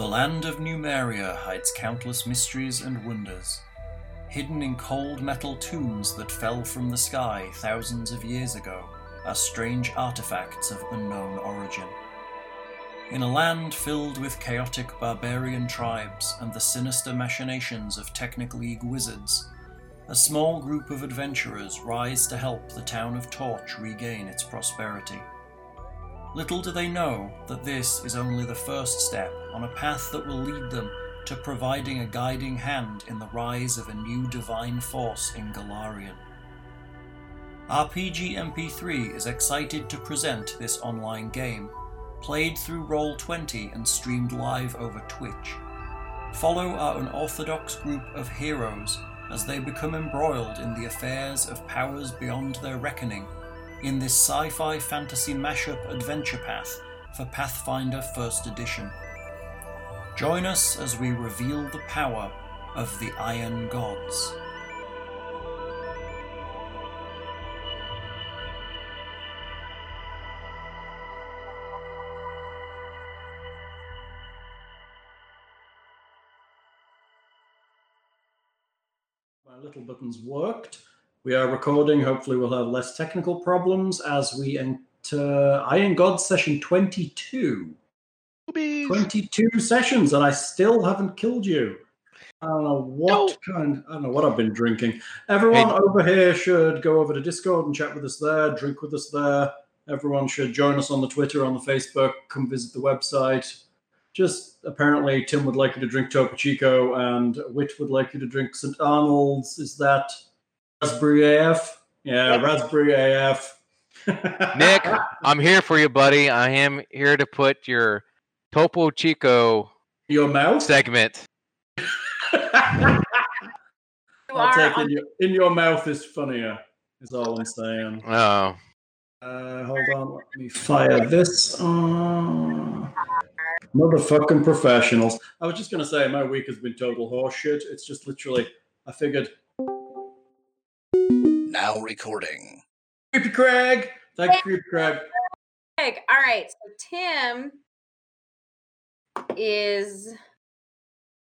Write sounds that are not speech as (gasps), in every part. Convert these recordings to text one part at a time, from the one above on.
The land of Numeria hides countless mysteries and wonders. Hidden in cold metal tombs that fell from the sky thousands of years ago are strange artifacts of unknown origin. In a land filled with chaotic barbarian tribes and the sinister machinations of Technic League wizards, a small group of adventurers rise to help the town of Torch regain its prosperity. Little do they know that this is only the first step on a path that will lead them to providing a guiding hand in the rise of a new divine force in Golarion. RPG MP3 is excited to present this online game, played through Roll20 and streamed live over Twitch. Follow our unorthodox group of heroes as they become embroiled in the affairs of powers beyond their reckoning in this sci fi fantasy mashup adventure path for Pathfinder 1st Edition. Join us as we reveal the power of the Iron Gods. My little buttons worked. We are recording. Hopefully, we'll have less technical problems as we enter Iron God session 22. 22 sessions, and I still haven't killed you. I don't know what kind. I don't know what I've been drinking. Everyone Hey. over here should go over to Discord and chat with us there. Drink with us there. Everyone should join us on the Twitter, on the Facebook. Come visit the website. Just apparently, Tim would like you to drink Topo Chico, and Wit would like you to drink St. Arnold's. Is that Raspberry AF? Yeah, Raspberry AF. (laughs) Nick, I'm here for you, buddy. I am here to put your Topo Chico your mouth. segment. I'll take in your, in your mouth is funnier. Is all I'm saying. Oh, Uh, hold on, let me fire this. on. motherfucking professionals. I was just gonna say my week has been total horseshit. It's just literally. I figured. Now recording. Creepy Craig. Thank you, Creepy Craig. Greg. All right. So Tim is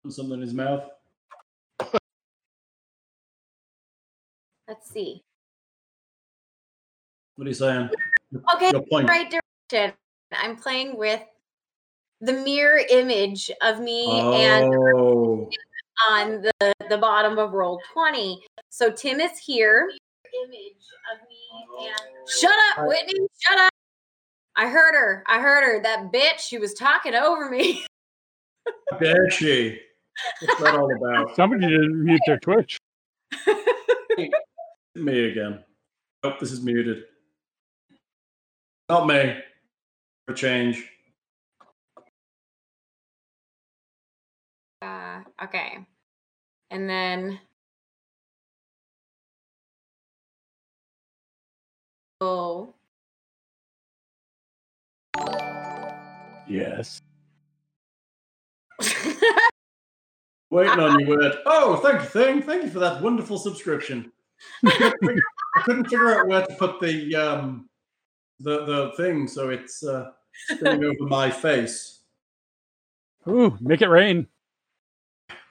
Something in his mouth. let's see. What are you saying? Okay, point. right direction. I'm playing with the mirror image of me and Oh. on the the bottom of roll 20. So Tim is here. Image of me and Shut up, Whitney. Shut up. I heard her. I heard her. That bitch, she was talking over me. (laughs) There she? What's that all about? Somebody didn't mute their Twitch. (laughs) Me again. Oh, this is muted. Not me. For change. Uh, okay. And then Oh. Yes. Waiting on you, word. Oh, thank you, thing. Thank you for that wonderful subscription. I couldn't figure out where to put the um the the thing, so it's uh spilling (laughs) over my face. Ooh, make it rain.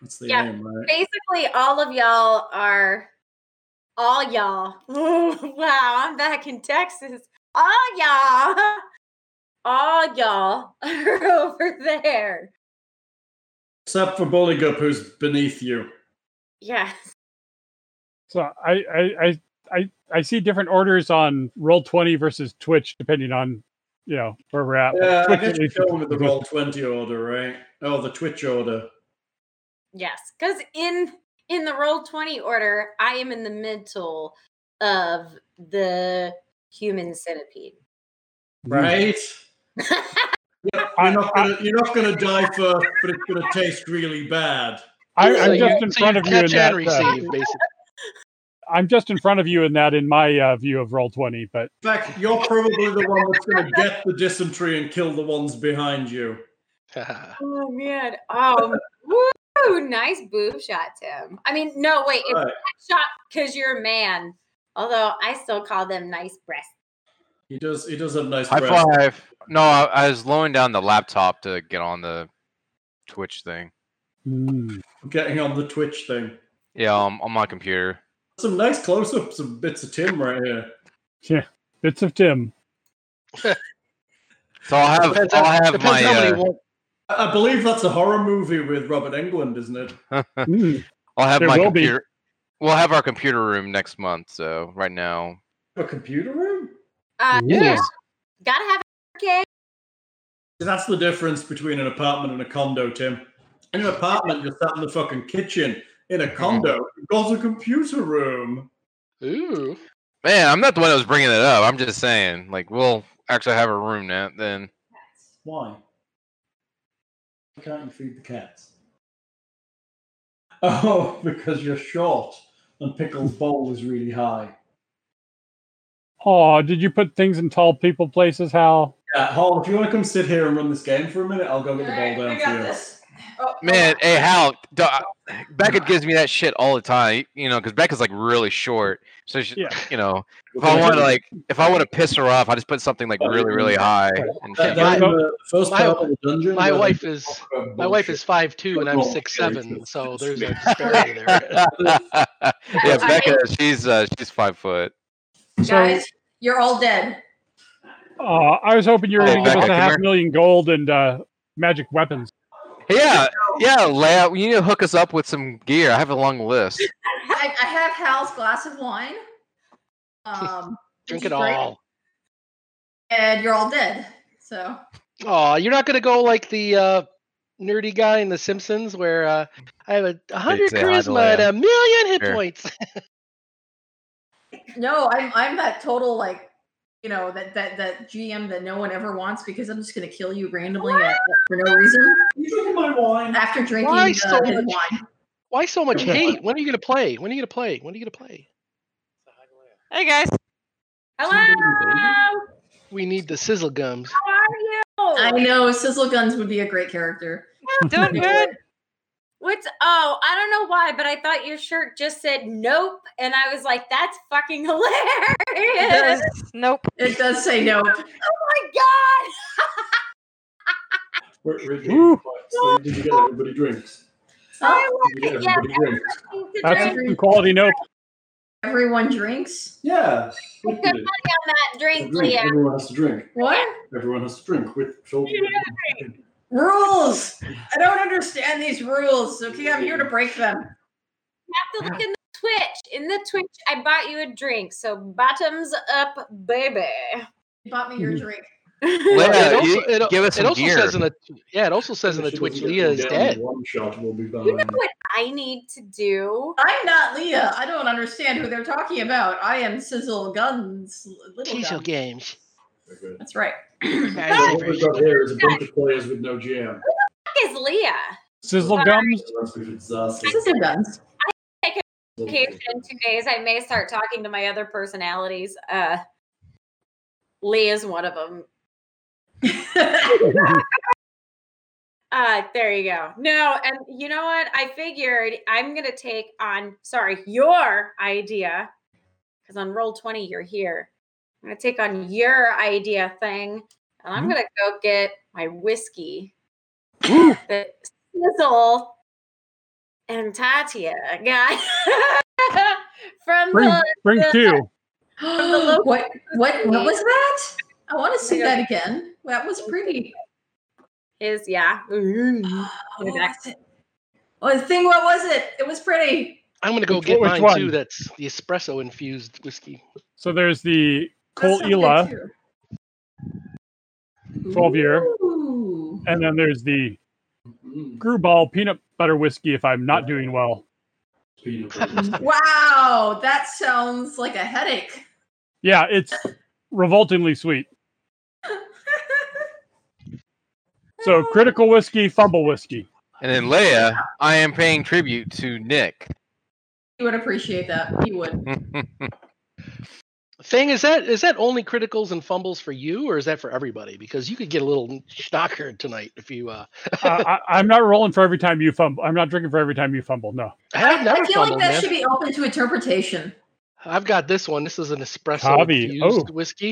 That's the Yeah, aim, right? Basically, all of y'all are all y'all. Ooh, (laughs) wow, I'm back in Texas. All y'all. (laughs) All y'all (laughs) are over there. Except for Bulligup, who's beneath you. Yes. So I I I I, I see different orders on roll twenty versus Twitch depending on you know where we're at. but Yeah, I Twitch guess you're going with the roll twenty order, right? Oh, the Twitch order. Yes. Because in in the roll 20 order, I am in the middle of the human centipede. Right? (laughs) You're not gonna you're not gonna die first, but it's gonna taste really bad. I, So I'm you- just in so front of you in catch that. and uh, basically. I'm just in front of you in that in my uh, view of roll twenty, but In fact, you're probably the one that's gonna get the dysentery and kill the ones behind you. (laughs) Oh man. Oh woo, nice boob shot, Tim. I mean, no, wait, it's Right. shot because you're a man. Although I still call them nice breasts. He does he does have nice high breasts. five. No, I, I was lowering down the laptop to get on the Twitch thing. Mm. Getting on the Twitch thing. Yeah, on, on my computer. Some nice close-ups of bits of Tim right here. Yeah, bits of Tim. (laughs) So I'll have Depends I'll how- have depends my how many uh, want- I I believe that's a horror movie with Robert Englund, isn't it? (laughs) Mm. I'll have There my will be. computer. We'll have our computer room next month. So right now, A computer room? Uh, Ooh. yeah. Gotta have okay. That's the difference between an apartment and a condo, Tim. In an apartment, you're sat in the fucking kitchen. In a condo, you've got a computer room. Ooh. man, I'm not the one that was bringing it up. I'm just saying, like, we'll actually have a room now. Then Why? Why can't you feed the cats? (laughs) Oh, because you're short and Pickle's bowl is really high. Oh, did you put things in tall people places, Hal? Yeah, Hal, if you want to come sit here and run this game for a minute, I'll go get the ball down for you. Oh, Man, hey Hal, d- Becca gives me that shit all the time. You know, because Becca's like really short. So she, Yeah. you know, if I want to like, if I want to piss her off, I just put something like really, really high. And That, that, My- uh, first my- of the dungeon. My wife is my wife is five two and I'm six seven, so there's a (laughs) disparity there. (laughs) yeah, (laughs) Becca, she's uh, she's five foot. Guys, you're all dead. uh, I was hoping you were Hey, going to give us a half million gold and uh, magic weapons. Yeah, yeah, Leia, you need to hook us up with some gear. I have a long list. (laughs) I, I have Hal's glass of wine. Um, (laughs) Drink it it is all. and you're all dead. So Oh, you're not gonna go like the uh, nerdy guy in The Simpsons, where uh, I have a a hundred say hi to charisma and a million hit Here. points. (laughs) no, I'm I'm that total like you know that that that GM that no one ever wants because I'm just gonna kill you randomly at, for no reason You drinking my wine? after drinking Why uh, so his much- wine. Why so much (laughs) hate? When are you gonna play? When are you gonna play? When are you gonna play? Hey guys. Hello. We need the sizzle gums. How are you? I know Sizzle Guns would be a great character. Doing good. (laughs) What's oh, I don't know why, but I thought your shirt just said nope. And I was like, that's fucking (laughs) hilarious. Nope. It does say nope. (laughs) Oh my god. (laughs) We're, we're so did you get everybody drinks? Oh, Did you get drinks? That's drink. quality nope. everyone drinks. Yeah. Put good money on that drink, Drink. Leah. Everyone has to drink. What Everyone has to drink with shoulder. Rules? I don't understand these rules. Okay, I'm here to break them. You have to look in the Twitch. In the Twitch, I bought you a drink. So bottoms up, baby. You bought me your mm-hmm. drink. Leia, it also, it, give us it some also gear. says in the yeah, it also says in the Twitch doesn't Leah is dead. One shot will be You know what I need to do? I'm not Leah. I don't understand who they're talking about. I am Sizzle Guns. Little Chisel Gun. games. Very good. That's right. (clears throat) So what we've got here is a bunch of players with no GM. Fuck is Leah? Sizzle gums. That's a disaster. Sizzle Guns. Vacation in two days. I may start talking to my other personalities. Uh, Leah's one of them. (laughs) Uh, there you go. No, and you know what? I figured I'm gonna take on sorry, your idea. Because on roll 20, you're here. I'm gonna take on your idea thing, and I'm Mhm. gonna go get my whiskey. the sizzle and Tatia guy (laughs) from Bring, the bring the- two. local what what what was that? I want to see that again. That was pretty. Is yeah. What was it? Oh, the thing, what was it? It was pretty. I'm gonna go Which get one- which mine too. That's the espresso infused whiskey. So there's the That Cole sounded Ela, 12 year. And then there's the Mm, peanut butter whiskey if I'm not doing well. Wow, that sounds like a headache. Yeah, it's revoltingly sweet. So (laughs) critical whiskey, fumble whiskey. And then Leia, I am paying tribute to Nick. He would appreciate that. He would. (laughs) Thing is that is that only criticals and fumbles for you, or is that for everybody? Because you could get a little schnockered tonight if you. uh uh, I, I'm not rolling for every time you fumble. I'm not drinking for every time you fumble. No. I have I, never I feel like that man. should be open to interpretation. I've got this one. This is an espresso Cavy. infused Oh. whiskey.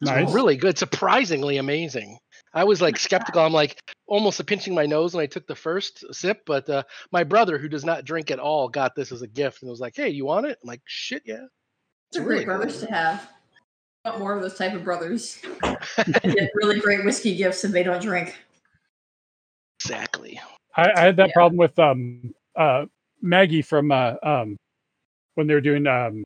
It's Nice. really good. Surprisingly amazing. I was like (laughs) skeptical. I'm like almost pinching my nose when I took the first sip. But uh, my brother, who does not drink at all, got this as a gift and was like, "Hey, you want it?" I'm like, "Shit, yeah." It's It's great really brothers to have. I want more of those type of brothers. (laughs) Get really great whiskey gifts and they don't drink. Exactly. I, I had that Yeah. problem with um uh Maggie from uh um when they were doing um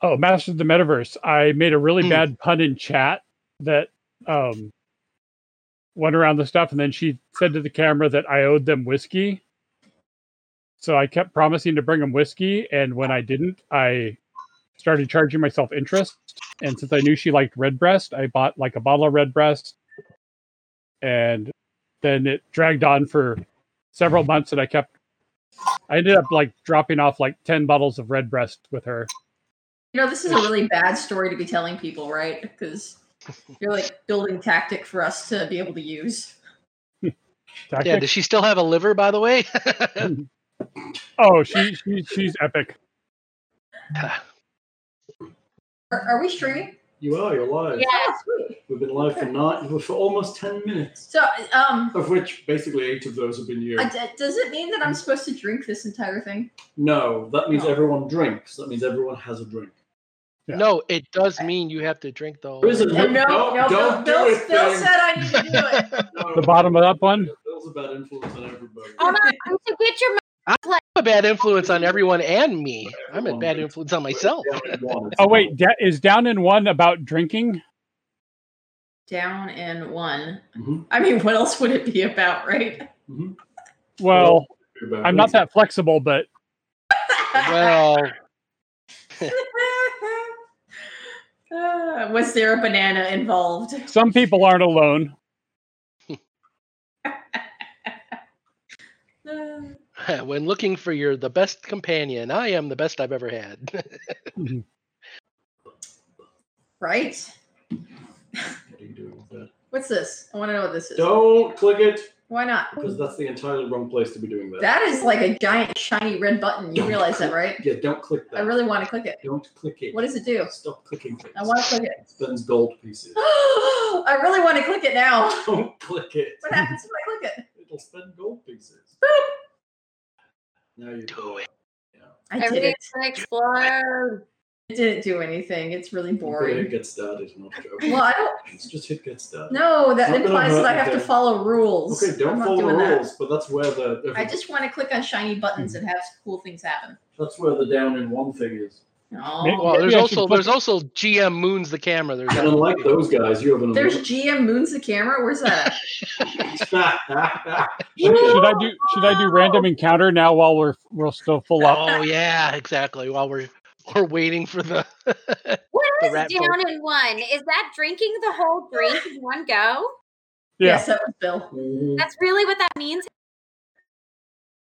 oh Masters of the Metaverse. I made a really Hmm. bad pun in chat that um went around the stuff, and then she said to the camera that I owed them whiskey. So I kept promising to bring them whiskey, and when I didn't, I started charging myself interest. And since I knew she liked Redbreast, I bought like a bottle of Redbreast, and then it dragged on for several months, and I kept. I ended up like dropping off like ten bottles of Redbreast with her. You know, this is a really bad story to be telling people, right? Because you're like building tactic for us to be able to use. (laughs) Yeah. Does she still have a liver, by the way? (laughs) (laughs) oh, she, she she's epic. (sighs) Are, are we streaming? You are. You're live. Yeah. Sweet. We've been live for nine, for almost ten minutes, So, um, of which basically eight of those have been you. I- d- does it mean that I'm supposed to drink this entire thing? No, that means Oh. everyone drinks. That means everyone has a drink. Yeah. No, it does mean you have to drink the whole. There is a- No, no, Don't- no. don't Bill, do Bill, it, Bill thing. said I need to do it. (laughs) No, The bottom of that one. Bill's a bad influence on everybody. Hold on, to get your I'm a bad influence on everyone and me. I'm a bad influence on myself. Oh wait, da- is down in one about drinking? Down in one. Mhm. I mean, what else would it be about, right? Well, I'm not that flexible, but Well, Uh, (laughs) was there a banana involved? some people aren't alone. Uh, (laughs) (laughs) (laughs) when looking for your the best companion, I am the best I've ever had. Mm-hmm. right? What are you doing with that? What's this? I want to know what this is. Don't click it Why not? because that's the entirely wrong place to be doing that. That is like a giant shiny red button. You Don't realize that, right? Yeah, don't click that. I really want to click it. don't click it. What does it do? Stop clicking things. I want to click it. It spends gold pieces. (gasps) I really want to click it now. don't click it. What happens if I click it? It'll spend gold pieces. Now you Do it. I did everything's it. gonna explode. It didn't do anything. It's really Hit boring. get started. Not joke. Well, I don't. It's just hit get started. No, that Not implies that I have to follow rules. Okay, don't follow the doing that. rules, but that's where the I just want to click on shiny buttons and have cool things happen. that's where the down in one thing is. Oh, Maybe- Well, there's also put- there's also GM moons the camera. There's And unlike those guys, you have an there's GM Moons the camera. Where's that? (laughs) (laughs) Should, should I do should I do random encounter now while we're we're still full up? Oh yeah, exactly. While we're we're waiting for the (laughs) What The is rat down in one? Is that drinking the whole drink in one go? Yeah. Yes, that was Bill. Mhm. That's really what that means.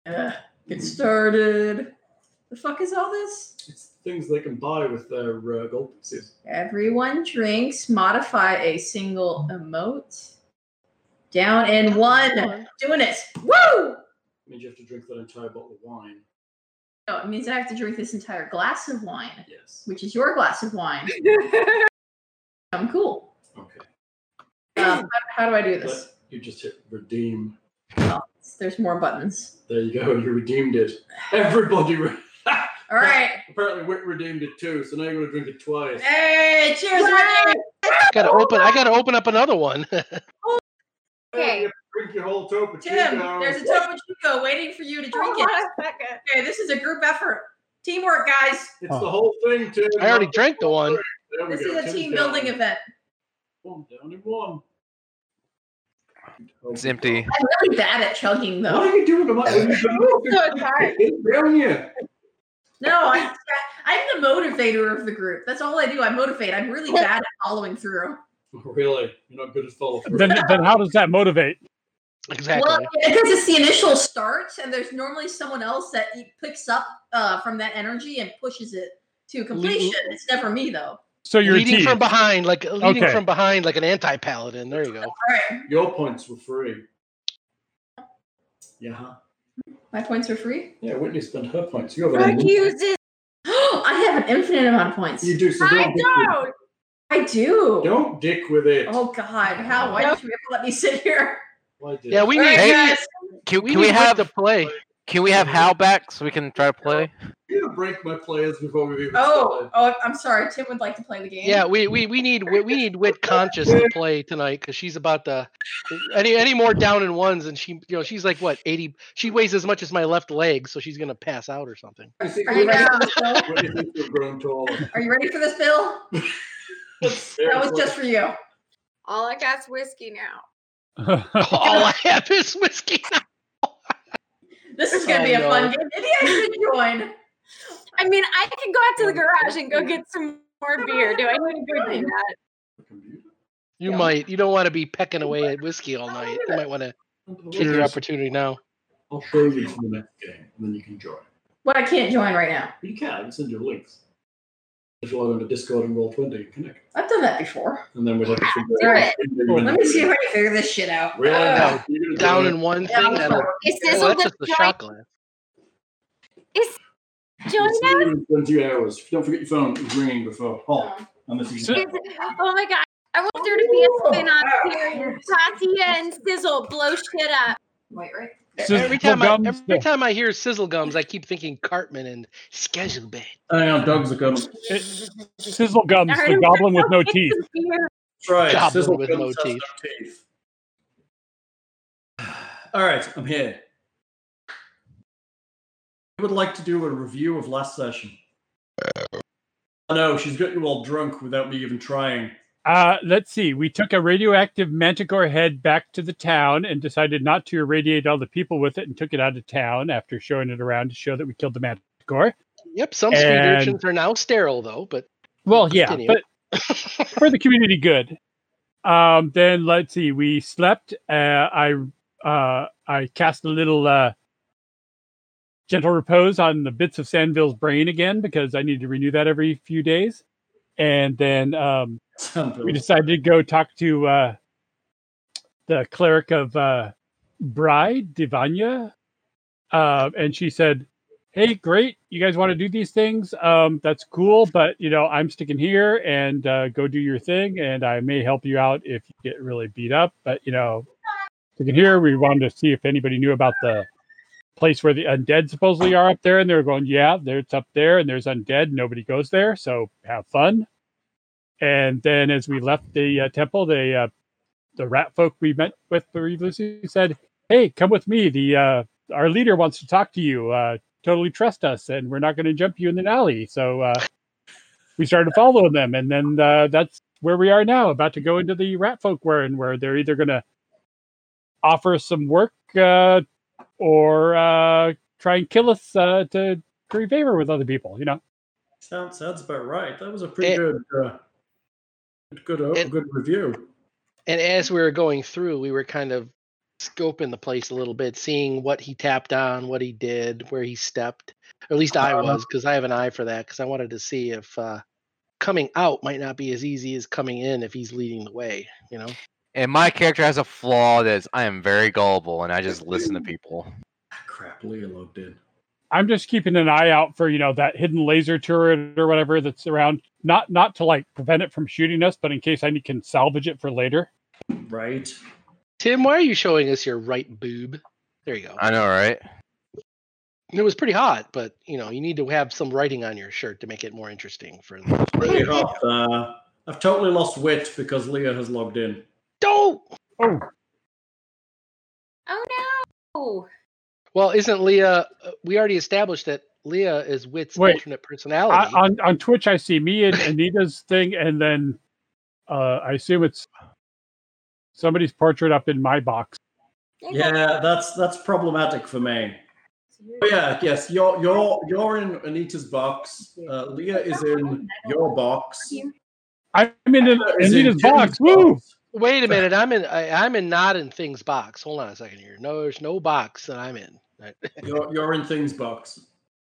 Ugh, get started. The fuck is all this? It's things they can buy with their uh, gold pieces. Everyone drinks. Modify a single emote. Down in one. Doing it. Woo! means you have to drink that entire bottle of wine. No, it means I have to drink this entire glass of wine, Yes. which is your glass of wine. (laughs) I'm cool. Okay. Um, how, how do I do this? But you just hit redeem. There's more buttons. There you go. You redeemed it. Everybody. Re- All right. Apparently, Whit redeemed it too. So now you're going to drink it twice. Hey, cheers, Renee. gotta open. I gotta open up another one. (laughs) Okay. You drink your whole Topo Tim, there's a Topo Chico waiting for you to drink it. Okay, this is a group effort. Teamwork, guys. It's the whole thing, Tim. I already drank the one. This go. is a Tim's team down. building event. One down in one. It's empty. I'm really bad at chugging, though. What though. are you doing about (laughs) it? So (laughs) hard. down you. No, I, I'm the motivator of the group. That's all I do. I motivate. I'm really bad at following through. (laughs) Really? You're not good at follow through. Then then how does that motivate? Exactly. Well, because it's the initial start, and there's normally someone else that e- picks up uh, from that energy and pushes it to completion. It's never me, though. So you're a leading team. from behind, like leading Okay. from behind, like an anti-paladin. There you go. All right, Your points were free. Yeah. Huh? my points are free. Yeah, Whitney spent her points. You have I an use it. I have an infinite amount of points. You do. So I don't. don't. I do. Don't dick with it. Oh God, how? Why did you ever let me sit here? Why did- Yeah, we All need, right, Hey, guys. Can, we can we need Whit have to play. Can we have Hal back so we can try to play? You gonna break my players before we even Oh, oh, I'm sorry. Tim would like to play the game. Yeah, we, we, we need Wit- we need Wit conscious to play tonight because she's about to any any more down in ones and she you know she's like what eighty she weighs as much as my left leg so she's gonna pass out or something. Are you ready we're- for this, Bill? Do you think we've grown taller? Are you ready for this, Bill? (laughs) That was just for you. All I got's whiskey now. (laughs) All I have is whiskey. This is gonna Oh, be a no. fun game. Maybe I should (laughs) join. I mean, I can go out to the garage and go get some more beer. Do I need to go do that? You Yeah. might you don't want to be pecking away at whiskey all oh, night. You might want to take your opportunity now. I'll show you for the next game, and then you can join. But I can't join right now. You can. I can send you links. If you log on to Discord and Roll Twenty, connect, I've done that before. and then we'd have to figure Do it. Let me see if I can figure this shit out. Really? Ugh. You're Down in one Yeah, thing. I'm Is well, Sizzle that's the just a shot glass. Is it. join us? 20 hours. Don't forget your phone, it was ringing before. Oh, uh-huh. unless you So- Is it- oh my god! I want there to be a spin on here. Tatia and Sizzle blow shit up. Wait, right? Sizzle Every time I every yeah. time I hear sizzle gums, I keep thinking Cartman and schedule bed. Hang on, dogs are coming. It- Sizzle gums, the goblin with no teeth. That's right. Goblin Sizzle with Guns no has teeth. teeth. (sighs) All right, I'm here. I would like to do a review of last session. I know she's got you all drunk without me even trying. Uh, let's see. We took a radioactive manticore head back to the town and decided not to irradiate all the people with it and took it out of town after showing it around to show that we killed the manticore. Yep, some And- urchins are now sterile though, but Well, yeah, but (laughs) for the community good. Um, then let's see. We slept. Uh, I uh, I cast a little uh, gentle repose on the bits of Sandville's brain again because I need to renew that every few days. And then um, we decided to go talk to uh, the cleric of uh, Bride, Divanya. Uh, and she said, Hey, great. You guys want to do these things? Um, that's cool. But, you know, I'm sticking here and uh, go do your thing. And I may help you out if you get really beat up. But, you know, sticking here, we wanted to see if anybody knew about the place where the undead supposedly are up there. And they're going, Yeah, it's up there and there's undead. Nobody goes there. So have fun. And then as we left the uh, temple, the uh, the rat folk we met with Lucy, said, "Hey, come with me. The uh, our leader wants to talk to you. Uh, totally trust us, and we're not going to jump you in the alley." So uh, we started following them, and then uh, that's where we are now, about to go into the rat folk where and where they're either going to offer some work uh, or uh, try and kill us uh, to curry favor with other people. You know. Sounds sounds about right. That was a pretty It- good, uh, good, uh, It- good review. and as we were going through, we were kind of scoping the place a little bit, seeing what he tapped on, what he did, where he stepped. Or at least I Uh-huh. was, because I have an eye for that, because I wanted to see if uh, coming out might not be as easy as coming in if he's leading the way. You know. And my character has a flaw that is I am very gullible and I just listen to (laughs) people. Crap, Leah logged in. I'm just keeping an eye out for you know that hidden laser turret or whatever that's around. Not not to like prevent it from shooting us, but in case I can salvage it for later. Right. Tim, why are you showing us your right boob? There you go. I know, right? It was pretty hot, but you know, you need to have some writing on your shirt to make it more interesting for the Pretty (laughs) hot. Uh, I've totally lost wit because Leah has logged in. Don't Oh, Oh no! well, isn't Leah we already established that Leah is Wit's Wait, alternate I, personality. on on Twitch I see me and (laughs) Anita's thing, and then uh, I assume it's somebody's portrait up in my box. Yeah, that's that's problematic for me. Oh, yeah, yes, you're you're you're in Anita's box. Uh, Leah is in your box. I'm in an- in Anita's Tim's box. Woo! Wait a minute, (laughs) I'm in I, I'm in not in things box. Hold on a second here. No, there's no box that I'm in. (laughs) You're you're in things box.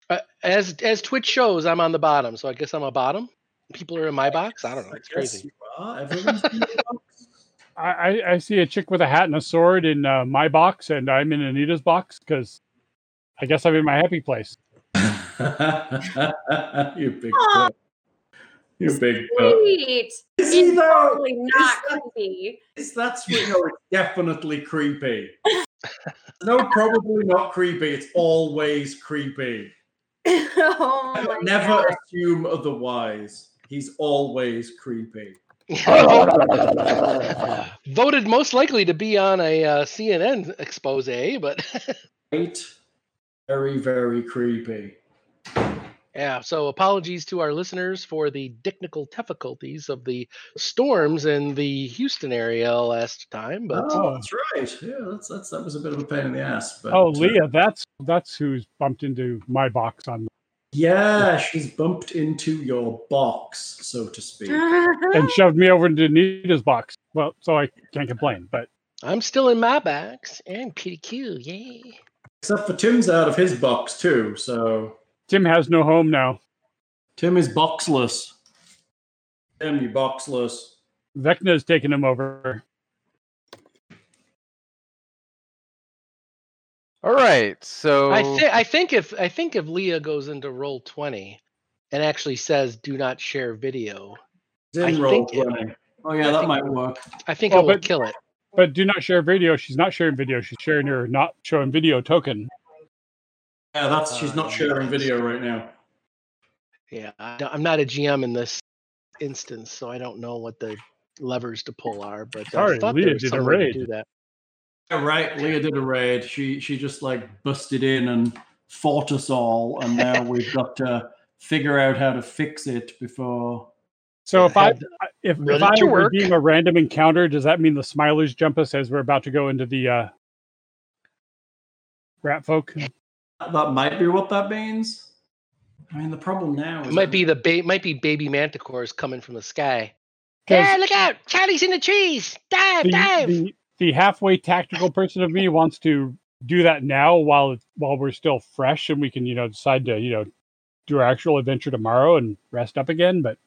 Uh, as as Twitch shows, I'm on the bottom, so I guess I'm a bottom. People are in my box. I don't know. It's guess crazy. You are. Everyone's in your box. (laughs) I, I, I see a chick with a hat and a sword in uh, my box, and I'm in Anita's box because I guess I'm in my happy place. you big Aw. prick. You big butt. Sweet. Is he though? totally not Is that- creepy. Is that's what you know, it's definitely creepy. (laughs) no, probably not creepy. It's always creepy. (laughs) oh my Never God. assume otherwise. He's always creepy. (laughs) Voted most likely to be on a uh, CNN expose, but Right? Very, very creepy. Yeah. So apologies to our listeners for the technical difficulties of the storms in the Houston area last time, but Oh, that's right. Yeah, that's, that's that was a bit of a pain in the ass. But, Oh, uh, Leah, that's that's who's bumped into my box on yeah, she's bumped into your box, so to speak. and (laughs) shoved me over into Nita's box. Well, so I can't complain. But I'm still in my box and pretty cool, yay. Except for Tim's out of his box too, so Tim has no home now. Tim is boxless. Tim, you boxless. Vecna's taken him over. All right. So I think I think if I think if Leah goes into roll twenty and actually says do not share video, He's I roll think it- Oh yeah, I that think- might work. I think Oh, it will but- kill it. But do not share video. She's not sharing video. She's sharing her not showing video token. Yeah, that's she's not Uh, sharing video right now. Yeah, I don't- I'm not a GM in this instance, so I don't know what the levers to pull are. But I Sorry, thought Leah there was did a some way to raid. do that. Yeah, right. Leah did a raid. She she just like busted in and fought us all, and now (laughs) we've got to figure out how to fix it before. So if I if, if I to work. redeem a random encounter, does that mean the smilers jump us as we're about to go into the uh, rat folk? That might be what that means. I mean, the problem now is It might be the ba- might be baby manticores coming from the sky. Hey, look out! Charlie's in the trees. Dive, the, dive. the the halfway tactical person of me wants to do that now while while we're still fresh and we can you know decide to you know do our actual adventure tomorrow and rest up again. But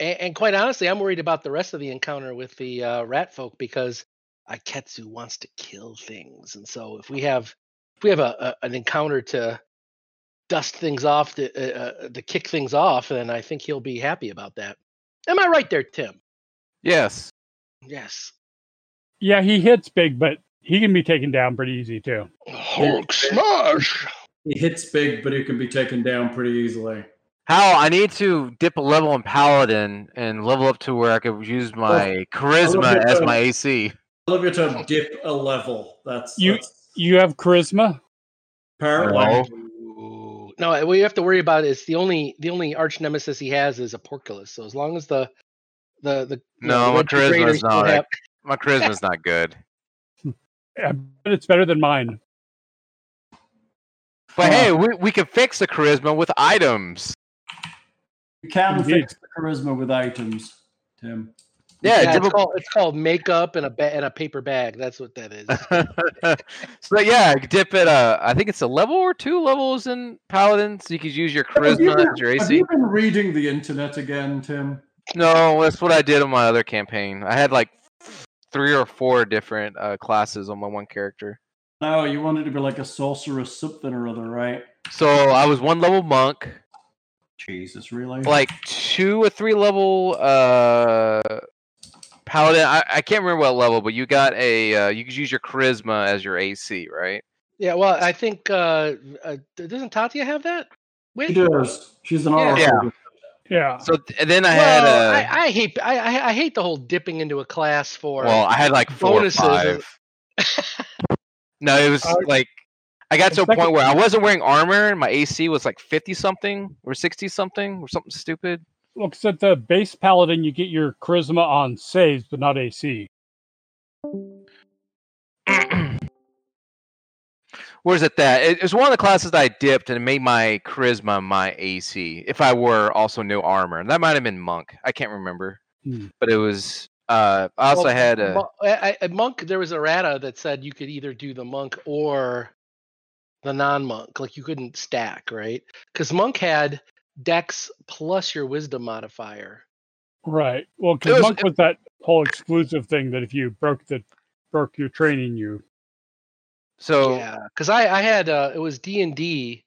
And, and quite honestly, I'm worried about the rest of the encounter with the uh, rat folk because Aketsu wants to kill things, and so if we have if we have a, a an encounter to dust things off to uh, uh, to kick things off, then I think he'll be happy about that. Am I right there, Tim? yes. Yes. yeah, he hits big, but he can be taken down pretty easy too. Hulk smash. he hits big, but he can be taken down pretty easily. How I need to dip a level in Paladin and level up to where I could use my charisma as my AC. I love your term dip a level. That's You- that's You have charisma. apparently. No. Ooh. No, what you have to worry about is the only the only arch nemesis he has is a porculus. So as long as the the the No, the my red two charisma's don't not a- have- My charisma's (laughs) not good. I bet it's better than mine. But Huh. hey, we, we can fix the charisma with items. You can Indeed. fix the charisma with items, Tim. Yeah, Yeah, it's called it's called makeup and a ba- and a paper bag. That's what that is. (laughs) so yeah, dip it. Uh, I think it's a level or two levels in Paladin, so you could use your Have you charisma been- as your Have you been reading the internet again, Tim? No, that's what I did on my other campaign. I had like three or four different uh, classes on my one character. No, you wanted to be like a sorceress something or other, right? So I was one level monk, Jesus, really? like two or three level uh paladin. I, I can't remember what level, but you got a uh, you could use your charisma as your AC, right? yeah, well, I think uh, uh doesn't Tatia have that? she does. She's an Yeah. Yeah. Yeah. So th- and then I well, had uh, I, I hate I, I I hate the whole dipping into a class for. well, I had like four or bonuses and- five. No, it was Uh, like I got to a point where I wasn't wearing armor and my AC was like fifty something or sixty something or something stupid. Looks at the base paladin, you get your charisma on saves, but not AC. (clears throat) Where's it that? It, it was one of the classes that I dipped and it made my charisma my AC. If I were also no armor, and that might have been monk. I can't remember, Hmm. but it was. Uh, I also Well, had a. Mo- I- I- monk. There was errata that said you could either do the monk or the non-monk. Like you couldn't stack, right? Because monk had dex plus your wisdom modifier. Right. Well, because monk was that whole exclusive thing that if you broke the broke your training, you So Yeah, because I I had uh, it was D and D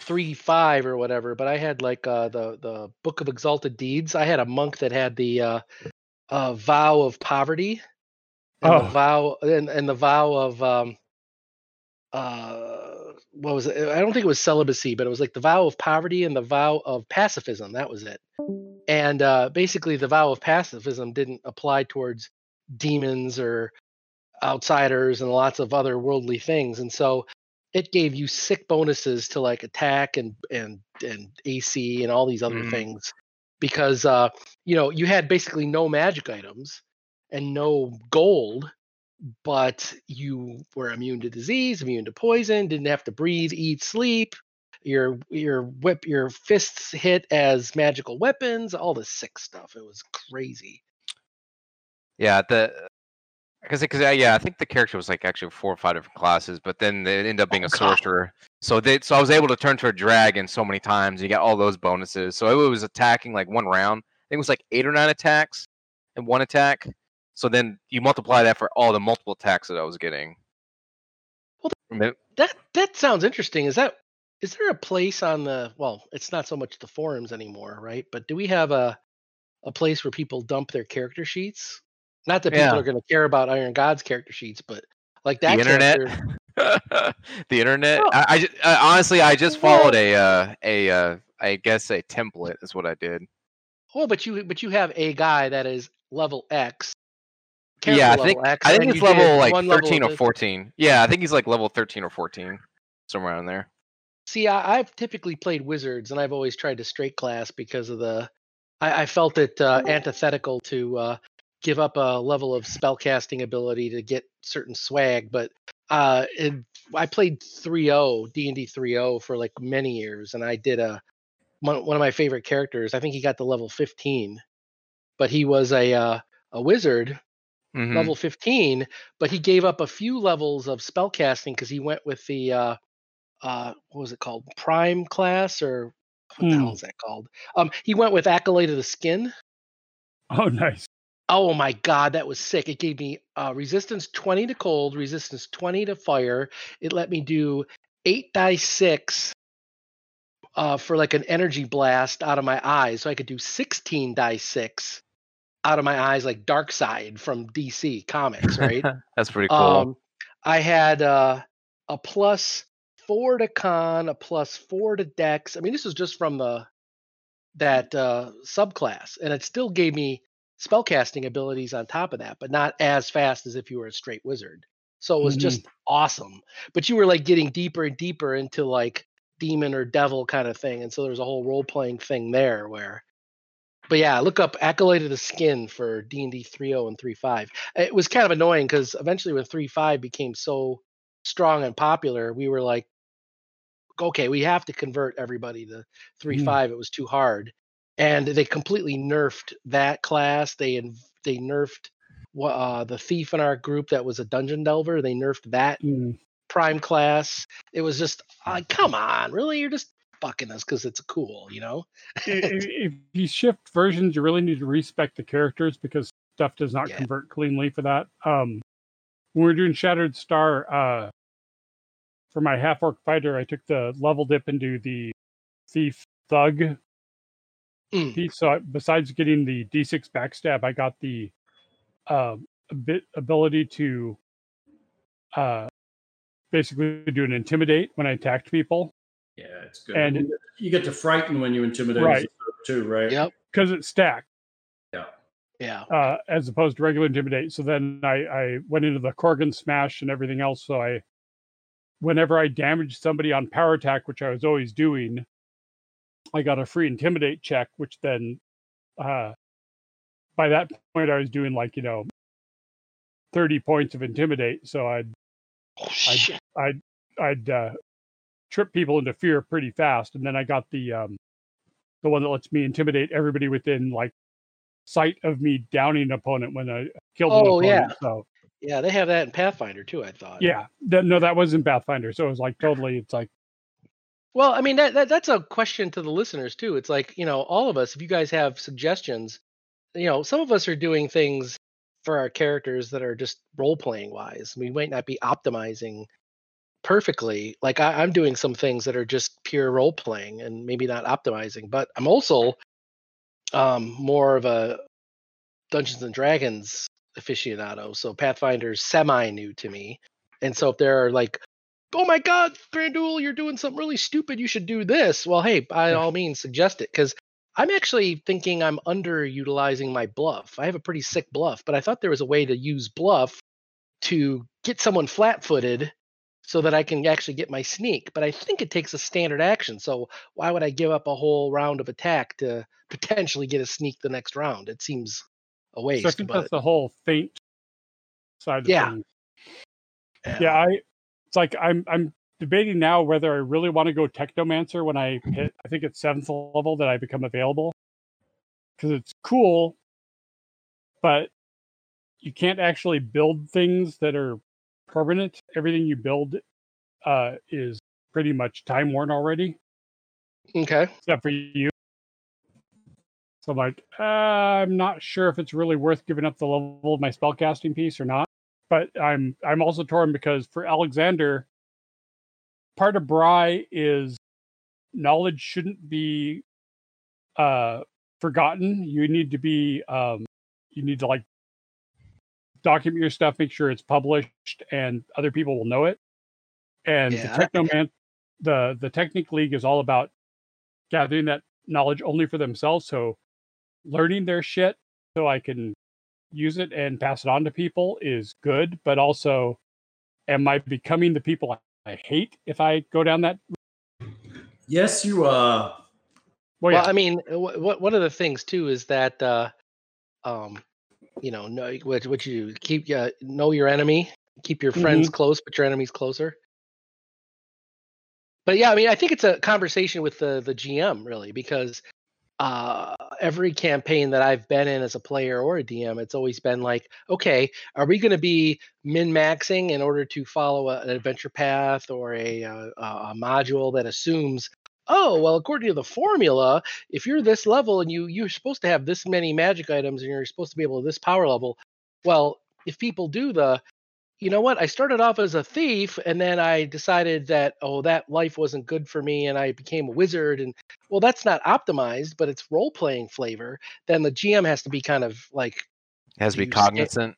three five or whatever, but I had like uh, the the Book of Exalted Deeds. I had a monk that had the uh, uh, vow of poverty, and the Oh. vow and, and the vow of um, uh, what was it? I don't think it was celibacy, but it was like the vow of poverty and the vow of pacifism. That was it. And uh, basically, the vow of pacifism didn't apply towards demons or outsiders and lots of other worldly things, and so it gave you sick bonuses to like attack and and and AC and all these other Mhm. things because uh, you know you had basically no magic items and no gold, but you were immune to disease, immune to poison, didn't have to breathe, eat, sleep. Your your whip your fists hit as magical weapons, all this sick stuff. It was crazy. Yeah, the because because uh, yeah, I think the character was like actually four or five different classes, but then it ended up being Oh, a God. sorcerer. So they so I was able to turn to a dragon so many times. You got all those bonuses. So it was attacking like one round. I think it was like eight or nine attacks and one attack. So then you multiply that for all the multiple attacks that I was getting. Well, That that sounds interesting. Is that is there a place on the well, it's not so much the forums anymore, right? But do we have a a place where people dump their character sheets? Not that people Yeah. are going to care about Iron God's character sheets, but like that (laughs) the internet, the internet. Oh. I, I uh, honestly, I just followed a uh, a uh, I guess a template is what I did. Well, but you but you have a guy that is level X. yeah, I think level X, I think it's level like one level thirteen of or this. fourteen. Yeah, I think he's like level thirteen or fourteen, somewhere around there. See, I, I've typically played wizards, and I've always tried to straight class because of the. I, I felt it uh, antithetical to uh, give up a level of spellcasting ability to get certain swag, but uh, it, I played 3.0 D and D 3.0 for like many years, and I did a one, one of my favorite characters. I think he got to level 15, but he was a uh, a wizard Mhm. level 15 but he gave up a few levels of spellcasting because he went with the uh uh what was it called prime class or what the hell Hmm. is that called um he went with Acolyte of the skin Oh, nice. oh my god that was sick it gave me uh resistance 20 to cold resistance 20 to fire it let me do 8 die 6 uh for like an energy blast out of my eyes so i could do 16 die 6 out of my eyes like Darkseid from dc comics right (laughs) That's pretty cool. Um, I had uh, a plus four to con, a plus four to dex. I mean, this was just from the that uh, subclass, and it still gave me spellcasting abilities on top of that, but not as fast as if you were a straight wizard. So it was Mhm. just awesome. But you were like getting deeper and deeper into like demon or devil kind of thing, and so there's a whole role playing thing there where. But yeah, look up Acolyte of the Skin for D and D 3.0 and 3.5 it was kind of annoying because eventually when 3.5 became so strong and popular we were like okay we have to convert everybody to 3.5 it was too hard. And they completely nerfed that class they they nerfed uh, the thief in our group that was a dungeon delver they nerfed that Mm. prime class. It was just like come on really? You're just fucking us because it's cool you know I- i- if you shift versions, you really need to respect the characters because stuff does not Yeah. convert cleanly for that. Um, when we were doing Shattered Star, uh, for my half orc fighter, I took the level dip into the thief thug Mm. piece. So I, besides getting the D6 backstab, I got the uh, ability to uh, basically do an intimidate when I attacked people Yeah, it's good. And- And you get to frighten when you intimidate Right. as a thug too, right? yep because it's stacked. Yeah. yeah uh, as opposed to regular intimidate. So then I, I went into the Cornugon smash and everything else. So I, whenever I damaged somebody on power attack, which I was always doing, I got a free intimidate check, which then, uh, by that point, I was doing like you know, thirty points of intimidate. So I'd oh, shit. I'd I'd uh, trip people into fear pretty fast, and then I got the um, the one that lets me intimidate everybody within like sight of me downing an opponent when I killed an Oh, yeah. So yeah they have that in pathfinder too i thought yeah, that, no, that wasn't Pathfinder. So it was like totally. It's like Well, I mean that, that that's a question to the listeners too. It's like, you know, all of us if you guys have suggestions, you know, some of us are doing things for our characters that are just role playing wise. We might not be optimizing perfectly. Like I, I'm doing some things that are just pure role playing and maybe not optimizing, but I'm also um, more of a Dungeons and Dragons aficionado. So Pathfinder's semi new to me. And so if there are like, oh my God, Grandul, you're doing something really stupid. You should do this. Well, hey, by all means, suggest it because I'm actually thinking I'm underutilizing my bluff. I have a pretty sick bluff, but I thought there was a way to use bluff to get someone flat footed so that I can actually get my sneak. But I think it takes a standard action. So why would I give up a whole round of attack to (laughs) potentially get a sneak the next round? It seems a waste. So I think but that's the whole feint side of Yeah. things. Yeah, I it's like I'm I'm debating now whether I really want to go technomancer when I hit I think it's seventh level that I become available. Because it's cool, but you can't actually build things that are permanent. Everything you build uh is pretty much time worn already, okay. except for you. So I'm like, uh, I'm not sure if it's really worth giving up the level of my spellcasting piece or not. But I'm I'm also torn because for Alexander, part of Brigh is knowledge shouldn't be uh forgotten. You need to be um you need to like document your stuff, make sure it's published and other people will know it. And Yeah. the (laughs) Technoman the the Technic League is all about gathering that knowledge only for themselves. So learning their shit so I can use it and pass it on to people is good, but also am I becoming the people I hate if I go down that Yes, you are. well, Well. I mean, wh- what one of the things too is that, uh, um, you know, know what what you do, keep uh, know your enemy, keep your friends close, but your enemies closer. But yeah, I mean, I think it's a conversation with the the GM really because uh, every campaign that I've been in as a player or a DM, it's always been like, okay, are we going to be min maxing in order to follow a, an adventure path or a, uh, a a module that assumes, oh, well, according to the formula, if you're this level and you you're supposed to have this many magic items and you're supposed to be able to this power level, well, if people do the you know what? I started off as a thief and then I decided that, oh, that life wasn't good for me and I became a wizard. And well, that's not optimized, but it's role playing flavor. Then the GM has to be kind of like, has to be Do you scale- cognizant.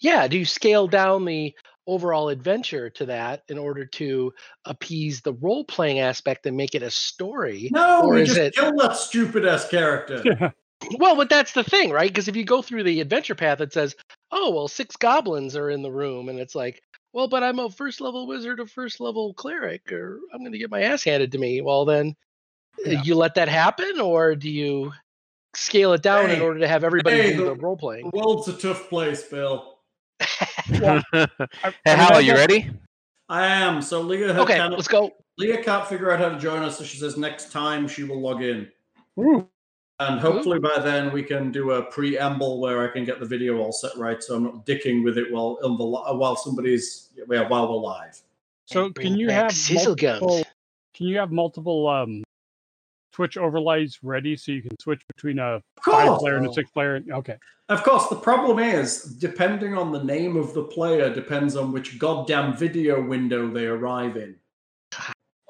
yeah, do you scale down the overall adventure to that in order to appease the role playing aspect and make it a story? No, Or we is just it- kill that stupid ass character. (laughs) Yeah. Well, but that's the thing, right? Because if you go through the adventure path, it says, "Oh, well, six goblins are in the room," and it's like, "Well, but I'm a first level wizard, a first level cleric, or I'm going to get my ass handed to me." Well, then uh, Yeah. you let that happen, or do you scale it down in order to have everybody hey, do the- the role playing? The playing? world's a tough place, Bill. Well, (laughs) I- hey, I mean, Hal, that- you ready? I am. So Leah, Okay, can't, let's go. Leah can't figure out how to join us, so she says next time she will log in. Ooh, And hopefully by then we can do a preamble where I can get the video all set right, so I'm not dicking with it while on the while somebody's yeah, while we're live. so can you have multiple, can you have multiple um Twitch overlays ready so you can switch between a five player and a Oh. six player? Okay. of course. The problem is, depending on the name of the player, depends on which goddamn video window they arrive in.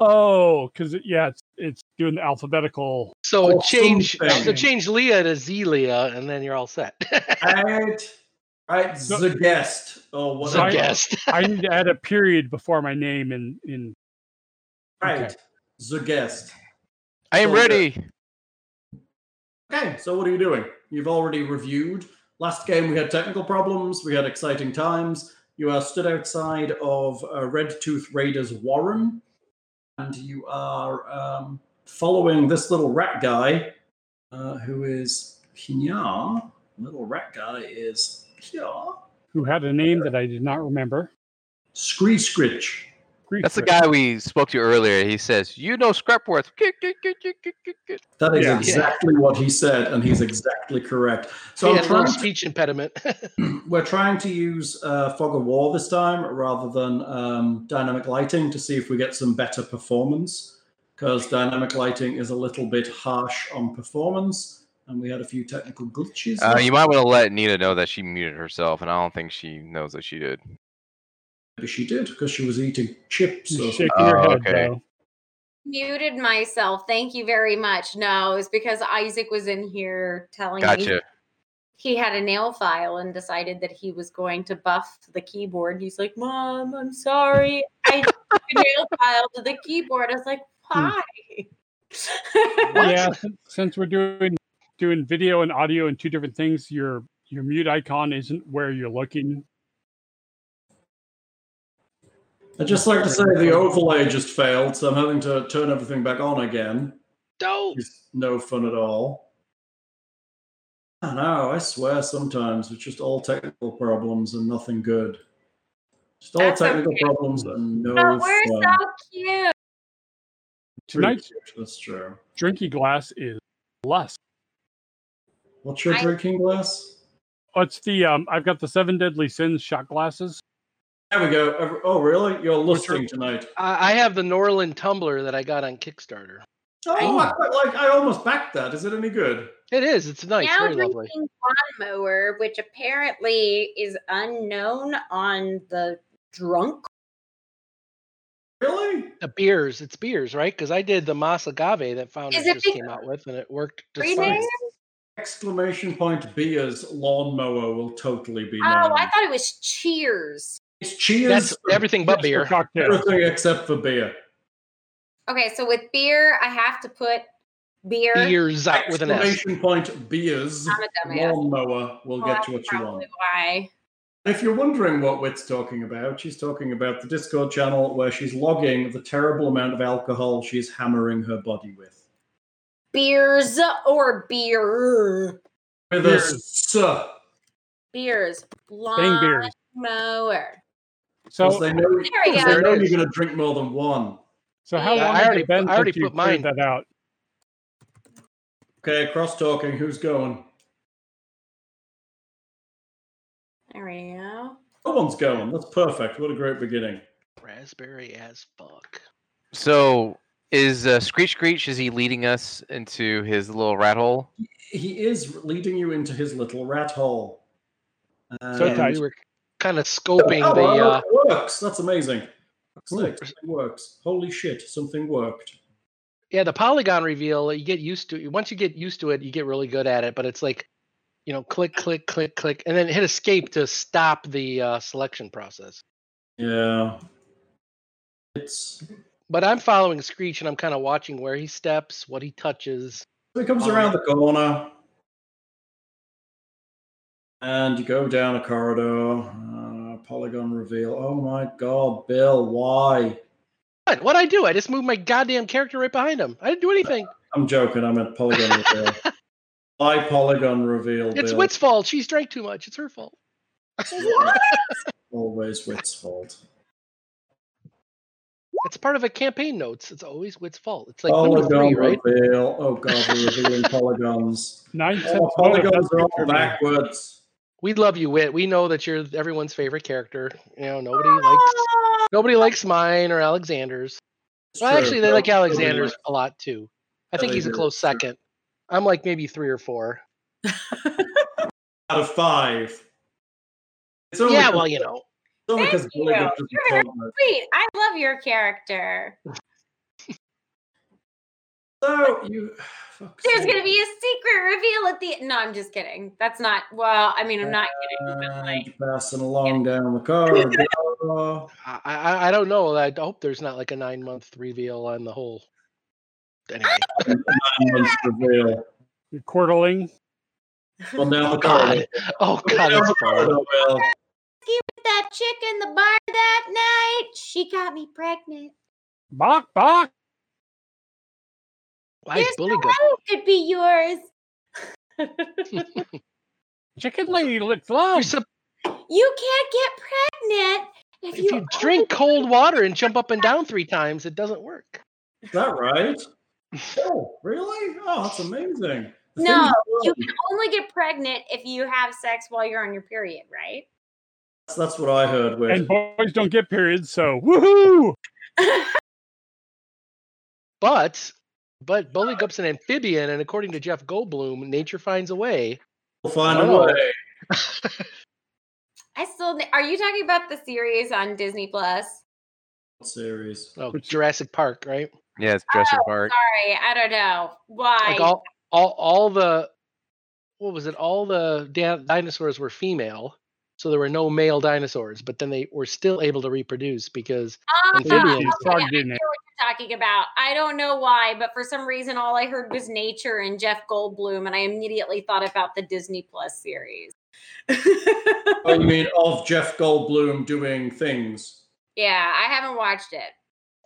Oh, because yeah, it's it's doing the alphabetical. So Or change, so change Leah to Zelia, and then you're all set. Right, right. So- the guest or The. I- guest. I need to add a period before my name in in. Right, Okay. the guest. I am So the- ready. Okay, so what are you doing? You've already reviewed. Last game we had technical problems, we had exciting times. You are stood outside of uh, Red Tooth Raiders Warren, and you are um, following this little rat guy uh, who is here. Little rat guy is here. Who had a name that I did not remember? Scree Scritch. Greek That's the guy we spoke to earlier. He says, "You know Scrapworth." (laughs) That is Yeah. exactly what he said, and he's exactly correct. So he I'm had a little trying to speech impediment. (laughs) (clears throat) we're trying to use uh, fog of war this time rather than um, dynamic lighting to see if we get some better performance because dynamic lighting is a little bit harsh on performance and we had a few technical glitches Uh, you might want to let Nita know that she muted herself, and I don't think she knows that she did. Maybe she did because she was eating chips. She's Or shaking her Oh, head, okay. though. Muted myself. Thank you very much. No, it's because Isaac was in here telling me he had a nail file and decided that he was going to buff the keyboard. He's like, Mom, I'm sorry. I took a nail file to the keyboard. I was like, hmm. why? (laughs) Yeah, since, since we're doing doing video and audio and two different things, your your mute icon isn't where you're looking. I'd just like to say the overlay just failed, so I'm having to turn everything back on again. Dope. It's no fun at all. I know, I swear sometimes it's just all technical problems and nothing good. Just all That's technical okay. problems and no oh, we're fun. so cute. Pretty Tonight's cute, That's true. drinking glass is less. What's your I- drinking glass? Oh, it's the um. I've got the seven deadly sins shot glasses. There we go. Oh, really? You're Which listening tonight. I, I have the Norlan tumbler that I got on Kickstarter. Oh, I quite like. I almost backed that. Is it any good? It is. It's nice. now very lovely. drinking lawnmower, which apparently is unknown on the drunk. Really? The beers. It's beers, right? Because I did the Mas Agave that Founders Is just be- came out with, and it worked just fine. Exclamation point beers lawnmower will totally be Oh, known. I thought it was Cheers. It's cheers That's everything but beer. everything except for beer. Okay, so with beer, I have to put beer. Beers out with an S. Exclamation point beers I'm a Lawnmower will Well, get that's you what you want. why. If you're wondering what Wit's talking about, she's talking about the Discord channel where she's logging the terrible amount of alcohol she's hammering her body with. Beers or beer. With a Beers. s. Beers. Saying beers. Mower. Because So they know, There we because go. they know you're going to drink more than one. so how Yeah, long I already it been put- I already since put mine. that out? Okay, cross talking. Who's going? There we go. No one's going. That's perfect. What a great beginning. Raspberry as fuck. So is uh, Screech Screech? Is he leading us into his little rat hole? He is leading you into his little rat hole. So And- tight. We were kind of scoping Oh, the. Uh, works. That's amazing. Fuck's Ooh. works. Holy shit, something worked. yeah, the polygon reveal. You get used to. It once you get used to it, you get really good at it. But it's like, you know, click, click, click, click, and then hit escape to stop the uh, selection process. Yeah. It's But I'm following Screech, and I'm kind of watching where he steps, what he touches. So he comes Oh, around the corner. And you go down a corridor. Uh, polygon reveal. Oh my god, Bill, why? What? What I do? I just moved my goddamn character right behind him. I didn't do anything. I'm joking, I'm meant polygon reveal. (laughs) Why polygon reveal, It's Bill? Wit's fault. She's drank too much. It's her fault. (laughs) Always Wit's fault. It's part of a campaign notes. It's always Wit's fault. It's like Polygon three, right? reveal. Oh god, we're revealing polygons. Nine Oh, polygons are all backwards. We love you, Wit. We know that you're everyone's favorite character. You know, nobody likes nobody likes mine or Alexander's. It's Well, true. actually, they No- like Alexander's likes- a lot too. I think they he's a close It's second. I'm like maybe three or four. out of five. It's only Yeah, 'cause- well, you know. it's only Thank because Billy you. Goat You're very. Sweet. I love your character. So you. (sighs) There's gonna be a secret reveal at the No, I'm just kidding. That's not well, I mean I'm not kidding, but And like you're passing along down the (laughs) corridor. I, I I don't know. I hope there's not like a nine month reveal on the whole. Anyway, (laughs) Nine months reveal. You're quarterling. Well, down the oh god, corridor. oh Go god, down it's the fun. corridor, Bill. with that chick in the bar that night, she got me pregnant. Bok, bok. Why is There's Bully no good? way it could be yours. (laughs) Chicken lady looks You're love. sup- You can't get pregnant if, if you drink cold water and jump up and down three (laughs) times, it doesn't work. Is that right? (laughs) Oh, really? Oh, that's amazing. The No, you can only get pregnant if you have sex while you're on your period, right? That's, that's what I heard. With And boys don't get periods, so woohoo! But but Bulligup's an amphibian, and according to Jeff Goldblum, nature finds a way. we'll find a Oh. way. I still. Are you talking about the series on Disney Plus? series. Oh, Jurassic Park, right? Yeah, it's Jurassic Oh, Park. Sorry, I don't know why. Like all, all, all the, what was it? All the da- dinosaurs were female, so there were no male dinosaurs. But then they were still able to reproduce because ah, amphibians- okay, Frog I DNA. know what you're talking about. I don't know why, but for some reason, all I heard was nature and Jeff Goldblum, and I immediately thought about the Disney Plus series. (laughs) Oh, you mean of Jeff Goldblum doing things? yeah, I haven't watched it.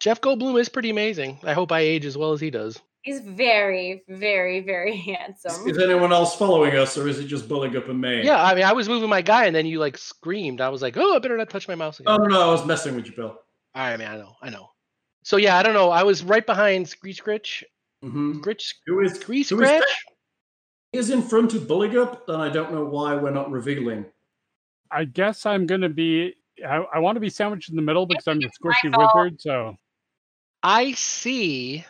Jeff Goldblum is pretty amazing. I hope I age as well as he does. He's very, very, very (laughs) handsome. is anyone else following us, or is it just Bulligup and me? Yeah, I mean, I was moving my guy, and then you like screamed. I was like, "Oh, I better not touch my mouse again." Oh no, I was messing with you, Bill. All right, man. I know, I know. So yeah, I don't know. I was right behind Screech Scritch. Mm-hmm. Scritch, Who is Screech who is Scratch. that? He is in front of Bulligup, then I don't know why we're not revealing. I guess I'm gonna be. I, I want to be sandwiched in the middle because I'm the squishy wizard. So I see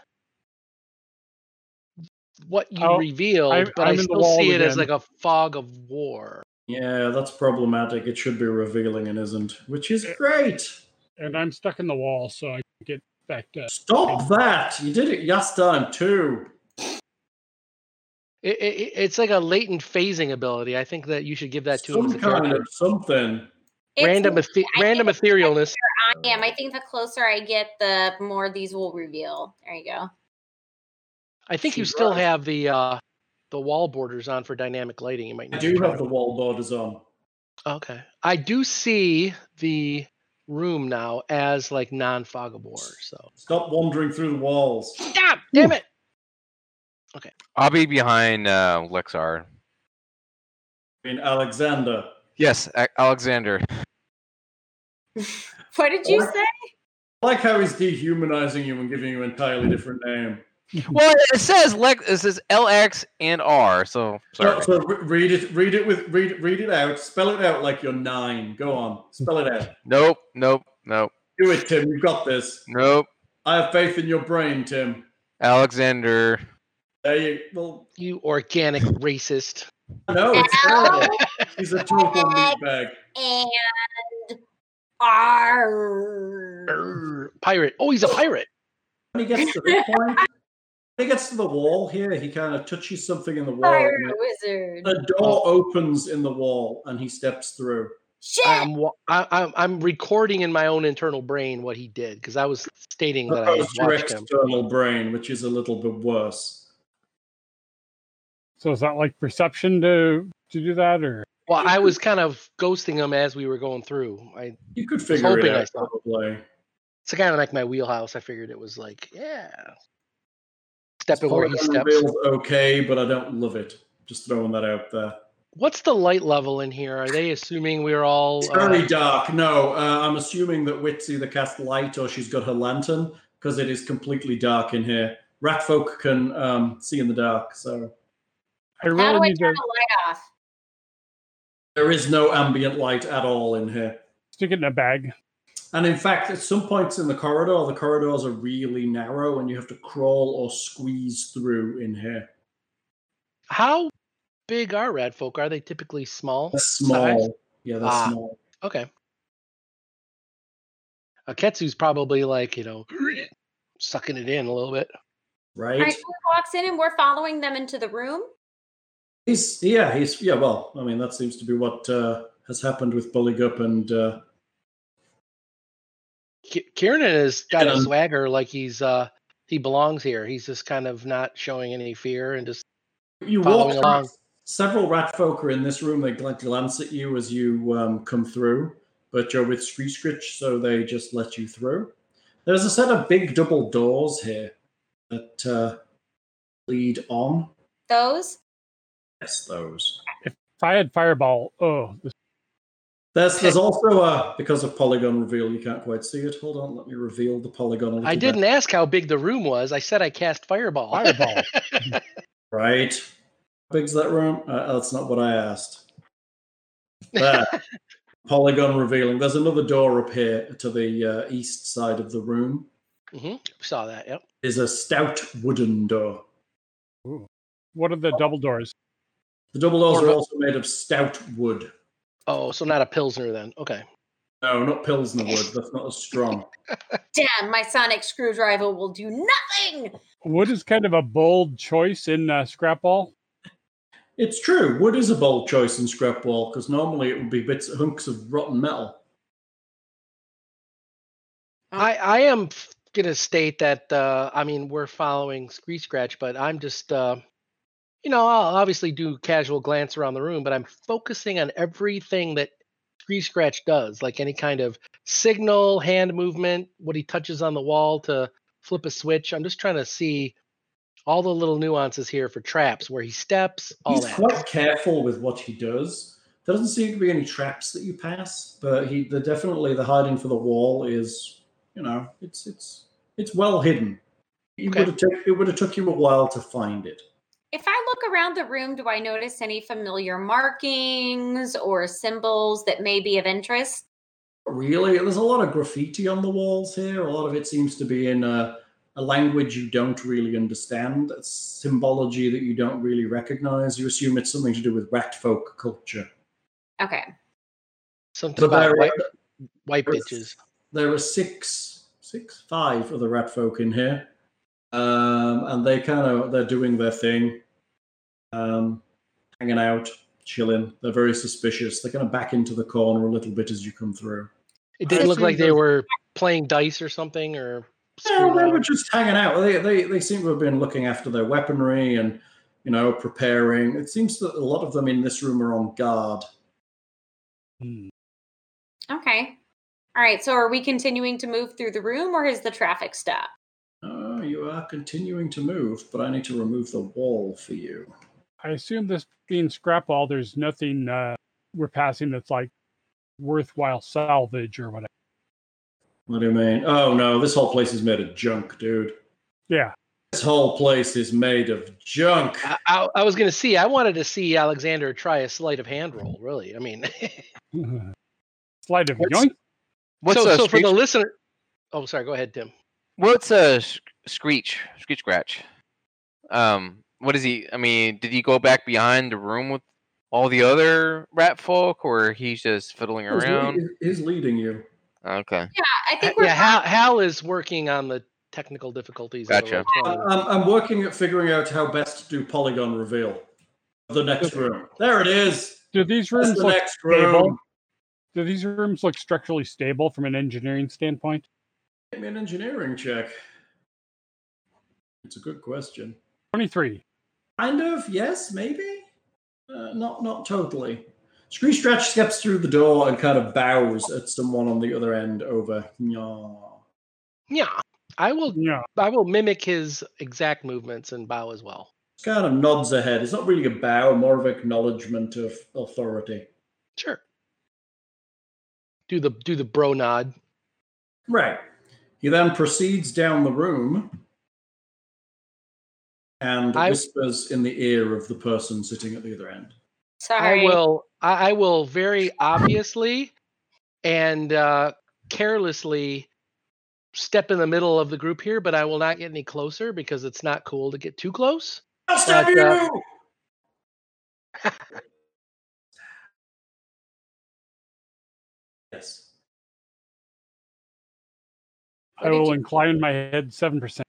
what you Oh, revealed, I'm- but i I'm in the still see it as like a fog of war. Yeah, that's problematic. It should be revealing and isn't, which is great. and I'm stuck in the wall, so I can get back to. Stop that! You did it last time too. It, it, it's like a latent phasing ability. I think that you should give that to him Some a kind of something. It's Random, what ethe- random etherealness. I am. I think the closer I get, the more these will reveal. There you go. I think you still right. have the uh, the wall borders on for dynamic lighting. You might I need to do try have the wall borders on. Okay, I do see the room now as like non fog of war. So Stop wandering through the walls. stop, damn it. Okay. I'll be behind uh, Lexar. I mean, Alexander. Yes, A- Alexander. (laughs) What did you Or- say? I like how he's dehumanizing you and giving you an entirely different name. Mm-hmm. Well, it says Lex. It says LX and R. So So, sorry. so re- read it. Read it with. Read. Read it out. Spell it out like you're nine. Go on. Spell it out. Nope. Nope. Nope. Do it, Tim. You've got this. Nope. I have faith in your brain, Tim. Alexander. There you. Well, You organic racist. no, it's (laughs) terrible. He's a total meatbag. And R. Pirate. Oh, he's a pirate. When he gets to this point, when he gets to the wall here, he kind of touches something in the wall. Pirate and wizard. The door opens in the wall, and he steps through. Shit. I'm, I, I'm I'm recording in my own internal brain what he did because I was stating that I had Opposed to your watched him. external brain, which is a little bit worse. So is that like perception to to do that, or Well, I was kind of ghosting him as we were going through. I You could figure it out, probably. it's kind of like my wheelhouse. I figured it was like, yeah, stepping where he steps. okay, but I don't love it. Just throwing that out there. What's the light level in here? Are they assuming we're all? It's uh, very dark. No, uh, I'm assuming that Wit's either cast light or she's got her lantern because it is completely dark in here. Rat folk can um, see in the dark, so I How do I turn the light off? there is no ambient light at all in here. stick it in a bag. And in fact, at some points in the corridor, the corridors are really narrow and you have to crawl or squeeze through in here. How big are rat folk? Are they typically small? They're small. Yeah, they're Ah. small. Okay. Aketsu's probably like you know, sucking it in a little bit. Right? All right, who walks in and we're following them into the room? He's yeah, he's yeah. Well, I mean, that seems to be what uh, has happened with Bulligup and uh, Ki- Kiernan has got a swagger like he's uh he belongs here. He's just kind of not showing any fear and just you Following walk. along. Several rat folk are in this room. They gl- glance at you as you um, come through, but you're with Screech Scritch, so they just let you through. There's a set of big double doors here that uh, lead on. Those? Yes, those. If I had fireball, oh, this, There's there's (laughs) also a because of polygon reveal. You can't quite see it. Hold on, let me reveal the polygon. A little I bit. didn't ask how big the room was. I said I cast fireball. Fireball. (laughs) Right. How big's that room? Uh, that's not what I asked. There. (laughs) polygon revealing. There's another door up here to the uh, east side of the room. hmm Saw that. Yep. Is a stout wooden door. what are the double doors? The double doors Or are also made of stout wood. Oh, so not a pilsner then. Okay. No, not Pilsner wood. That's not as strong. (laughs) Damn, my sonic screwdriver will do nothing. Wood is kind of a bold choice in uh, Scrapwall. It's true. Wood is a bold choice in Scrapwall because normally it would be bits hunks of rotten metal. I I am f- gonna state that uh, I mean we're following Scree Scratch, but I'm just uh, you know I'll obviously do casual glance around the room, but I'm focusing on everything that Scree Scratch does, like any kind of signal, hand movement, what he touches on the wall to flip a switch. I'm just trying to see all the little nuances here for traps, where he steps, all He's that. quite careful with what he does. There doesn't seem to be any traps that you pass, but he the definitely the hiding for the wall is, you know, it's it's it's well hidden. It Okay. would have took it would have took you a while to find it. If I look around the room, do I notice any familiar markings or symbols that may be of interest? Really, there's a lot of graffiti on the walls here. A lot of it seems to be in a, a language you don't really understand. It's symbology that you don't really recognize. You assume it's something to do with rat folk culture. Okay. Something So about there, white, white there's- bitches. there are six, six, five of the rat folk in here, um, and they kind of they're doing their thing, um, hanging out, chilling. They're very suspicious. They're kind of back into the corner a little bit as you come through. It didn't look like they were playing dice or something, or No, screwing they were just hanging out. They, they they seem to have been looking after their weaponry and you know preparing. It seems that a lot of them in this room are on guard. Hmm. Okay. All right. So are we continuing to move through the room or has the traffic stopped? Oh, you are continuing to move, but I need to remove the wall for you. I assume this being Scrapwall, there's nothing uh, we're passing that's like worthwhile salvage or whatever. What do you mean? Oh no, this whole place is made of junk, dude. Yeah. This whole place is made of junk. I, I, I was going to see. I wanted to see Alexander try a sleight of hand roll. Really, I mean, (laughs) Sleight of What's- yoink. What's so a so for the listener. Oh, sorry. Go ahead, Tim. What's a sh- screech? Screech scratch. Um, what is he? I mean, did he go back behind the room with all the other rat folk, or he's just fiddling He's, around? lead- he's leading you. Okay. Yeah, I think we're yeah, Hal, Hal is working on the technical difficulties. Gotcha. I- uh, I'm, I'm working at figuring out how best to do polygon reveal. The next room. There it is. Do these That's rooms the look next stable? room. Do these rooms look structurally stable from an engineering standpoint? Give me an engineering check. It's a good question. 23. Kind of, yes, maybe. Uh, not, not totally. Scree Stretch steps through the door and kind of bows at someone on the other end over. Yaw. Yeah, I will. Yeah. I will mimic his exact movements and bow as well. Kind of nods ahead. It's not really a bow, more of acknowledgement of authority. Sure. Do the do the bro nod. Right. He then proceeds down the room and I- whispers in the ear of the person sitting at the other end. sorry. I will. I, I will very obviously and uh, carelessly step in the middle of the group here, but I will not get any closer because it's not cool to get too close. I'll stab But, you! uh, (laughs) yes. I will incline my head 7%.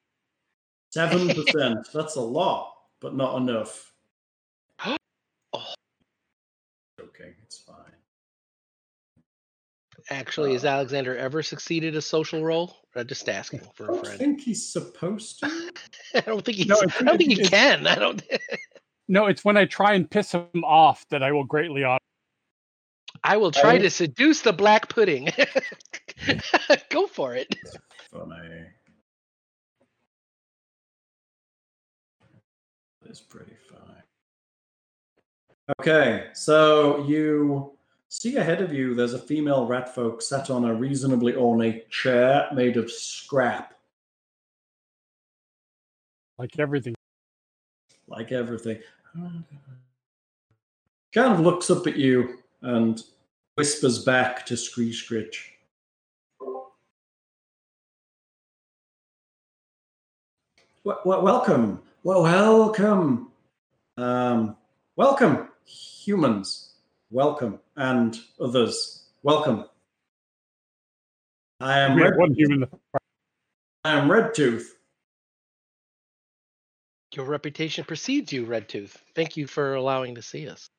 Seven percent. That's a lot, but not enough. (gasps) Oh. Okay, it's fine. Actually, has uh, Alexander ever succeeded a social role? I'm just asking for a don't friend. think he's supposed to. (laughs) I don't think he's. No, I it's- don't think he it's- can. I don't. (laughs) No, it's when I try and piss him off that I will greatly honor. I will try I- to seduce the black pudding. (laughs) Go for it. Funny. It's pretty funny. Okay, so you see ahead of you there's a female rat folk sat on a reasonably ornate chair made of scrap, like everything. like everything. Kind of looks up at you and whispers back to Scree Scritch. Well, welcome. Well, welcome. Um, welcome, humans. welcome, and others, welcome. I am We Red, one human. I am Red Tooth. Your reputation precedes you, Red Tooth. Thank you for allowing to see us.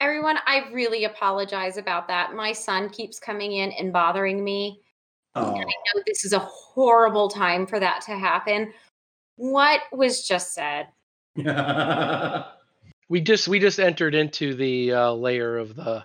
Everyone, I really apologize about that. My son keeps coming in and bothering me. Oh, I know this is a horrible time for that to happen. What was just said? (laughs) We just we just entered into the uh, layer of the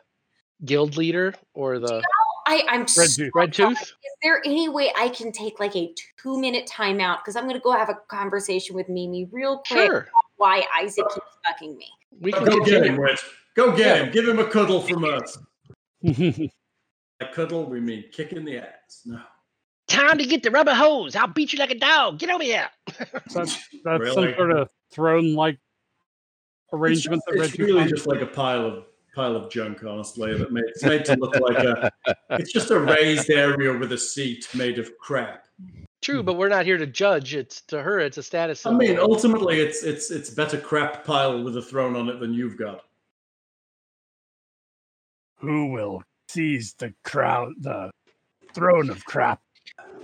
guild leader or the I, I'm Red so Tooth. Red. Tooth. Is there any way I can take like a two minute timeout? Because I'm going to go have a conversation with Mimi real quick. Sure, Why Isaac keeps fucking me. we can Go get him, Red. Go get Yeah. him. Give him a cuddle from (laughs) us. (laughs) By cuddle, we mean kick in the ass. No. Time to get the rubber hose. I'll beat you like a dog. Get over here. that's that's some sort of throne-like arrangement just, that Red it's really just like a pile of pile of junk, honestly. That made, it's made to look like a. (laughs) It's just a raised area with a seat made of crap. True, but we're not here to judge. It's to her. It's a status. I mean, ultimately, it's it's it's better crap pile with a throne on it than you've got. Who will seize the crown, the throne of crap?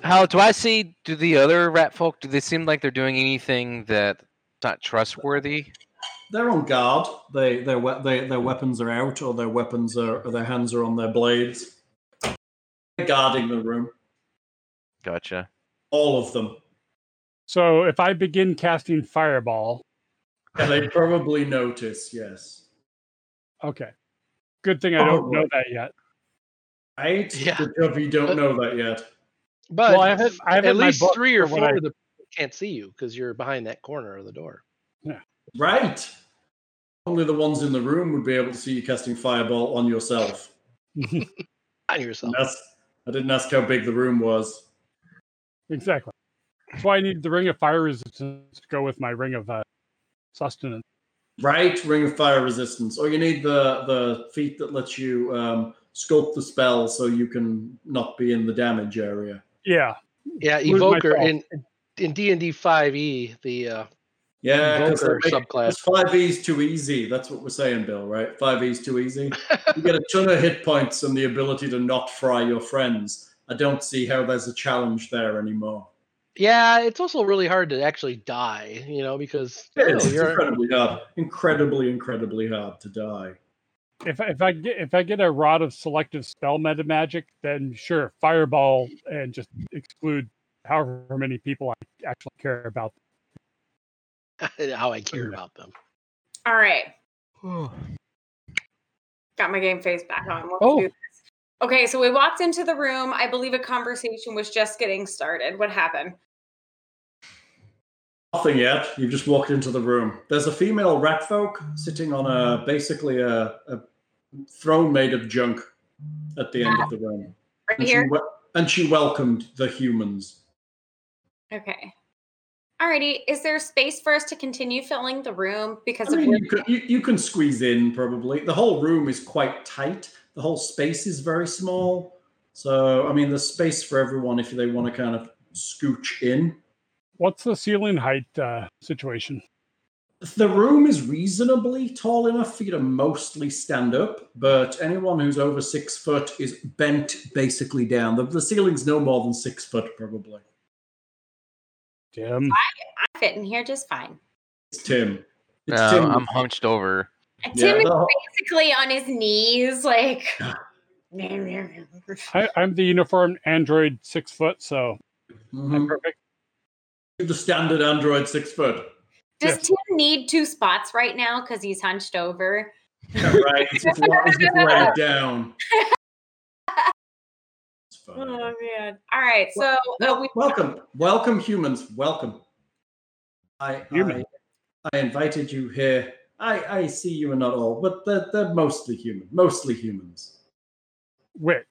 How do I see? Do the other rat folk? Do they seem like they're doing anything that's not trustworthy? They're on guard. They their we- they, their weapons are out, or their weapons are or their hands are on their blades. They're guarding the room. Gotcha. All of them. So if I begin casting fireball, And they probably notice. Yes. okay. Good thing I don't Oh, know that yet. Right. Yeah. Good job you don't know that yet. But well, I have it, I have it at least book three or four I- of the people can't see you because you're behind that corner of the door. Yeah. Right. Only the ones in the room would be able to see you casting fireball on yourself. (laughs) On yourself. And that's, I didn't ask how big the room was. exactly. That's why I need the ring of fire resistance to go with my ring of uh, sustenance. Right, ring of fire resistance. Or you need the the feat that lets you um, sculpt the spell so you can not be in the damage area. Yeah. Yeah, evoker in in D and D five E the uh, Yeah, evoker subclass. five E is too easy. That's what we're saying, Bill. Right? Five E is too easy. (laughs) you get a ton of hit points and the ability to not fry your friends. I don't see how there's a challenge there anymore. Yeah, it's also really hard to actually die, you know, because you know, It's, it's you're incredibly hard. Incredibly, incredibly hard to die. If if I get if I get a rod of selective spell meta magic, then sure, fireball and just exclude however many people I actually care about. (laughs) how I care about them. All right. Got my game face back on. Let's Oh. do this. Okay, so we walked into the room. I believe a conversation was just getting started. What happened? Nothing yet. You've just walked into the room. There's a female rat folk sitting on a basically a, a throne made of junk at the end of the room. Right And she, here? wel- and she welcomed the humans. Okay. Alrighty. Is there space for us to continue filling the room because I mean, where you, can, you, you can squeeze in probably. The whole room is quite tight. The whole space is very small. So, I mean, there's space for everyone if they want to kind of scooch in. What's the ceiling height uh, situation? The room is reasonably tall enough for you to mostly stand up, but anyone who's over six foot is bent basically down. The, the ceiling's no more than six foot, probably. Tim, I fit in here just fine. It's Tim. It's No, Tim. I'm hunched over. And Yeah, Tim is basically on his knees, like. I, I'm the uniform android six foot, so I'm Mhm. perfect. The standard Android six foot. Does Yes. Tim need two spots right now because he's hunched over? right. It's just, la- it's down. It's fine. Oh man! All right, so uh, we welcome, welcome, humans. Welcome. I, Human. I, I invited you here. I, I see you are not all, but they're, they're mostly human. Mostly humans. wait.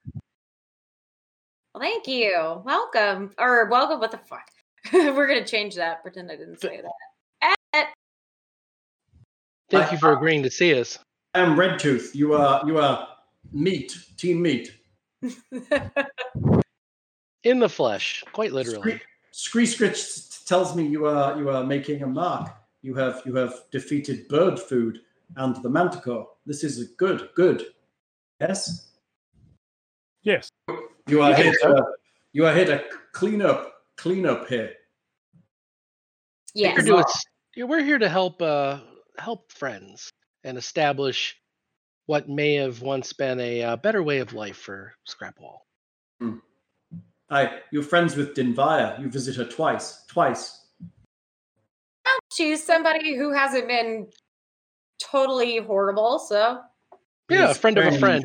well, thank you. Welcome or welcome. What the fuck? (laughs) We're gonna change that. Pretend I didn't say that. Thank you for uh, agreeing to see us. I'm Red Tooth. You are you are meat, team meat. (laughs) In the flesh, quite literally. Scree Scritch tells me you are you are making a mark. You have you have defeated bird food. and the Manticore. This is a good, good. Yes, Yes. you are Yeah, here. To, you are here to clean up, clean up here. Yes. Here to yeah, we're here to help uh, help friends and establish what may have once been a uh, better way of life for Scrapwall. Hi, you're friends with Dinvaya. You visit her twice. Twice. She's somebody who hasn't been totally horrible, so Yeah, a It's friend of a friend.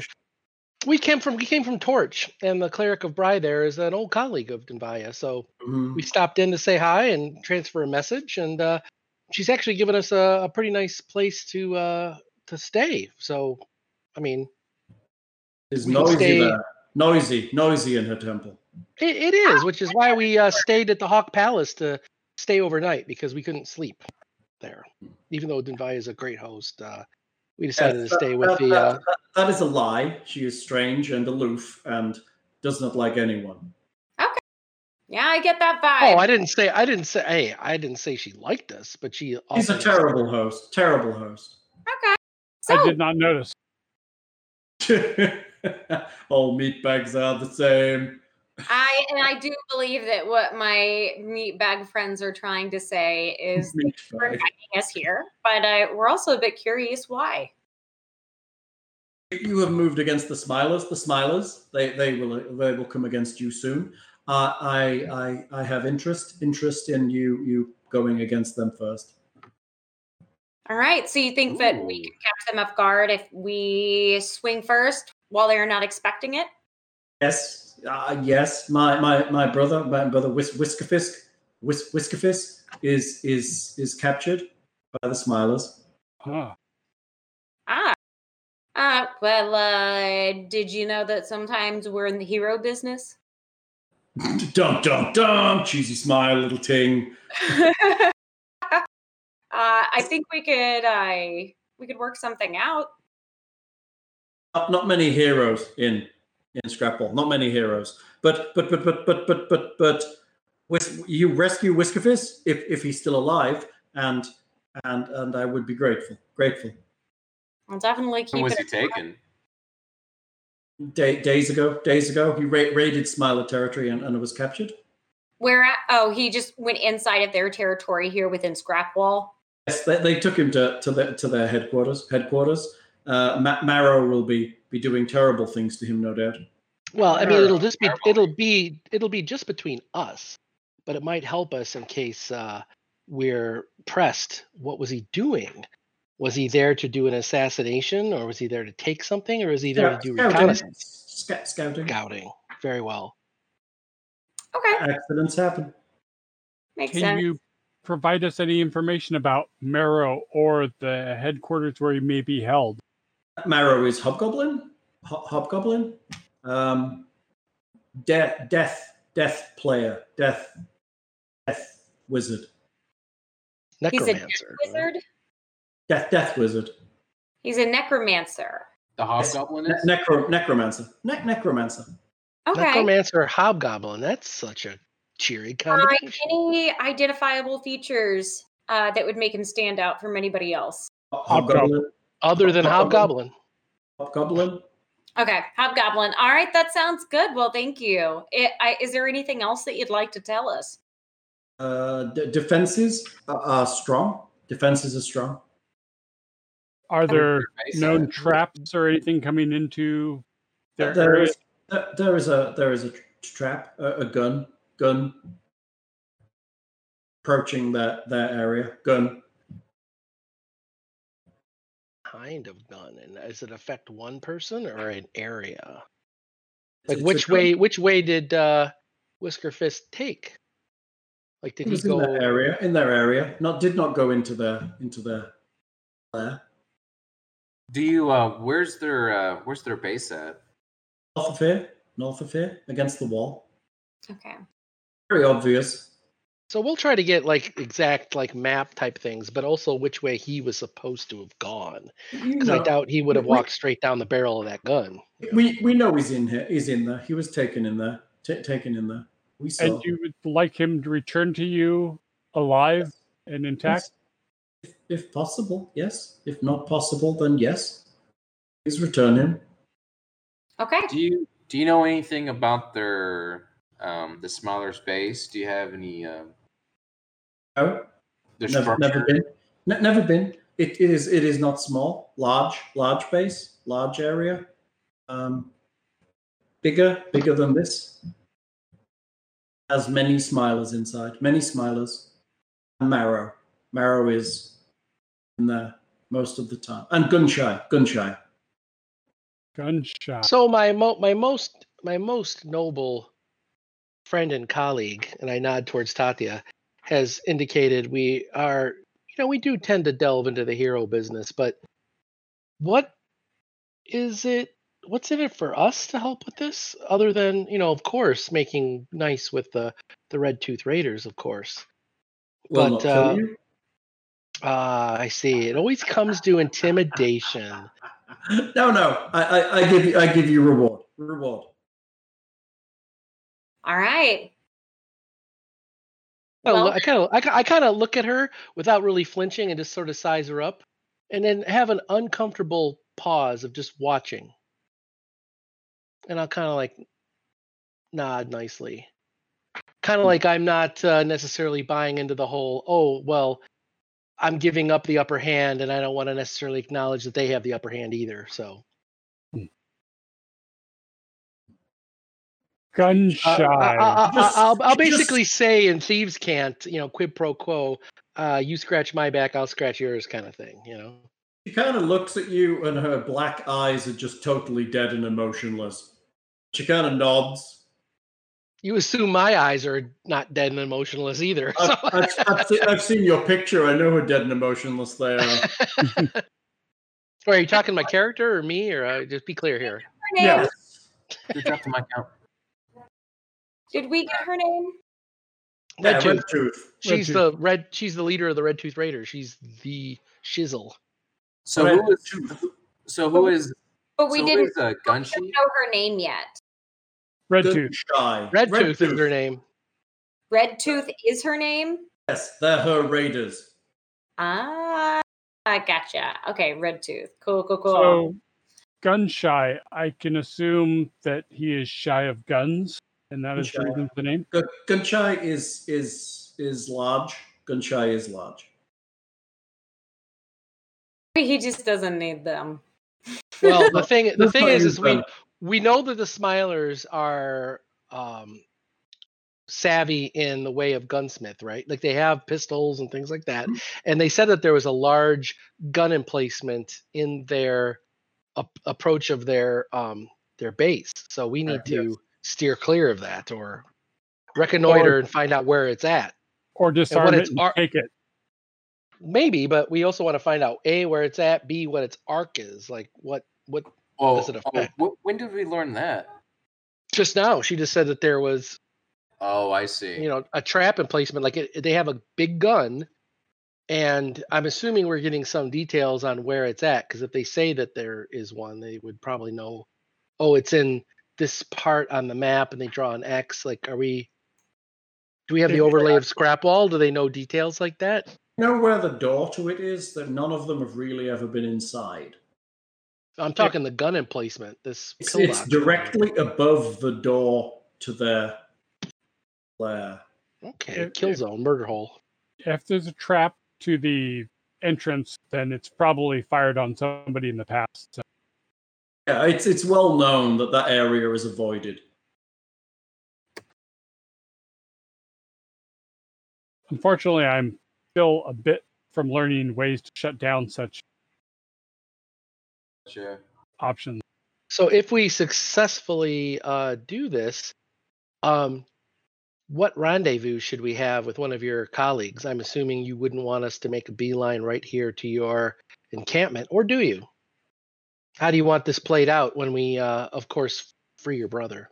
We came from we came from Torch, and the cleric of Brigh there is an old colleague of Dinvaya. So Mhm. we stopped in to say hi and transfer a message, and uh, she's actually given us a, a pretty nice place to uh, to stay. So, I mean, It's noisy stay- Noisy, noisy in her temple. It, it is, which is why we uh, stayed at the Hawk Palace to stay overnight because we couldn't sleep there. Even though Dinvaya is a great host, uh, we decided Yes, to stay that- with that- the. Uh, that- that is a lie. She is strange and aloof and does not like anyone. Okay. Yeah, I get that vibe. oh. I didn't say. I didn't say. Hey, I didn't say she liked us, but she. She's a often- terrible host. Terrible host. okay. So I did not notice. (laughs) All meatbags are the same. I and I do believe that what my meat bag friends are trying to say is (laughs) we're inviting us here, but uh, we're also a bit curious why. You have moved against the Smilers. The Smilers, they they will they will come against you soon. Uh, I I I have interest interest in you you going against them first. All right. So you think that we can catch them off guard if we swing first while they're not expecting it? Yes, uh, yes. My my my brother, my brother Whis- Whiskafisk, Whis- Whiskafisk is is is captured by the Smilers. Huh. Ah. Ah, well, uh, did you know that sometimes we're in the hero business? dum dum dum. Cheesy smile, little ting. (laughs) uh, I think we could, uh, we could work something out. Not, not many heroes in in Scrapwall. Not many heroes. But but but but but but but but with you rescue Whiskafist if if he's still alive, and and and I would be grateful. Grateful. I'll definitely keep When was it. he taken? Day, days ago, days ago, he ra- raided Smiler territory and, and was captured. Where at? Oh, he just went inside of their territory here within Scrapwall. Yes, they, they took him to to, the, to their headquarters. Headquarters. Uh, Ma- Marrow will be be doing terrible things to him, no doubt. Well, I mean, it'll just be it'll be. It'll be just between us, but it might help us in case uh, we're pressed. What was he doing? Was he there to do an assassination, or was he there to take something, or is he there to do Scouting. reconnaissance? Sca- scouting. Scouting. Very well. Okay, Accidents happen. makes Can sense. you provide us any information about Marrow or the headquarters where he may be held? Marrow is Hobgoblin. Ho- Hobgoblin. Um, death, death, death player, death, death wizard, He's a Necromancer. wizard. death, death wizard, He's a necromancer. The hobgoblin ne- is? necro, necromancer, ne- necromancer. Okay. Necromancer Hobgoblin. That's such a cheery Uh, combination. any identifiable features uh, that would make him stand out from anybody else? Hobgoblin, Other than Hobgoblin. Hobgoblin. Hobgoblin. Okay, Hobgoblin. All right, that sounds good. Well, thank you. It, I, is there anything else that you'd like to tell us? Uh, d- defenses are, are strong. Defenses are strong. Are there Base known traps or anything coming into their There area? is there- there is a there is a trap, a, a gun, gun approaching that that area. Gun. Kind of gun. And does it affect one person or an area? Like It's a which gun. way? Which way did uh, Whisker Fist take? Like did It he was in go? their area. In their area. Not did not go into their into their there. Do you? Uh, where's their? Uh, where's their base at? North of here. North of here. Against the wall. Okay. Very obvious. So we'll try to get like exact like map type things, but also which way he was supposed to have gone. You Because I doubt he would have we- walked straight down the barrel of that gun. we we know he's in here. He's in there. He was taken in there. Ta taken in there. We saw. And you would like him to return to you alive and intact? If, if possible, yes. If not possible, then yes. Please return him. Okay. Do you do you know anything about their um the Smiler's base? Do you have any um No, their never, never been. Ne- never been. It is. It is not small. Large. Large base. Large area. Um, bigger. Bigger than this. Has many smilers inside. Many smilers. And marrow. Marrow is in there most of the time. And gun shy. Gun shy. Gunshot. So my mo- my most my most noble friend and colleague, and I nod towards Tatya, has indicated we are you know we do tend to delve into the hero business, but what is it? What's in it for us to help with this, other than you know, of course, making nice with the the Red Tooth Raiders, of course. Will But, not kill uh. Ah, I see. It always comes to intimidation. (laughs) No, no. I, I, I give you. I give you reward. Reward. All right. I Well- I kind of, I, I kind of look at her without really flinching and just sort of size her up, and then have an uncomfortable pause of just watching, and I'll kind of like nod nicely, kind of like I'm not uh, necessarily buying into the whole, oh well, I'm giving up the upper hand, and I don't want to necessarily acknowledge that they have the upper hand either. So Gun uh, shy. I, I, I, I'll, I'll just- basically say in thieves can't, you know, quid pro quo. Uh, you scratch my back, I'll scratch yours, kind of thing. You know. She kind of looks at you, and her black eyes are just totally dead and emotionless. She kind of nods. You assume my eyes are not dead and emotionless either. I've, I've, I've, (laughs) se- I've seen your picture. I know how dead and emotionless they are. (laughs) Or are you talking my character or me, or uh, just be clear here? Her name. Yeah. Good job to my count. Did we get her name? Yeah, Red Red Tooth. Tooth. She's Tooth. the red. She's the leader of the Red Tooth Raiders. She's the shizzle. So Red who is Tooth. so who is But we so didn't uh, Gunshi? know her name yet. Red Good tooth. shy. Red, Tooth, is her name. Red Tooth is her name. Yes, they're her raiders. Ah, I gotcha. Okay, Red Tooth. Cool, cool, cool. So, gun shy. I can assume that he is shy of guns, and that is the Shy. reason for the name. Gun- Gunshai is is is large. Gunshai is large. he just doesn't need them. Well, the (laughs) thing the thing what is, he's is we we know that the Smilers are um, savvy in the way of gunsmith, right? Like they have pistols and things like that. And they said that there was a large gun emplacement in their ap- approach of their um, their base. So we need to. yes. To steer clear of that or reconnoiter and find out where it's at. Or disarm it it's and ar- take it. Maybe, but we also want to find out a where it's at, b what its arc is, like what what. Oh, Does it oh, affect? wh- when did we learn that? Just now, she just said that there was Oh, I see. you know a trap emplacement like it, they have a big gun and i'm assuming we're getting some details on where it's at because if they say that there is one they would probably know oh it's in this part on the map and they draw an x like are we do we have the overlay of uh, scrap wall do they know details like that You know where the door to it is? That none of them have really ever been inside. i'm talking the gun emplacement this It's, it's directly above the door to their lair. okay If- kill if- zone murder hole If there's a trap to the entrance, then it's probably fired on somebody in the past. So, Yeah, it's it's well known that that area is avoided. unfortunately, I'm still a bit from learning ways to shut down such Gotcha. options. So if we successfully uh, do this, um, what rendezvous should we have with one of your colleagues? I'm assuming you wouldn't want us to make a beeline right here to your encampment, or do you? How do you want this played out when we, uh, of course, free your brother?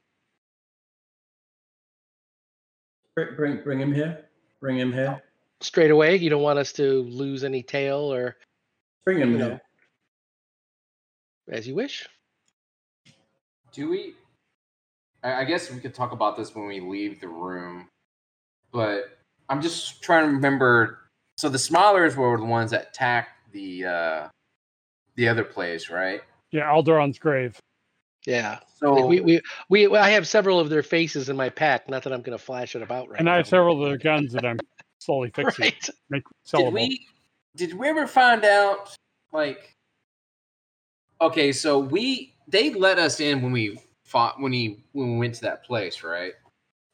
Bring, bring bring him here. Bring him here. Straight away, you don't want us to lose any tail, or Bring him You know. here. as you wish. Do we? I I guess we could talk about this when we leave the room, but I'm just trying to remember So the Smilers were the ones that attacked the uh, the other place, right? Yeah, Alderon's grave. Yeah. So Like we, we we I have several of their faces in my pack. Not that I'm going to flash it about right and now. I have several of their guns that I'm slowly (laughs) fixing. Right. Make did we did we ever find out like okay so we they let us in when we fought when he when we went to that place right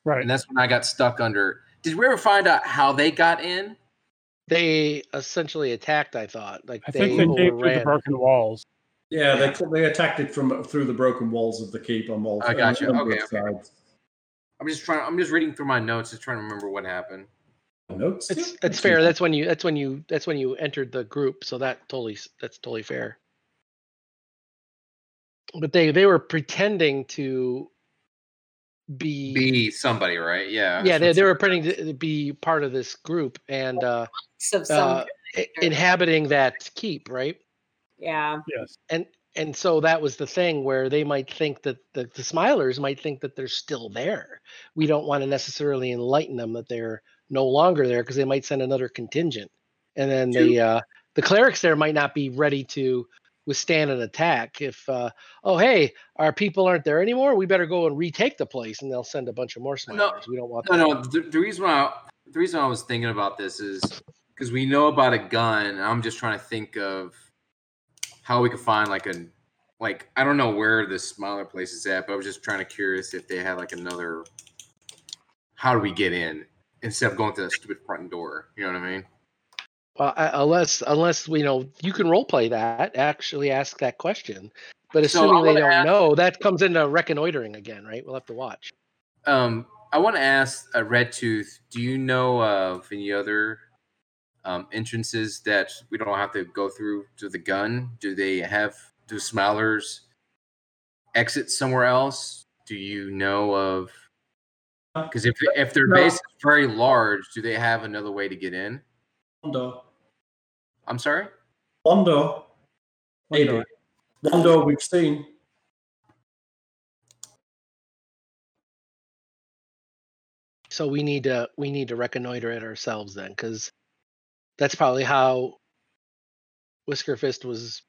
right. and that's when i got stuck under did we ever find out how they got in They essentially attacked. I thought. Like I they, think they came through the broken walls. Yeah, they they attacked it from through the broken walls of the keep on all. I got you. on a number Okay, okay. sides. i'm just trying i'm just reading through my notes just trying to remember what happened Notes. It's yeah. that's fair. That's when you that's when you that's when you entered the group. So that totally that's totally fair. But they they were pretending to be, be somebody right yeah yeah they, they were pretending to be part of this group and uh, So some uh inhabiting that keep right yeah. Yes. and and so that was the thing where they might think that the, the smilers might think that they're still there we don't want to necessarily enlighten them that they're no longer there because they might send another contingent and then the uh the clerics there might not be ready to withstand an attack if uh oh hey our people aren't there anymore we better go and retake the place and they'll send a bunch of more smilers we don't want No, that. no. The, the reason why the reason I was thinking about this is because we know about a gun. And I'm just trying to think of how we could find like a like I don't know where this smaller place is at, but I was just trying to curious if they had like another. How do we get in instead of going to that stupid front door? You know what I mean? Well, uh, unless unless you know you can role play that, actually ask that question. But So assuming they don't ask- know, that comes into reconnoitering again, right? We'll have to watch. Um, I want to ask uh, Red Tooth. Do you know of any other um, entrances that we don't have to go through to the gun? Do they have do Smilers exit somewhere else? Do you know of? Because if if their No. base is very large, do they have another way to get in? Londo. I'm sorry. Londo. Londo. Maybe. Londo we've seen. So we need to we need to reconnoiter it ourselves then, because that's probably how Whisker Fist was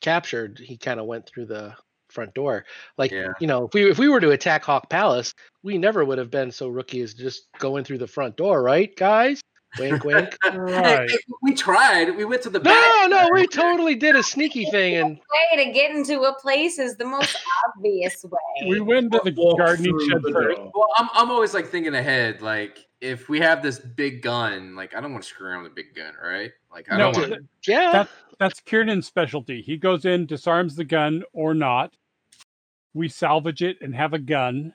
captured. He kind of went through the front door. Like Yeah. you know, if we if we were to attack Hawk Palace, we never would have been so rookie as just going through the front door, right, guys? Wink, (laughs) wink. Right. We tried. We went to the no, back. no, no, we totally did a sneaky thing, and Way to get into a place is the most obvious way. We went to the garden shed the first. door. Well, I'm I'm always like thinking ahead. Like if we have this big gun, like I don't want to screw around with a big gun, right? Like I No, don't want. yeah, That- That's Kiernan's specialty. He goes in, disarms the gun or not. We salvage it and have a gun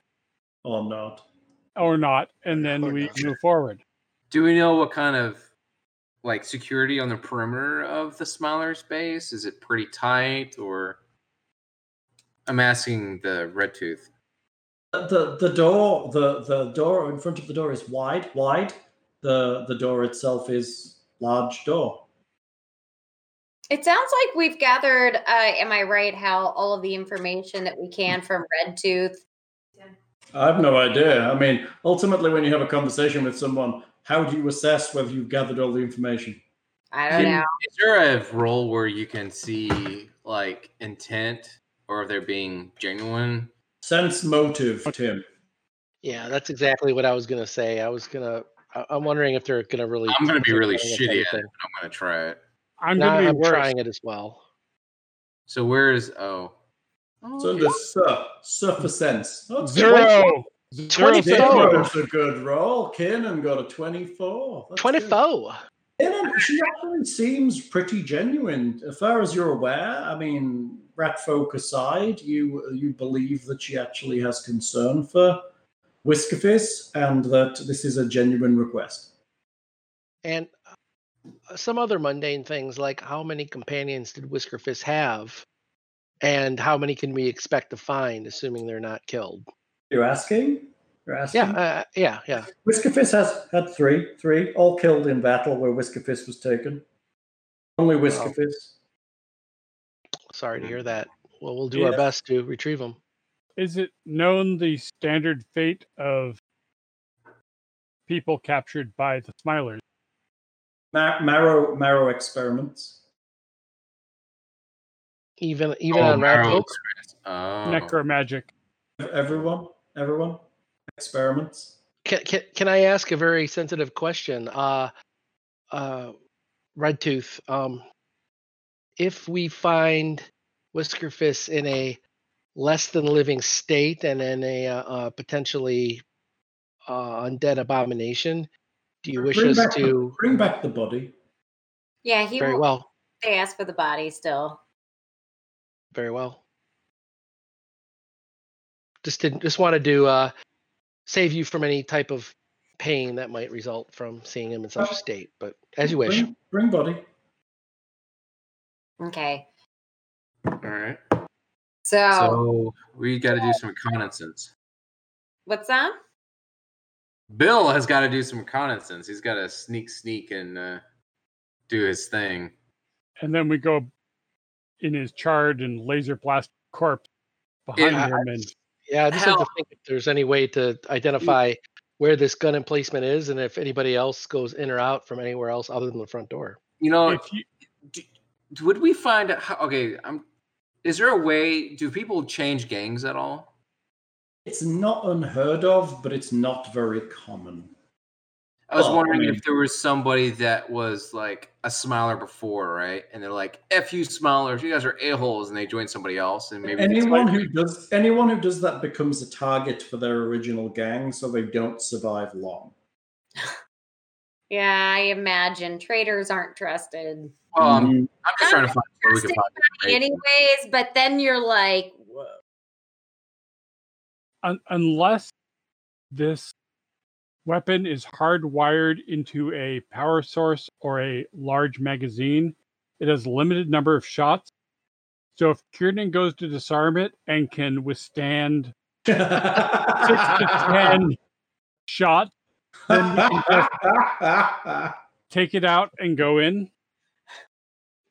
oh, Or not. or not, and then Or we not. move forward. Do we know what kind of like security on the perimeter of the Smiler space? Is it pretty tight, or I'm asking the Red Tooth. The the door the the door in front of the door is wide wide. The the door itself is large door. It sounds like we've gathered, uh, am I right, how all of the information that we can from Red Tooth. I have no idea. I mean, ultimately, when you have a conversation with someone, how do you assess whether you've gathered all the information? I don't Can- know. Is there a role where you can see like intent or if they're being genuine? Sense motive, Tim. yeah, that's exactly what I was gonna say. I was gonna. I- I'm wondering if they're gonna really. I'm gonna be really shitty at it, but I'm gonna try it. I'm Nah, going to I'm be worse. trying it as well. So where's oh? It's under Sir. Sir for sense. That's Zero. Zero. Twenty- sense Zero. motive. Zero's a good roll. Kanan got a 24. That's Twenty good. Kanan, she actually seems pretty genuine. As far as you're aware, I mean, rat folk aside, you you believe that she actually has concern for Whiskerfist and that this is a genuine request. And uh, some other mundane things like how many companions did Whiskerfist have, and how many can we expect to find, assuming they're not killed? You're asking? You're asking? Yeah, uh, yeah, yeah. Whiskerfist has had three, three, all killed in battle where Whiskerfist was taken. Only Whiskerfist. Sorry to hear that. Well, we'll do our best to retrieve them. Is it known the standard fate of people captured by the Smilers? Ma- marrow marrow experiments. Even even Oh, on marrow folk. express. Oh. Necromagic. Everyone, everyone, experiments. Can, can, can I ask a very sensitive question? Uh, uh, Red Tooth, um, if we find Whiskerfist in a less than living state and in a uh, uh, potentially uh, undead abomination, do you wish bring us to? the, bring back the body. Yeah, he Very will, well, They asked for the body still. very well. Just didn't just wanted to uh, save you from any type of pain that might result from seeing him in such a state. But as you wish. Bring, bring body. Okay. All right. So, So we got to do some reconnaissance. what's that? Bill has got to do some reconnaissance. He's got to sneak, sneak, and uh, do his thing. And then we go in his charred and laser blast corpse behind Yeah, him and Yeah, I just like to think if there's any way to identify where this gun emplacement is and if anybody else goes in or out from anywhere else other than the front door. You know, if you, d- would we find out? How, okay, I'm. Is there a way? Do people change gangs at all? It's not unheard of, but it's not very common. I was Well, I wondering mean- if there was somebody that was like a smiler before, right? And they're like, "F you, smilers! You guys are a holes," and they join somebody else, and maybe anyone who does anyone who does that becomes a target for their original gang, so they don't survive long. (laughs) Yeah, I imagine traders aren't trusted. Well, I'm, Mm, I'm just trying to find where we can find. Anyways, but then you're like, whoa. un, unless this weapon is hardwired into a power source or a large magazine, it has a limited number of shots. So if Kiernan goes to disarm it and can withstand (laughs) six to ten (laughs) shots, then we can just (laughs) take it out and go in.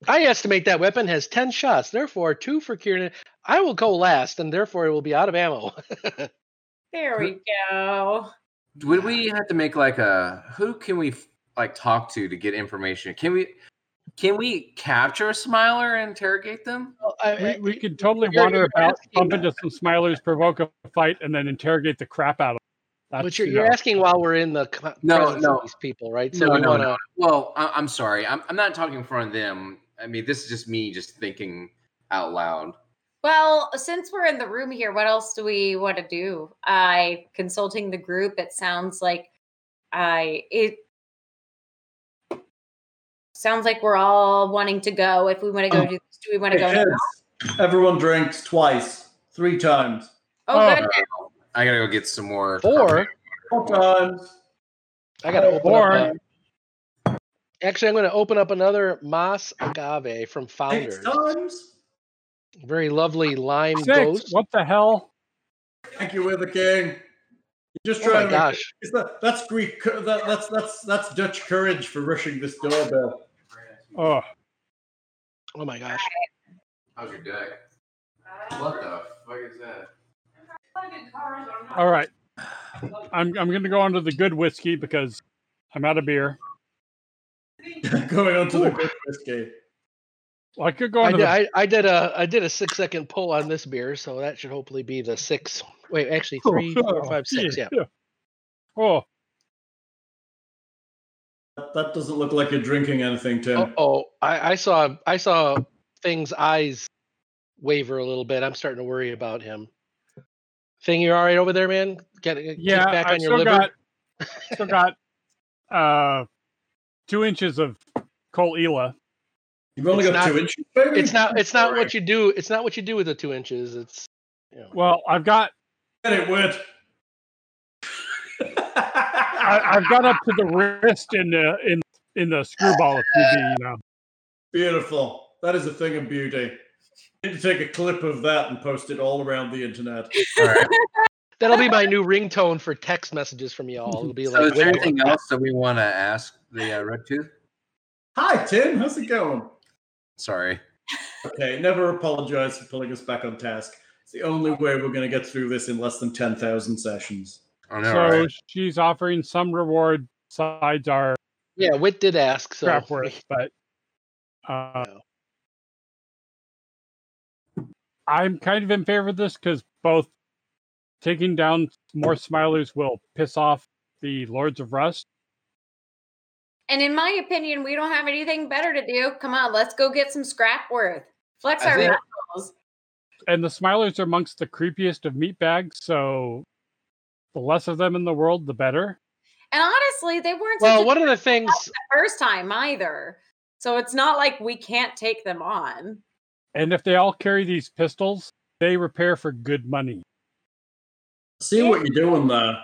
I estimate that weapon has 10 shots, therefore, two for Kiernan. I will go last, and therefore it will be out of ammo. (laughs) there we go. Would we have to make like a who can we like talk to to get information? Can we can we capture a smiler and interrogate them? Well, I- We, we could totally you're- wander about, bump into some smilers, provoke a fight, and then interrogate the crap out of them. but you're, you you're know, asking while we're in the co- No, presence no. of these people, right? So No, we no, want to. no. Well, I, I'm sorry. I'm, I'm not talking in front of them. I mean, this is just me just thinking out loud. Well, since we're in the room here, what else do we want to do? I consulting the group. It sounds like I it sounds like we're all wanting to go. If we want to go Oh. do this, do we want to Hey, go? now? everyone drinks twice, three times, Oh, Oh. good. I gotta go get some more. Or four times. I got to open Or- up. a- actually, I'm going to open up another Mas Agave from Six Founders. times. Very lovely lime Six. ghost. What the hell? Thank you, we're the king. You're just Oh trying my to make- gosh. Is that, that's Greek. That, that's that's that's Dutch courage for rushing this doorbell. Oh, Oh my gosh. How's your deck? What the fuck is that? All right. I'm I'm gonna go on to the good whiskey because I'm out of beer. (laughs) Going on to the good whiskey. Well, I could go I on to did, the I, I did a I did a six second pull on this beer, so that should hopefully be the six. Wait, actually oh, three, four, oh, five, six. Yeah. Oh, That, that doesn't look like you're drinking anything, Tim. Oh, oh I, I saw I saw things eyes waver a little bit. I'm starting to worry about him. Thing, You're all right over there, man? Get, get yeah. back I on your still liver. got still got uh two inches of coal Ela. You've only it's got not- two inches, baby. It's not it's not what you do. It's not what you do with the two inches. It's you know. Well, I've got Get it, word. I, I've got up to the wrist in the in in the screwball if need be, you know. Beautiful. That is a thing of beauty. Need to take a clip of that and post it all around the internet. (laughs) All right. That'll be my new ringtone for text messages from y'all. It'll be So, like is there anything else that we want to ask the uh, red tooth? Hi, Tim. How's it going? Sorry. Okay, never apologize for pulling us back on task. It's the only way we're going to get through this in less than 10,000 sessions. Oh no. so right. she's offering some reward sides our Yeah, Wit did ask. So Scrapworth, but uh, I'm kind of in favor of this because both taking down more Smilers will piss off the Lords of Rust, And in my opinion, we don't have anything better to do. Come on, let's go get some scrap worth. Flex I our think- muscles. and the Smilers are amongst the creepiest of meat bags. So the less of them in the world, the better. And honestly, they weren't well, such a one of the things the first time either. So it's not like we can't take them on. And if they all carry these pistols, they repair for good money. See what you're doing there.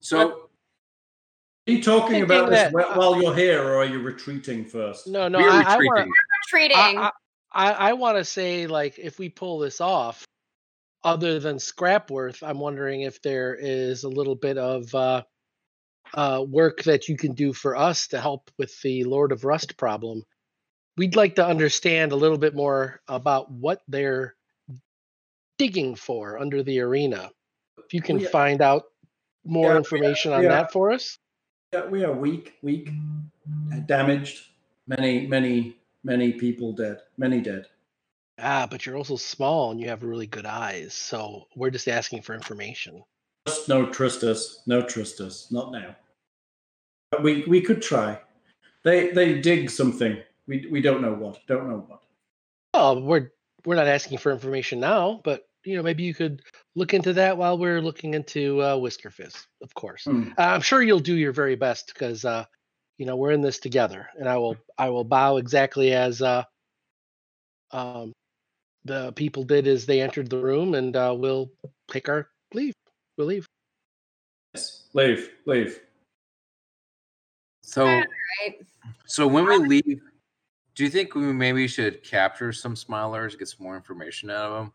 So Are you talking about this that- while you're here, or are you retreating first? no, no, we're I, I retreating. want Treating. I, I, I want to say like if we pull this off, other than Scrapworth, I'm wondering if there is a little bit of uh, uh, work that you can do for us to help with the Lord of Rust problem. We'd like to understand a little bit more about what they're digging for under the arena. If you can We- find out more Yeah, we- information on that for us. Yeah, we are weak, weak, damaged. Many, many, many people dead. Many dead. Ah, but you're also small and you have really good eyes. So we're just asking for information. Just no trust us. No trust us. Not now. But we we could try. They they dig something. We we don't know what. Don't know what. Oh, we're we're not asking for information now, but you know maybe you could look into that while we're looking into uh, Whiskerfist, of course. Hmm. Uh, I'm sure you'll do your very best because uh, you know we're in this together, and I will I will bow exactly as uh, um, the people did as they entered the room, and uh, we'll take our leave. We'll leave. Yes. Leave. Leave. so Right. so when we leave, do you think we maybe should capture some smilers, get some more information out of them?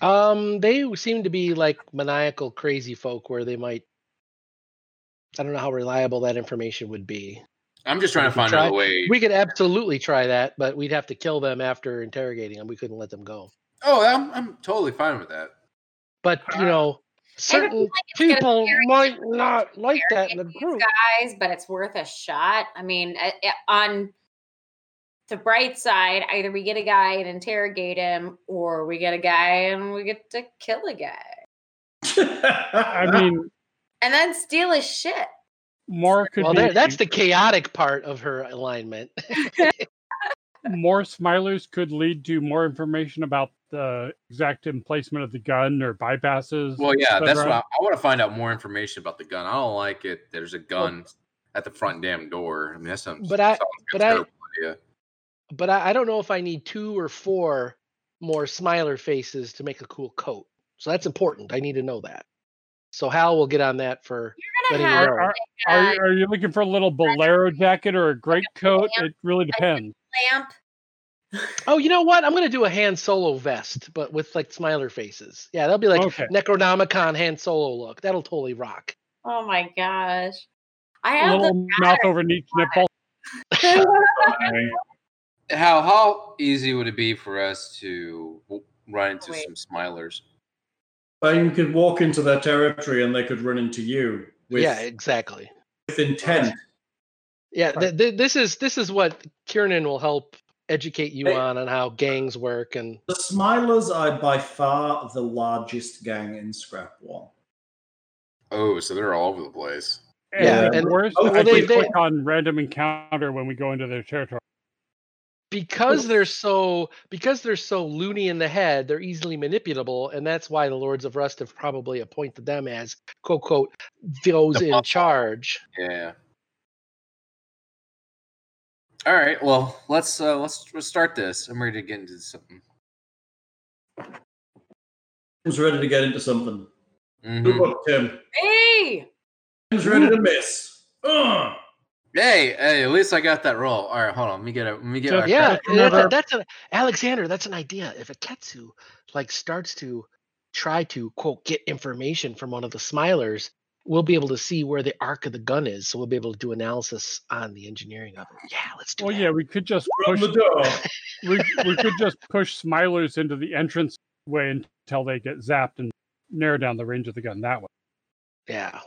Um, they seem to be like maniacal, crazy folk, where they might. I don't know how reliable that information would be. I'm just trying to We find try- another way. We could absolutely try that, but we'd have to kill them after interrogating them. We couldn't let them go. Oh, I'm I'm totally fine with that. But you know, certain like people might not like that in the group. guys, but it's worth a shot. I mean, uh, uh, on the bright side, either we get a guy and interrogate him, or we get a guy and we get to kill a guy (laughs) I mean, and then steal his shit. more could Well, be there, that's the chaotic part of her alignment. (laughs) more Smilers could lead to more information about the exact emplacement of the gun or bypasses. Well, yeah, that's what I, I want to find out more information about the gun. I don't like it. There's a gun at the front damn door. I mean, that sounds. But I- sounds like a but I- terrible idea. but I, I don't know if I need two or four more Smiler faces to make a cool coat. So that's important. I need to know that. So Hal will get on that for You're gonna you have know. Are, a are, are you looking for a little bolero jacket or a great coat? It really depends. lamp. Oh, you know what? I'm gonna do a Han Solo vest, but with like Smiler faces. Yeah, that'll be like Okay. Necronomicon Han Solo look. That'll totally rock. Oh my gosh! I have a little mouth over each nipple. Fine. (laughs) How how easy would it be for us to run into Wait. some smilers? Well, you could walk into their territory and they could run into you with, yeah, exactly. with intent. Yeah, th- th- this is this is what Kiernan will help educate you Hey. on on how gangs work and The Smilers are by far the largest gang in Scrapwall. Oh, so they're all over the place. Yeah, and, and- worse, well, I they- can they- click on random encounter when we go into their territory. because they're so because they're so loony in the head, they're easily manipulable, and that's why the Lords of Rust have probably appointed them as quote quote those The in charge. Yeah. All right. Well, let's uh let's, let's start this. I'm ready to get into something. Tim's ready to get into something. Mhm. Good luck, Tim. Hey, Tim's ready to miss. Ugh. Hey, hey, at least I got that roll. All right, hold on. Let me get it. Let me get So- our Yeah, That's that's, a, that's a Alexander. That's an idea. If a Ketsu like starts to try to quote get information from one of the Smilers, we'll be able to see where the arc of the gun is. So we'll be able to do analysis on the engineering of it. Yeah, let's do Well, that. yeah, we could just From push the door. (laughs) we, we could just push Smilers into the entrance way until they get zapped and narrow down the range of the gun that way. Yeah.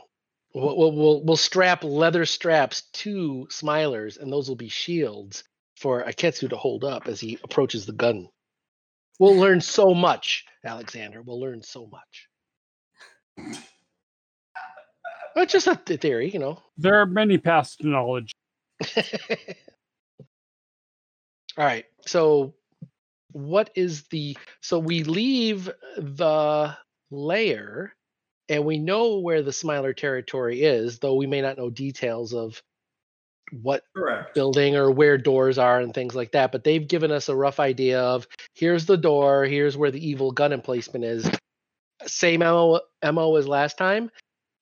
We'll, we'll, we'll, we'll strap leather straps to Smilers, and those will be shields for Aketsu to hold up as he approaches the gun. We'll learn so much, Alexander. We'll learn so much. Well, it's just a th- theory, you know. There are many paths to knowledge. (laughs) All right. So, what is the. So, we leave the layer and we know where the Smiler territory is, though we may not know details of what Correct. building or where doors are and things like that. But they've given us a rough idea of here's the door, here's where the evil gun emplacement is. Same MO, MO as last time.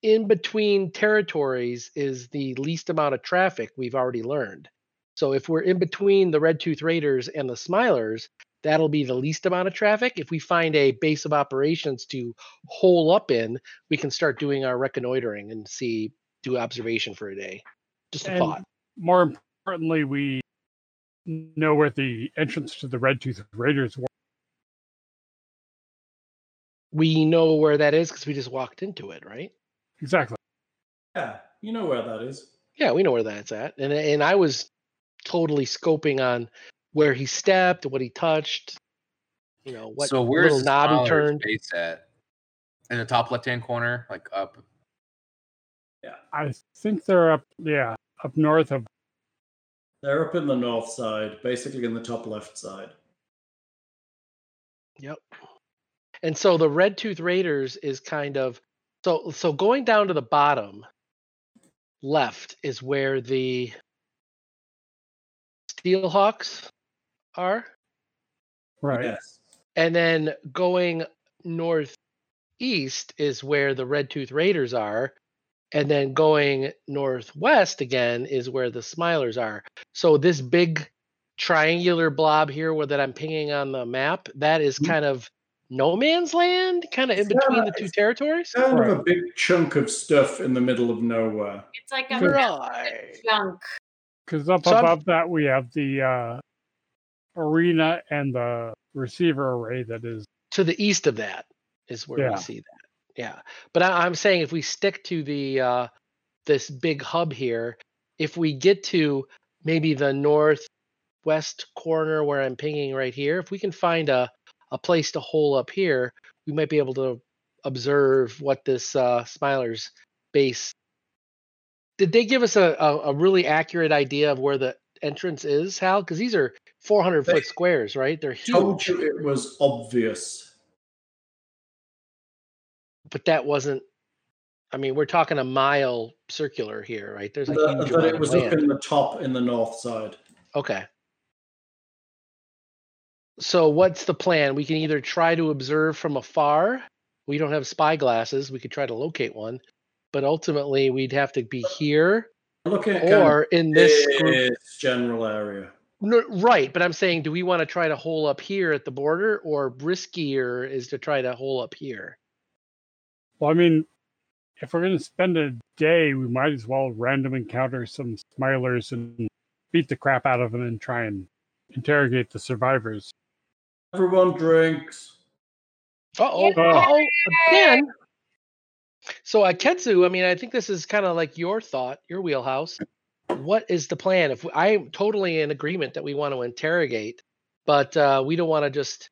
In between territories is the least amount of traffic we've already learned. So if we're in between the Red Tooth Raiders and the Smilers, that'll be the least amount of traffic. If we find a base of operations to hole up in, we can start doing our reconnoitering and see, do observation for a day. Just a And thought. more importantly, we know where the entrance to the Red Tooth Raiders were. We know where that is because we just walked into it, right? Exactly. Yeah, you know where that is. Yeah, we know where that's at. And and I was totally scoping on where he stepped, what he touched, you know, what so where's little the knob he turned. base at? In the top left hand corner, like up. Yeah. I think they're up, yeah, up north of. They're up in the north side, basically in the top left side. Yep. And so the Red Tooth Raiders is kind of so so going down to the bottom left is where the Steelhawks are. Right. Yes. And then going northeast is where the Red Tooth Raiders are. And then going northwest again is where the Smilers are. So this big triangular blob here where that I'm pinging on the map, that is Mhm. kind of no man's land, kind of in between kinda- the two it's territories. Kind of a big chunk of stuff in the middle of nowhere. It's like a Right. chunk. Because up So I'm- above that, we have the uh, arena and the receiver array that is. To the east of that is where Yeah. we see that. Yeah. But I, I'm saying if we stick to the uh this big hub here, if we get to maybe the northwest corner where I'm pinging right here, if we can find a, a place to hole up here, we might be able to observe what this uh Smiler's base. Did they give us a, a, a really accurate idea of where the entrance is, Hal? Because these are 400 foot squares, right? They're huge. Told you it was obvious. but that wasn't i mean we're talking a mile circular here right there's a That, huge it was up in the top in the north side. okay so what's the plan? We can either try to observe from afar. We don't have spy glasses. We could try to locate one. But ultimately we'd have to be here Looking at or in this this general area. No, right. But i'm saying do we want to try to hole up here at the border or riskier is to try to hole up here? Well, I mean, if we're going to spend a day, we might as well random encounter some smilers and beat the crap out of them and try and interrogate the survivors. Everyone drinks. Uh-oh. Yeah. Uh-oh. Again. So Aketsu, I mean, I think this is kind of like your thought, your wheelhouse. What is the plan? If we, I'm totally in agreement that we want to interrogate, but uh, we don't want to just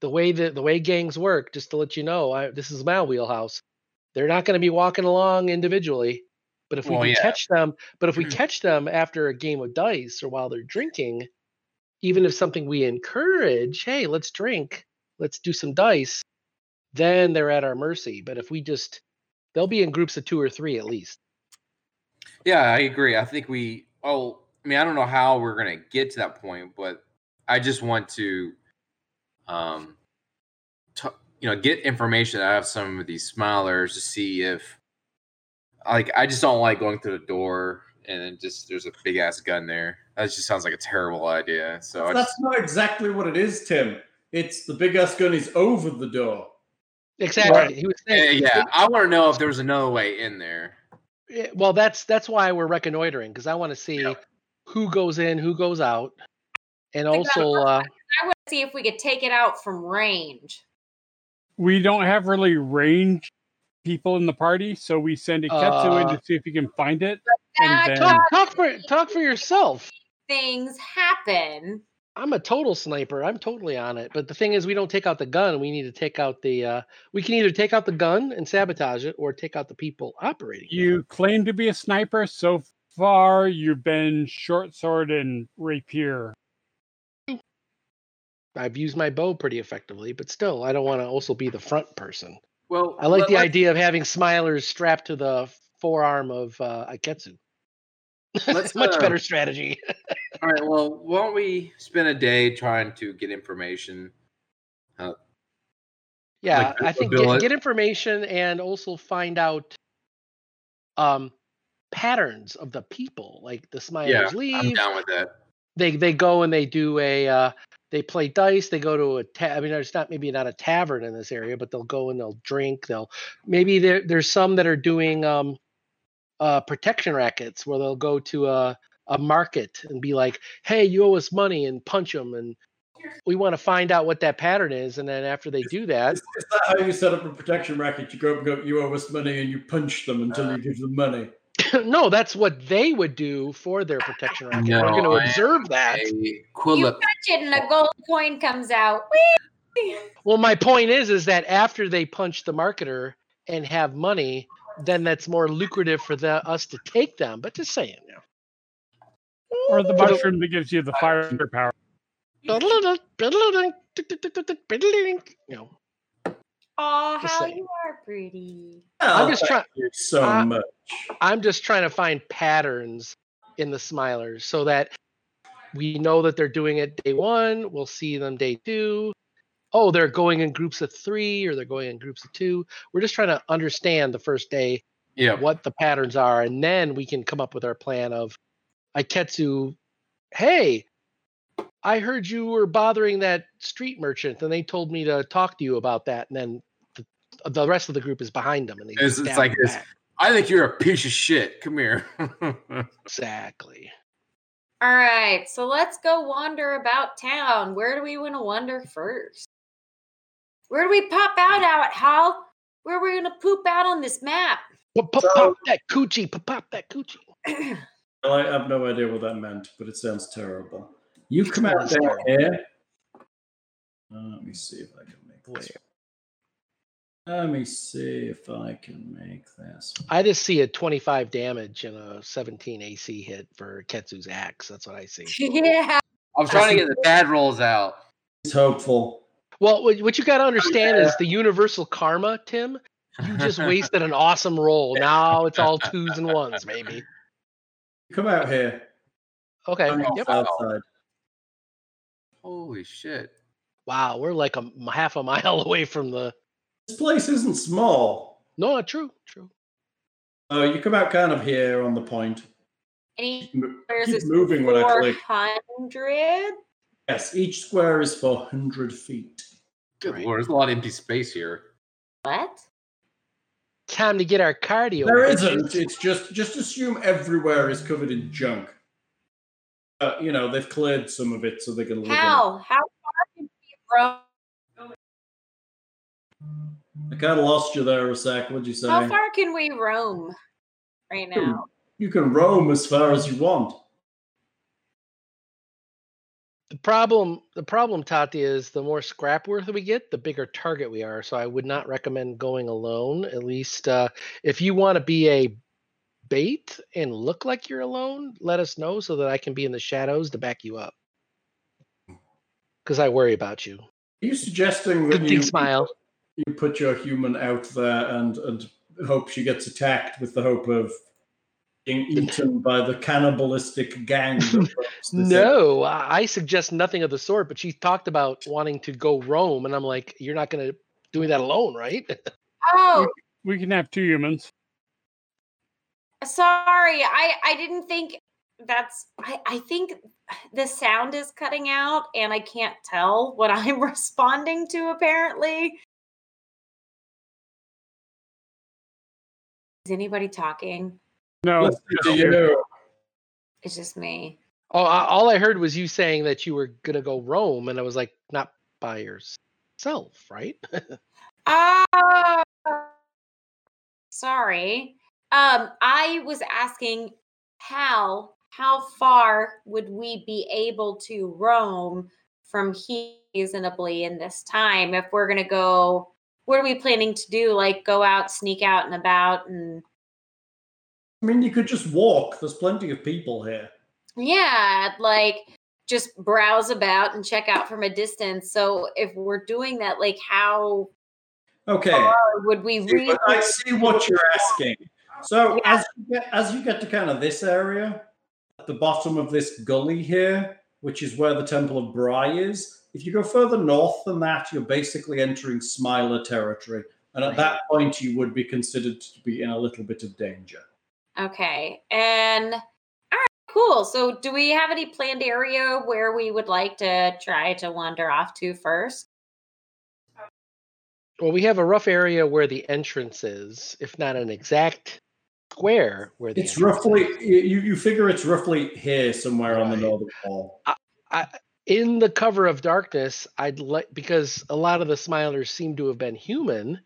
the way that the way gangs work. Just to let you know, I, this is my wheelhouse. They're not going to be walking along individually, but if we Well, yeah. catch them, but if we catch them after a game of dice or while they're drinking, even if something we encourage, hey, let's drink, let's do some dice, then they're at our mercy. But if we just, they'll be in groups of two or three at least. Yeah, I agree. I think we. Oh, I mean, I don't know how we're gonna get to that point, but I just want to, um, t- you know, get information out of some of these smilers to see if, like, I just don't like going through the door and then just there's a big ass gun there. That just sounds like a terrible idea. So That's just, not exactly what it is, Tim. It's the big ass gun is over the door. Exactly. Right. He was yeah, saying, yeah, I want to know if there was another way in there. Yeah, Well, that's that's why we're reconnoitering because I want to see Yeah. who goes in, who goes out, and Think about it also, uh, I want to see if we could take it out from range. we don't have really range people in the party, so we send Iketsu in Uh, to see if he can find it. That And Talk, then- talk for (laughs) talk for yourself. things happen. I'm a total sniper. I'm totally on it. But the thing is, we don't take out the gun. We need to take out the. Uh, we can either take out the gun and sabotage it, or take out the people operating. it. You claim to be a sniper. So far, you've been short sword and rapier. I've used my bow pretty effectively, but still, I don't want to also be the front person. Well, I like let- the let's- idea of having smilers strapped to the forearm of uh, Iketsu. Let's, (laughs) Much uh, better strategy. (laughs) All right. Well, why don't we spend a day trying to get information? Yeah, like, I think get, get information and also find out um patterns of the people. Like the smilers Yeah, I'm down with that. they they go and they do a uh they play dice they go to a ta- i mean there's not maybe not a tavern in this area but they'll go and they'll drink they'll maybe there there's some that are doing um uh protection rackets where they'll go to a a market and be like hey you owe us money and punch them and we want to find out what that pattern is and then after they do that Is, is that how you set up a protection racket? You go up and go, you owe us money, and you punch them until you give them money. (laughs) no that's what they would do for their protection racket we're going to I- observe that A You punch it and a gold coin comes out. Whee! Well, my point is, is that after they punch the marketer and have money, then that's more lucrative for the, us to take them. But just saying, you know. Or the For the- mushroom that gives you the firepower. know. You know, Aw, Just how saying. you are pretty. I'm Oh, just trying. so uh, much. I'm just trying to find patterns in the smilers so that we know that they're doing it day one. We'll see them day two. Oh, they're going in groups of three or they're going in groups of two. We're just trying to understand the first day Yeah. what the patterns are, and then we can come up with our plan of Iketsu. Hey, I heard you were bothering that street merchant, and they told me to talk to you about that. And then the, the rest of the group is behind them, and they It's- it's stab like them this. back. I think you're a piece of shit. Come here. (laughs) Exactly. All right, so let's go wander about town. Where do we want to wander first? Where do we pop out at, Hal? Where are we gonna poop out on this map? Pop, pop, So- pop that coochie, pop, pop that coochie. (clears throat) Well, I have no idea what that meant, but it sounds terrible. You come out Sounds down here. Uh, let me see if I can make this. Let me see if I can make this. I just see a 25 damage and a 17 AC hit for Ketsu's axe. That's what I see. (laughs) yeah. I'm trying to get the bad rolls out. It's hopeful. Well, what, what you got to understand is (laughs) the universal karma, Tim. You just (laughs) wasted an awesome roll. Now it's all twos and ones, maybe. Come out here. Okay. I'm Yep. outside. Holy shit. Wow, we're like a half a mile (laughs) away from the. This place isn't small. No, not true. True. Oh, you come out kind of here on the point. Any Mo- squares Keep is moving when I four click. hundred. Yes, each square is 400 feet. Good Right. lord, there's a lot of empty space here. What? Time to get our cardio. There bitches. isn't. It's just just assume everywhere is covered in junk. Uh, you know, they've cleared some of it so they can live How? How far can we roam? I kind of lost you there a sec. What'd you say? How far can we roam right now? You can roam as far as you want. The problem, the problem, Tati, is the more scrap worth we get, the bigger target we are. So I would not recommend going alone. At least uh, if you want to be a bait and look like you're alone, let us know so that I can be in the shadows to back you up. Because I worry about you. Are you suggesting that Good you, smile. you put your human out there and and hope she gets attacked with the hope of being eaten by the cannibalistic gang? That roams this area? No, I I suggest nothing of the sort. But she talked about wanting to go roam, and I'm like, you're not going to doing that alone, right? (laughs) Oh, We can have two humans. sorry. I I didn't think that's. I I think the sound is cutting out, and I can't tell what (laughs) I'm responding to. Apparently, is anybody talking? No, Listen just to you. you. It's just me. Oh, I- all I heard was you saying that you were gonna go roam, and I was like, not by yourself, right? Oh, (laughs) sorry. Um, I was asking how how far would we be able to roam from here reasonably in this time if we're gonna go what are we planning to do like go out sneak out and about and I mean, you could just walk. There's plenty of people here. yeah like just browse about and check out from a distance so if we're doing that like how Okay. far would we but I see what you're asking. So as you get, as you get to kind of this area, at the bottom of this gully here, which is where the Temple of Brigh is, if you go further north than that, you're basically entering Smiler territory, and at that point, you would be considered to be in a little bit of danger. Okay. And all right, cool. So do we have any planned area where we would like to try to wander off to first? Well, we have a rough area where the entrance is, if not an exact square where the It's roughly is. you, you figure it's roughly here somewhere on the Right. northern wall. I, in the cover of darkness, I'd like because a lot of the smilers seem to have been human.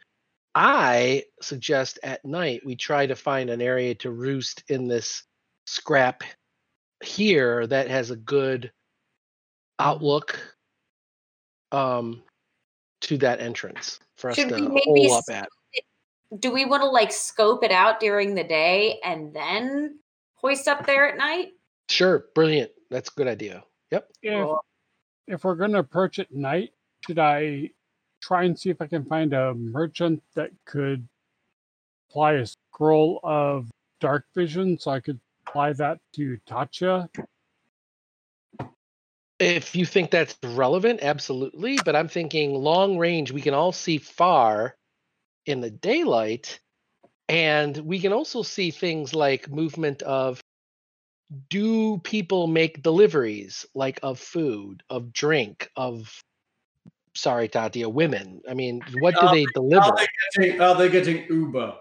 I suggest at night we try to find an area to roost in this scrap here that has a good outlook um to that entrance for us Should to we maybe hole up s- at. Do we want to like scope it out during the day and then hoist up there at night? Sure, brilliant. That's a good idea. Yep. If, if we're going to approach at night, should I try and see if I can find a merchant that could apply a scroll of dark vision so I could apply that to Tatcha? If you think that's relevant, absolutely. But I'm thinking long range, we can all see far in the daylight. And we can also see things like movement of do people make deliveries like of food, of drink, of sorry, Tatia, women? I mean, what do Are they deliver? Are they getting are they getting Uber?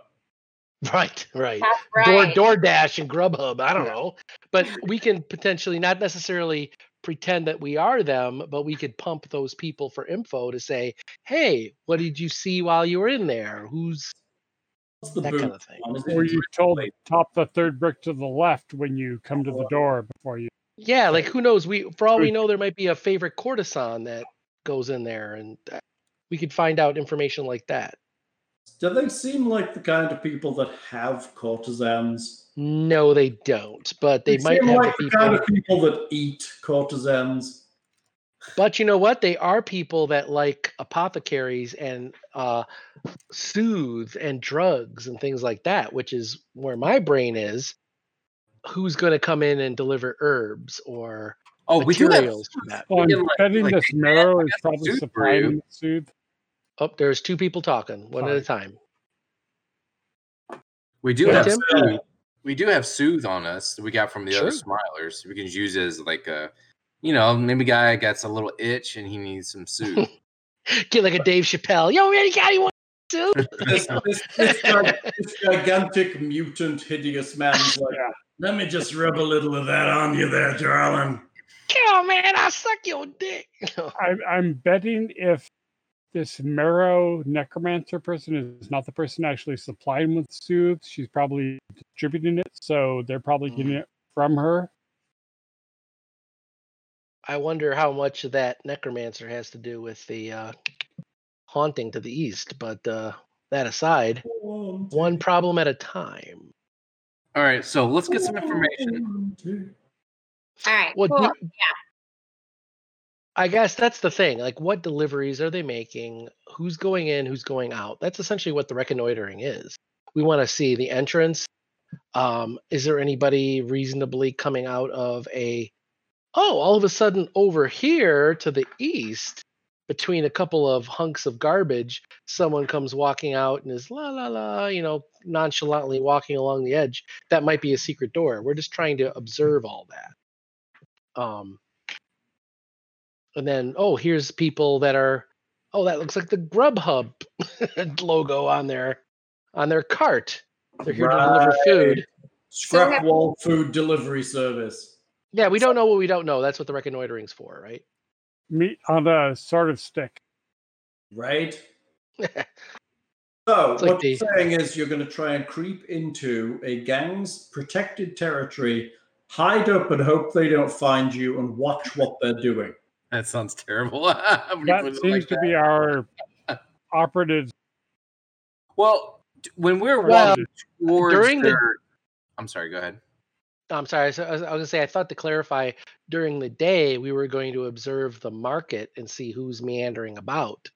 (laughs) Right, right. That's right. Door DoorDash and Grubhub. I don't know, but we can potentially not necessarily pretend that we are them, but we could pump those people for info to say, "Hey, what did you see while you were in there? Who's that kind of thing?" one? Or you told Wait. top the third brick to the left when you come to the door before you. Yeah, like who knows? We for all we know, there might be a favorite courtesan that goes in there, and uh, we could find out information like that. Do they seem like the kind of people that have courtesans? No, they don't, but they might seem have like the the people. kind of people that eat courtesans. But you know what? They are people that like apothecaries and uh, soothe and drugs and things like that, which is where my brain is. Who's going to come in and deliver herbs or Oh, we do have that? Well, I'm Yeah, like- betting like this they marrow (laughs) have is probably soothe for supplying soothe. Oh, there's two people talking, one at a time. We do Yeah, have soothe. We do have soothe on us that we got from the other smilers. We can use it as like a, you know, maybe guy gets a little itch and he needs some soothe. (laughs) Get like a Dave Chappelle. Yo, man, you got anyone? too?" This, this, this, gi- this gigantic mutant hideous man's like, Yeah. let me just rub a little of that on you there, darling. Come on, man, I'll suck your dick. (laughs) I'm, I'm betting if this marrow necromancer person is not the person actually supplying with soothe, she's probably distributing it. So they're probably getting it from her. I wonder how much of that necromancer has to do with the uh, haunting to the east. But uh, that aside, one problem at a time. All right, so let's get some information. All right. Well, cool. do- I guess that's the thing. Like, what deliveries are they making? Who's going in? Who's going out? That's essentially what the reconnoitering is. We want to see the entrance. Um, is there anybody reasonably coming out of a? Oh, all of a sudden over here to the east, between a couple of hunks of garbage, someone comes walking out and is la la la, you know, nonchalantly walking along the edge. That might be a secret door. We're just trying to observe all that. Um, and then oh here's people that are oh that looks like the grubhub (laughs) logo on their on their cart they're here to deliver food Scrap have- wall food delivery service. yeah we don't know what we don't know that's what the reconnoitering's for right Meat on a sort of stick. Right? (laughs) So It's like what you're the- saying is you're going to try and creep into a gang's protected territory, hide up, and hope they don't find you, and watch what they're doing. That sounds terrible. (laughs) That seems like to that. be our operatives. Well, when we're Well, walking towards during the- I'm sorry. Go ahead. I'm sorry. So I was, I was gonna say I thought to clarify during the day we were going to observe the market and see who's meandering about,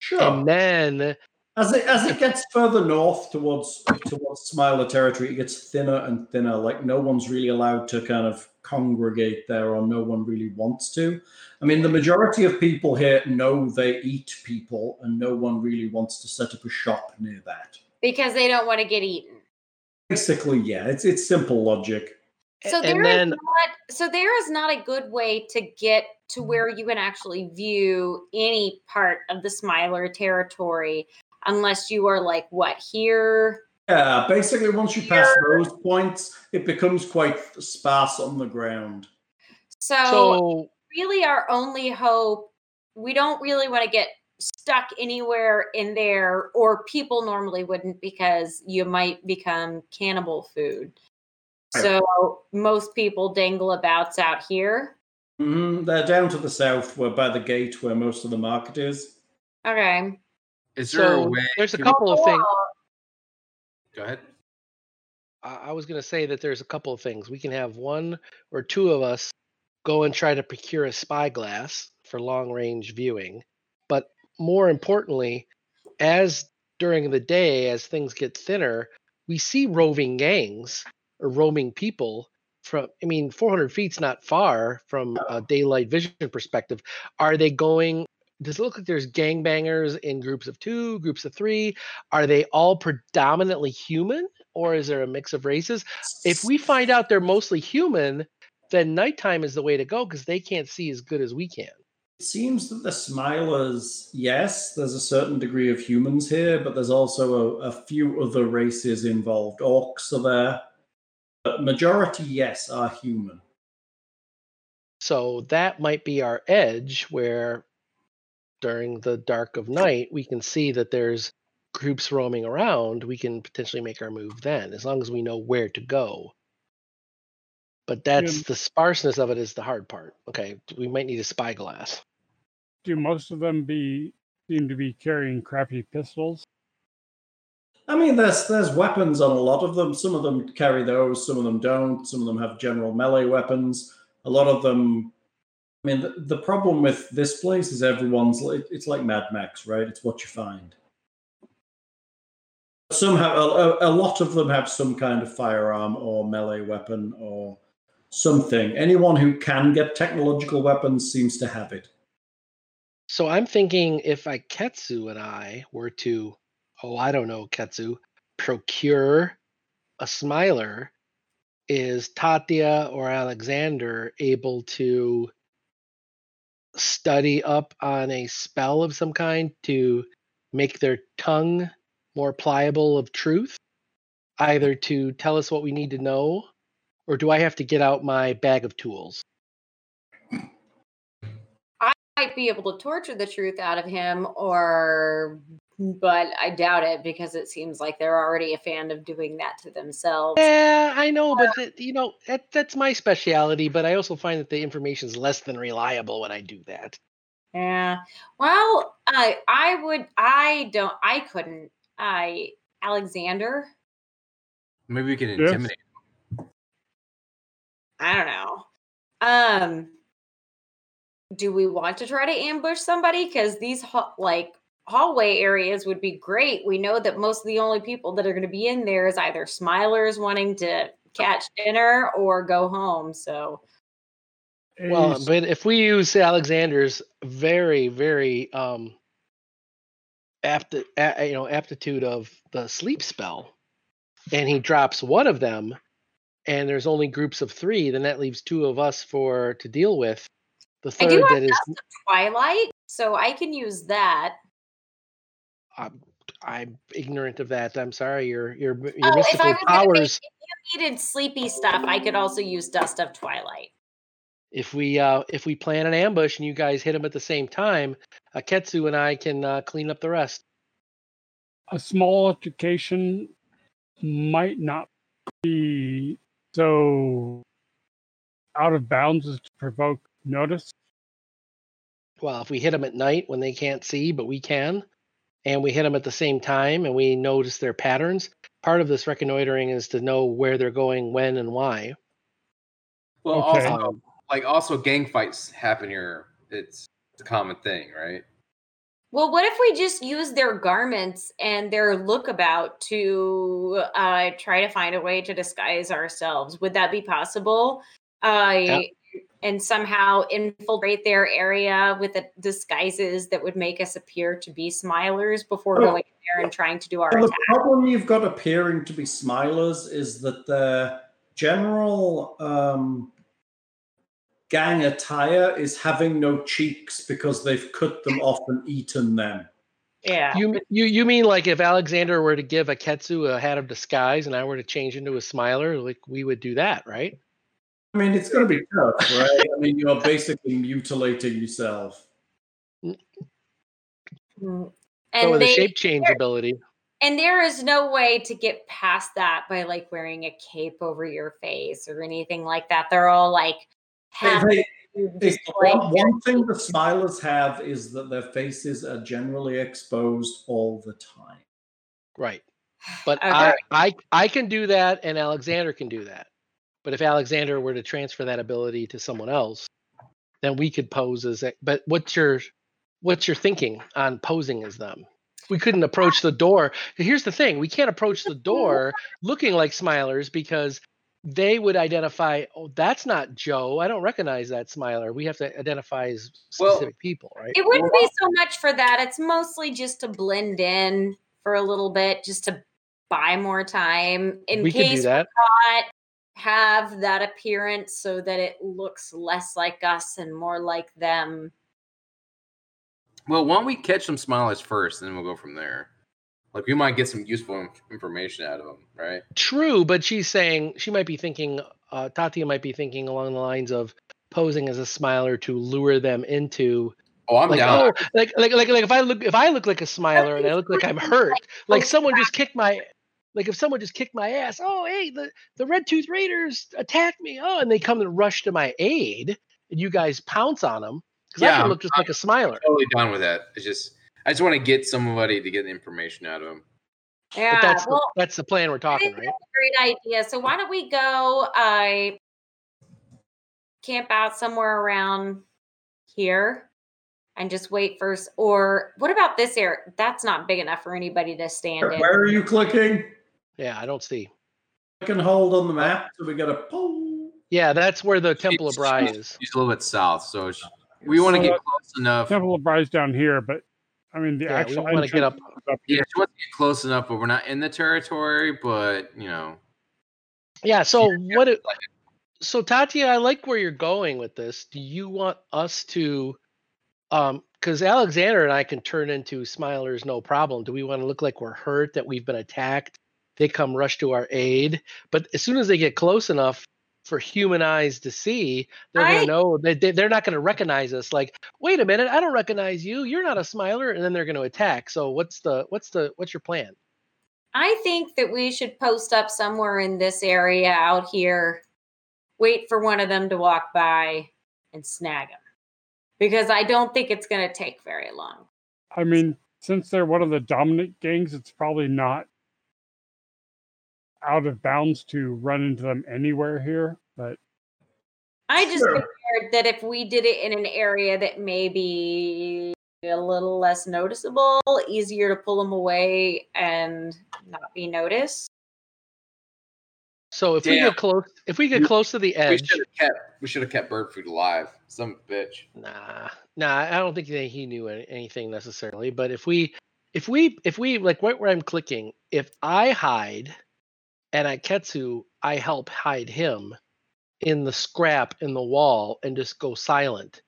Sure. and then As it as it gets further north towards towards Smiler territory, it gets thinner and thinner. Like no one's really allowed to kind of congregate there, or no one really wants to. I mean, the majority of people here know they eat people, and no one really wants to set up a shop near that. because they don't want to get eaten. Basically, yeah, it's it's simple logic. a- So and there is then not so there is not a good way to get to where you can actually view any part of the Smiler territory unless you are like what here. Yeah, basically, once you pass those points, it becomes quite sparse on the ground. So, so really our only hope we don't really want to get stuck anywhere in there or people normally wouldn't because you might become cannibal food. So most people dangle abouts out here. hmm They're down to the south, where by the gate where most of the market is. Okay. Is there a so way? there's a couple of things. Go ahead. I I was going to say that there's a couple of things. We can have one or two of us go and try to procure a spyglass for long range viewing. But more importantly, as during the day, as things get thinner, we see roving gangs or roaming people from, I mean, 400 feet's not far from a daylight vision perspective. Are they going? Does it look like there's gangbangers in groups of two, groups of three? Are they all predominantly human? or is there a mix of races? If we find out they're mostly human, then nighttime is the way to go because they can't see as good as we can. It seems that the Smilers, yes, there's a certain degree of humans here, but there's also a, a few other races involved. Orcs are there. But majority, yes, are human. So that might be our edge where during the dark of night we can see that there's groups roaming around, we can potentially make our move then, as long as we know where to go. But that's the sparseness of it is the hard part. Okay, we might need a spyglass. Do most of them be seem to be carrying crappy pistols? I mean, there's there's weapons on a lot of them. Some of them carry those, some of them don't. Some of them have general melee weapons. A lot of them. I mean, the, the problem with this place is everyone's. It's like Mad Max, right? It's what you find. Somehow, a, a, a lot of them have some kind of firearm or melee weapon or something. Anyone who can get technological weapons seems to have it. So I'm thinking if Iketsu and I were to, oh, I don't know, Ketsu, procure a smiler, is Tatia or Alexander able to study up on a spell of some kind to make their tongue more pliable of truth? Either to tell us what we need to know, or do I have to get out my bag of tools? I might be able to torture the truth out of him or but I doubt it because it seems like they're already a fan of doing that to themselves. Yeah, I know, but that, you know that that's my specialty. But I also find that the information is less than reliable when I do that. Yeah. Well, I I would I don't I couldn't. I Alexander, Maybe we can Yes. intimidate. I don't know. Um do we want to try to ambush somebody cuz these ha- like hallway areas would be great. We know that most of the only people that are going to be in there is either smilers wanting to catch dinner or go home. So, Well, but if we use Alexander's very very um apti- a, you know aptitude of the sleep spell, and he drops one of them, and there's only groups of three, then that leaves two of us for to deal with. The I do third have that is Twilight, so I can use that. I'm, I'm ignorant of that. I'm sorry. Your your your Oh, if mystical I was gonna make, powers. if you needed sleepy stuff, I could also use Dust of Twilight. if we uh if we plan an ambush and you guys hit them at the same time, Aketsu and I can uh, clean up the rest. a small altercation might not be so out of bounds as to provoke notice. Well, if we hit them at night when they can't see, but we can, and we hit them at the same time and we notice their patterns, part of this reconnoitering is to know where they're going, when, and why. Well, Okay. also like also gang fights happen here. It's, it's a common thing, right? Well, what if we just use their garments and their lookabout to uh, try to find a way to disguise ourselves? Would that be possible? Uh, And somehow infiltrate their area with the disguises that would make us appear to be smilers before Oh. going in there and trying to do our Well, the problem you've got appearing to be smilers is that the general um, gang attire is having no cheeks because they've cut them off and eaten them. Yeah. You you you mean like if Alexander were to give a Ketsu a hat of disguise and I were to change into a smiler, like we would do that, right? I mean, it's going to be tough, right? I mean, you're basically mutilating yourself. Mm. And with a they, shape change ability. and there is no way to get past that by like wearing a cape over your face or anything like that. They're all like half They- one, one thing the smilers have is that their faces are generally exposed all the time. Right. But (sighs) Okay. I, I I can do that and Alexander can do that. But if Alexander were to transfer that ability to someone else, then we could pose as a, but what's your what's your thinking on posing as them? We couldn't approach the door. Here's the thing, we can't approach the door looking like smilers because they would identify, oh, that's not Joe. I don't recognize that smiler. We have to identify as Well, specific people, right? It wouldn't be so much for that. It's mostly just to blend in for a little bit, just to buy more time in we could do case that. not have that appearance so that it looks less like us and more like them. Well, why don't we catch some smilers first, and then we'll go from there. Like we might get some useful information out of them, right? True, but she's saying she might be thinking, uh, Tatia might be thinking along the lines of posing as a smiler to lure them into Oh, I'm like down. oh like like like like if I look if I look like a smiler and I look like I'm hurt (laughs) like someone just kicked my like if someone just kicked my ass oh hey the the red tooth raiders attacked me oh and they come and rush to my aid and you guys pounce on them because I Yeah, can I'm- look just like a smiler totally down with that. It's just I just want to get somebody to get the information out of them. Yeah, but that's well, the, that's the plan we're talking right a great idea. So why don't we go uh, camp out somewhere around here and just wait for s- or what about this area? That's not big enough for anybody to stand Where, in. where are you clicking? Yeah I don't see I can hold on the map so we get a pull. yeah that's where the Temple of She's- Brigh she's- is She's a little bit south, so sh- we want to So, get close enough. Temple of Brigh's down here, but I mean the yeah we want to get up up Yeah, here. she wants to get close enough, but we're not in the territory. But you know, Yeah. So Yeah, what? It, so Tatia, I like where you're going with this. Do you want us to, um, because Alexander and I can turn into smilers, no problem. Do we want to look like we're hurt, that we've been attacked? They come rush to our aid, but as soon as they get close enough for human eyes to see, they're I- gonna know that they, they're not gonna recognize us. Like, wait a minute, I don't recognize you. You're not a smiler, and then they're gonna attack. So what's the what's the what's your plan? I think that we should post up somewhere in this area out here, wait for one of them to walk by and snag them. Because I don't think it's going to take very long. I mean, since they're one of the dominant gangs, it's probably not out of bounds to run into them anywhere here. But I just Sure. figured that if we did it in an area that may be a little less noticeable, easier to pull them away and not be noticed. So if we get close, if we get close to the we edge, should have kept we should have kept bird food alive. Some bitch. Nah, nah. I don't think that he knew anything necessarily. But if we, if we, if we like right where I'm clicking, if I hide, and I Ketsu, I help hide him in the scrap in the wall and just go silent.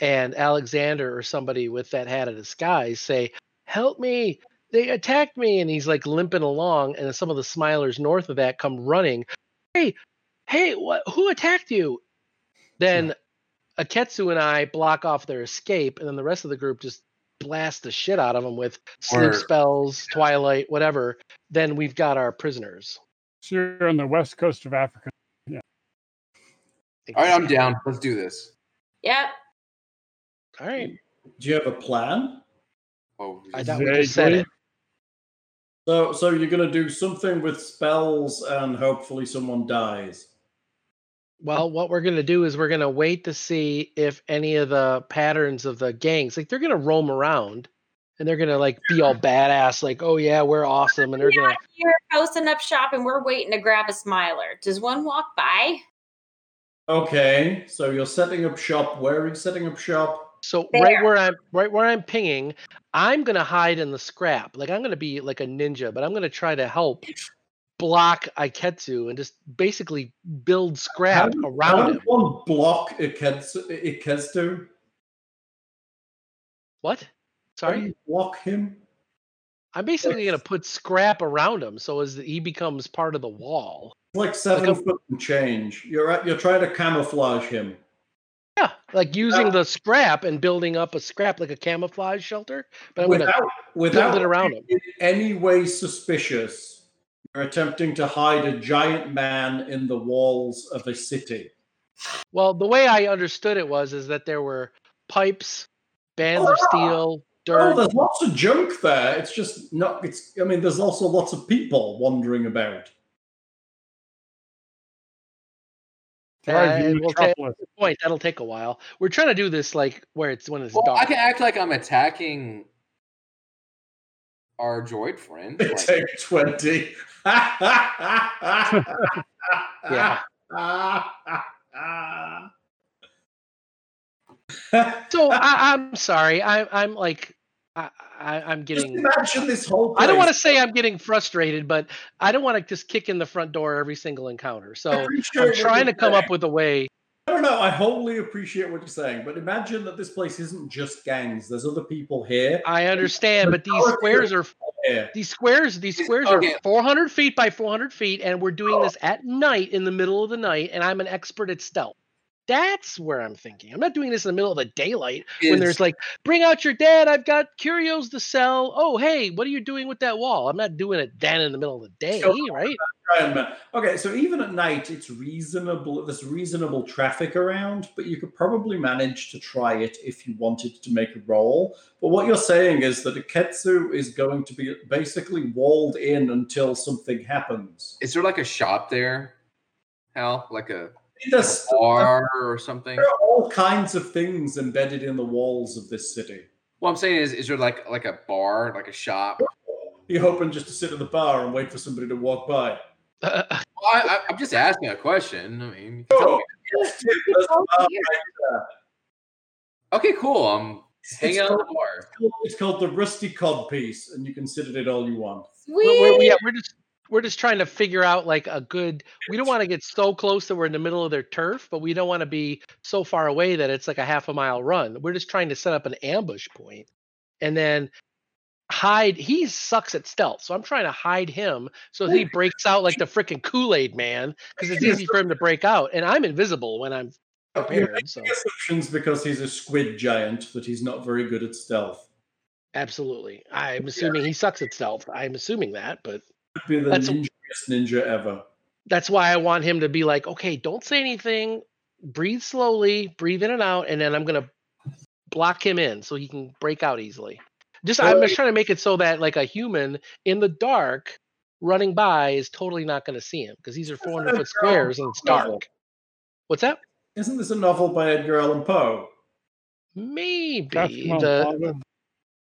And Alexander or somebody with that hat of disguise say, "Help me! They attacked me!" And he's like limping along, and some of the smilers north of that come running. Hey, hey, what? Who attacked you? Then Aketsu and I block off their escape, and then the rest of the group just blast the shit out of them with sleep Or- spells, twilight, whatever, then we've got our prisoners. So you're on the west coast of Africa. Yeah. All right, I'm down. Let's do this. Yep. All right. Do you have a plan? Oh, I thought we just said Vaguely. it. So, so you're going to do something with spells, and hopefully someone dies. Well, what we're gonna do is we're gonna wait to see if any of the patterns of the gangs, like they're gonna roam around, and they're gonna like be all badass, like, oh yeah, we're awesome, and they're gonna You're posting up shop and we're waiting to grab a smiler. Does one walk by? Okay, so you're setting up shop. Where are you setting up shop? So There. right where I'm right where I'm pinging, I'm gonna hide in the scrap. Like I'm gonna be like a ninja, but I'm gonna try to help (laughs) block Aiketsu and just basically build scrap How- around how him. does One block Iketsu. Ikestu. What? Sorry? block him? I'm basically gonna put scrap around him so as he becomes part of the wall. It's like seven a- foot and change. You're at, you're trying to camouflage him. Yeah, like using the scrap and building up a scrap like a camouflage shelter. But I'm without without build it around him. in any way suspicious. You're attempting to hide a giant man in the walls of a city. Well, the way I understood it was is that there were pipes, bands of ah! steel, Oh, there's lots of junk there. It's just not. It's. I mean, there's also lots of people wandering about. Uh, you we'll take point. That'll take a while. We're trying to do this like where it's when it's Well, I can act like I'm attacking our droid friend. Like- take twenty. (laughs) Yeah. yeah. (laughs) So I, I'm sorry. I, I'm like I, I, I'm Just getting. imagine this whole. I don't want to say I'm getting frustrated, but I don't want to just kick in the front door every single encounter. I So appreciate I'm trying to come saying. up with a way. I don't know. I wholly appreciate what you're saying, but imagine that this place isn't just gangs. There's other people here. I understand, but these squares are here. these squares these It's- squares okay. are 400 feet by 400 feet, and we're doing this at night in the middle of the night, and I'm an expert at stealth. That's where I'm thinking. I'm not doing this in the middle of the daylight when there's like, bring out your dad. I've got curios to sell. Oh, hey, what are you doing with that wall? I'm not doing it then in the middle of the day, Sure. (laughs) right? Okay, so even at night, it's reasonable. There's reasonable traffic around, but you could probably manage to try it if you wanted to make a roll. But what you're saying is that Iketsu is going to be basically walled in until something happens. Is there like a shop there? Hal, like a There's, bar or something? there are all kinds of things embedded in the walls of this city. What I'm saying is, is there like like a bar, like a shop? You're hoping just to sit at the bar and wait for somebody to walk by. Well, I, I, I'm just asking a question. I mean, you can tell Oh, me. yes, Tim, there's a bar right there. okay, cool. I'm It's hanging out at called- the bar. It's called the Rusty Cod Piece, and you can sit at it all you want. we're, Sweet. we're, yeah, we're just we're just trying to figure out like a good. We don't want to get so close that we're in the middle of their turf, but we don't want to be so far away that it's like a half a mile run. We're just trying to set up an ambush point, and then hide. He sucks at stealth, so I'm trying to hide him so he (laughs) breaks out like the freaking Kool Aid Man because it's easy for him to break out, and I'm invisible when I'm oh, You're prepared. So assumptions because he's a squid giant that he's not very good at stealth. absolutely, I'm assuming he sucks at stealth. I'm assuming that, but be the That's- ninjaest ninja ever. that's why I want him to be like, okay, don't say anything, breathe slowly, breathe in and out, and then I'm gonna block him in so he can break out easily. Just I'm just trying to make it so that like a human in the dark running by is totally not gonna see him because these are 400 foot squares and it's dark. What's that? Isn't this a novel by Edgar Allan Poe? Maybe Cosmo the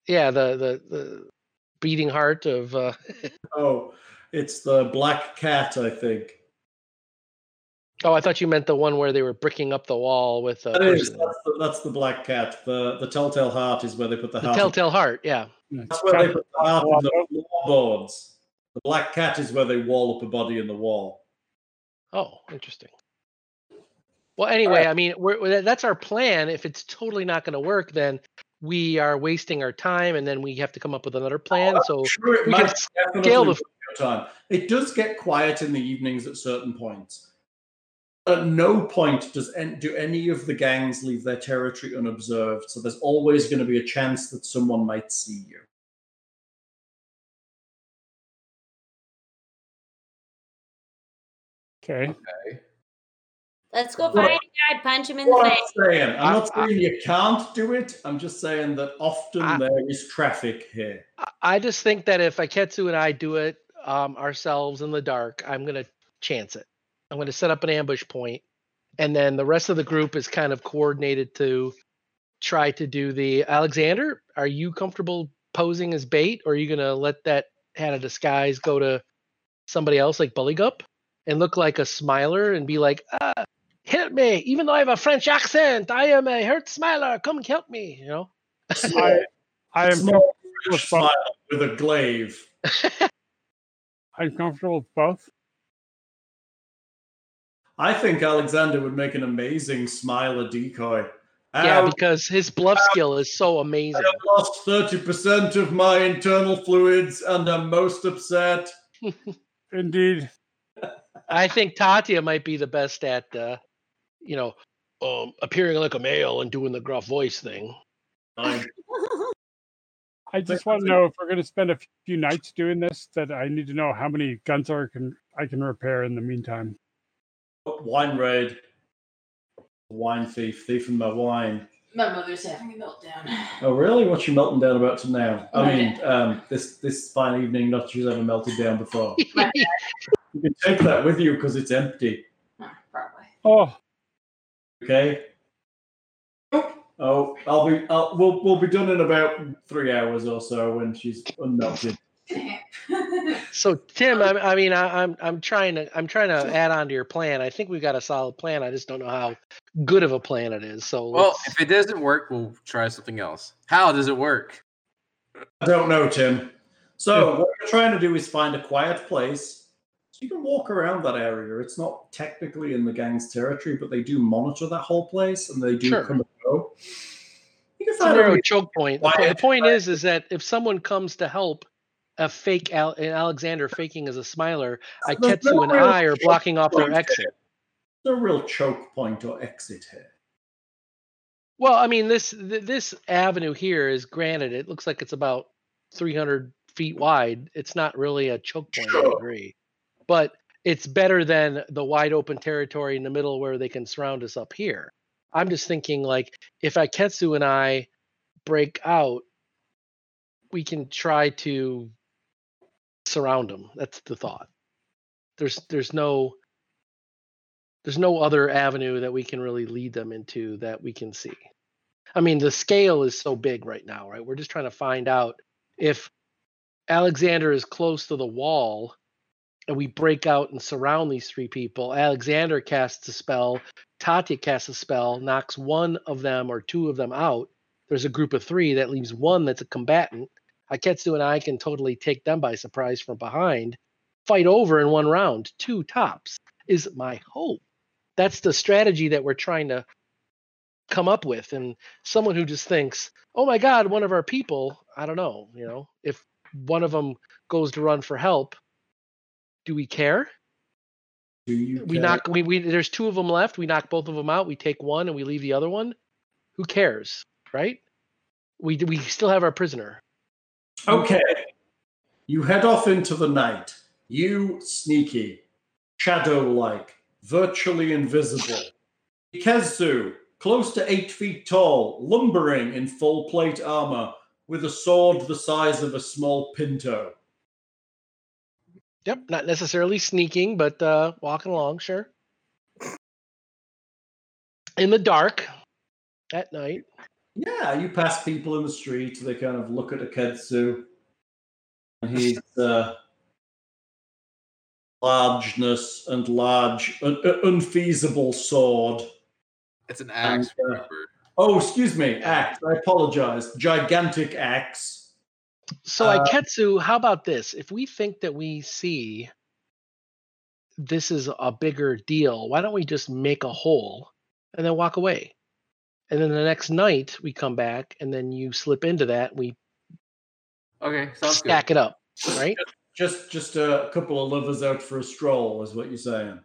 yeah the the the beating heart of uh (laughs) Oh, it's the Black Cat, I think. oh I thought you meant the one where they were bricking up the wall with a That is, that's the, that's the Black Cat. The the Telltale Heart is where they put the, the heart. telltale heart. Yeah. That's where they put the heart in the floorboards. The Black Cat is where they wall up a body in the wall. Oh, interesting. Well, anyway, I mean, we're, we're- that's our plan. If it's totally not going to work, then we are wasting our time, and then we have to come up with another oh, plan. So Sure, it we can scale the- worth your time. It does get quiet in the evenings at certain points. At no point does en- do any of the gangs leave their territory unobserved, so there's always going to be a chance that someone might see you. Okay. Let's go find a guy, punch him in the What I'm face. saying, I'm not I- I- saying you can't do it. I'm just saying that often I- there is traffic here. I- I just think that if Iketsu and I do it um, ourselves in the dark, I'm gonna chance it. I'm gonna set up an ambush point, and then the rest of the group is kind of coordinated to try to do the. Alexander, are you comfortable posing as bait, or are you gonna let that hat of disguise go to somebody else like Bulligup and look like a smiler and be like, uh, "Help me! Even though I have a French accent, I am a hurt smiler. Come help me!" You know. (laughs) I, I am Small with smile with a glaive. (laughs) I'm comfortable with both. I think Alexander would make an amazing smiler decoy. Yeah, Ow, because his bluff skill is so amazing. I have lost 30% of my internal fluids and I'm most upset. (laughs) Indeed. I think Tatia might be the best at, uh, you know, um, appearing like a male and doing the gruff voice thing. (laughs) I, I just want to know if we're going to spend a few nights doing this. That I need to know how many guns I can I can repair in the meantime. wine raid. Wine thief, thieving my wine. My mother's having a meltdown. Oh, really? What's your melting down about to now? I Okay. mean, um, this this fine evening, not she's ever melted down before. (laughs) You can take that with you because it's empty. Huh, probably. Oh, Okay. Oh, I'll be. I'll, we'll we'll be done in about three hours or so when she's unmelted. (laughs) So Tim, I, I mean, I, I'm I'm trying to I'm trying to add on to your plan. I think we've got a solid plan. I just don't know how good of a plan it is. So Well, let's- if it doesn't work, we'll try something else. How does it work? I don't know, Tim. So what we're trying to do is find a quiet place so you can walk around that area. It's not technically in the gang's territory, but they do monitor that whole place and they do Sure. come and go. You can find a choke point. The, the point is, is that if someone comes to help, a fake Al- an Alexander faking as a smiler, There's no Iketsu and I are blocking off their exit. There's no real choke point or exit here. Well, I mean, this th- this avenue here is granted. It looks like it's about 300 feet wide. It's not really a choke point, I agree, but it's better than the wide open territory in the middle where they can surround us up here. I'm just thinking, like, if Iketsu and I break out, we can try to surround them. That's the thought. There's there's no there's no other avenue that we can really lead them into that we can see. I mean, the scale is so big right now, right? We're just trying to find out if Alexander is close to the wall and we break out and surround these three people. Alexander casts a spell, Tatia casts a spell, knocks one of them or two of them out. There's a group of three that leaves one that's a combatant. Aketsu and I can totally take them by surprise from behind, fight over in one round, two tops, is my hope. That's the strategy that we're trying to come up with. And someone who just thinks, oh my God, one of our people, I don't know, you know, if one of them goes to run for help, do we care? Do you We care? knock, we, we, there's two of them left. We knock both of them out. We take one and we leave the other one. Who cares? Right? We, we still have our prisoner. Okay. You head off into the night. You sneaky, shadow like, virtually invisible. Ikezu, close to eight feet tall, lumbering in full plate armor, with a sword the size of a small pinto. Yep. Not necessarily sneaking, but uh, walking along, sure. In the dark at night. Yeah, you pass people in the street, they kind of look at Akedsu. And he's uh, largeness and large, un- un- unfeasible sword. It's an axe, And, uh. Oh, excuse me, axe. I apologize. Gigantic axe. So Uh, Iketsu, how about this? If we think that we see this is a bigger deal, why don't we just make a hole and then walk away? And then the next night we come back and then you slip into that, we Okay, sounds good. stack it up, right? Just, just a couple of lovers out for a stroll, is what you're saying.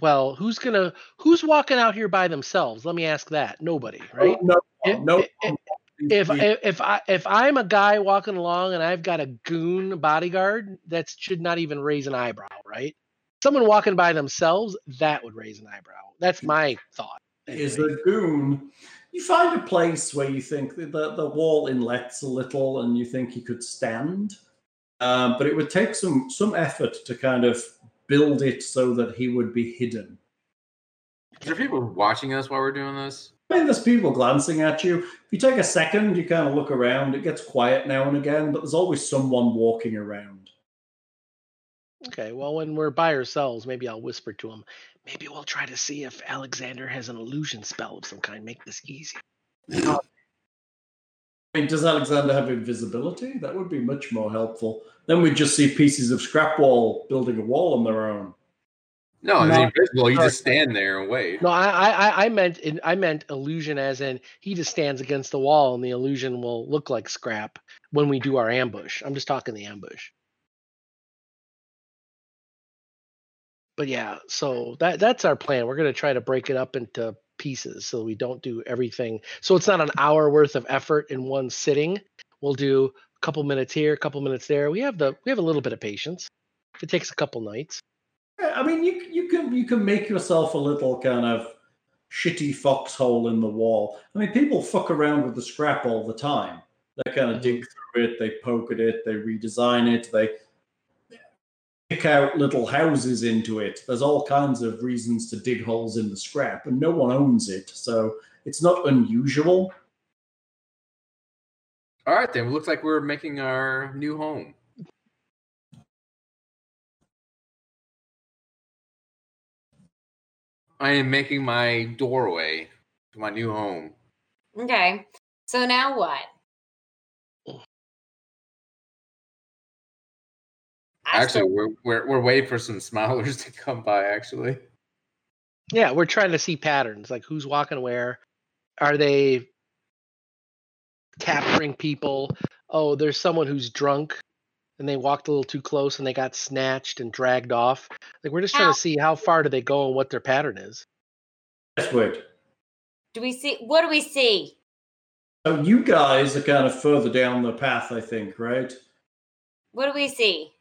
well, who's gonna who's walking out here by themselves? Let me ask that. Nobody, oh, right? No, If- no. if- If if if I if I'm a guy walking along and I've got a goon bodyguard, that should not even raise an eyebrow, right? Someone walking by themselves, that would raise an eyebrow. That's my thought. is anyway. a goon. You find a place where you think that the, the wall inlets a little and you think he could stand. Um, but it would take some some effort to kind of build it so that he would be hidden. Is there people watching us while we're doing this? I mean, there's people glancing at you. If you take a second, you kind of look around. It gets quiet now and again, but there's always someone walking around. Okay, well, when we're by ourselves, maybe I'll whisper to him. Maybe we'll try to see if Alexander has an illusion spell of some kind. Make this easy. (laughs) I mean, does Alexander have invisibility? That would be much more helpful. Then we'd just see pieces of scrap wall building a wall on their own. No, it's No. invisible. You just stand there and wait. No, I, I, I- I meant, in, I meant illusion, as in he just stands against the wall, and the illusion will look like scrap when we do our ambush. I'm just talking the ambush. But yeah, so that that's our plan. We're gonna try to break it up into pieces so we don't do everything. So it's not an hour worth of effort in one sitting. We'll do a couple minutes here, a couple minutes there. We have the we have a little bit of patience. It takes a couple nights. I mean, you you can you can make yourself a little kind of shitty foxhole in the wall. I mean, people fuck around with the scrap all the time. They kind of mm-hmm. dig through it, they poke at it, they redesign it, they pick out little houses into it. There's all kinds of reasons to dig holes in the scrap, and no one owns it, so it's not unusual. All right, then. It looks like we're making our new home. I am making my doorway to my new home. Okay. So now what? I Actually, still- we're, we're we're waiting for some smilers to come by. Actually, Yeah, we're trying to see patterns, like who's walking where. Are they capturing people? Oh, there's someone who's drunk and they walked a little too close and they got snatched and dragged off. Like we're just trying Ow. to see how far do they go and what their pattern is. Westwood. do we see? What do we see? So you guys are kind of further down the path, I think, right? What do we see?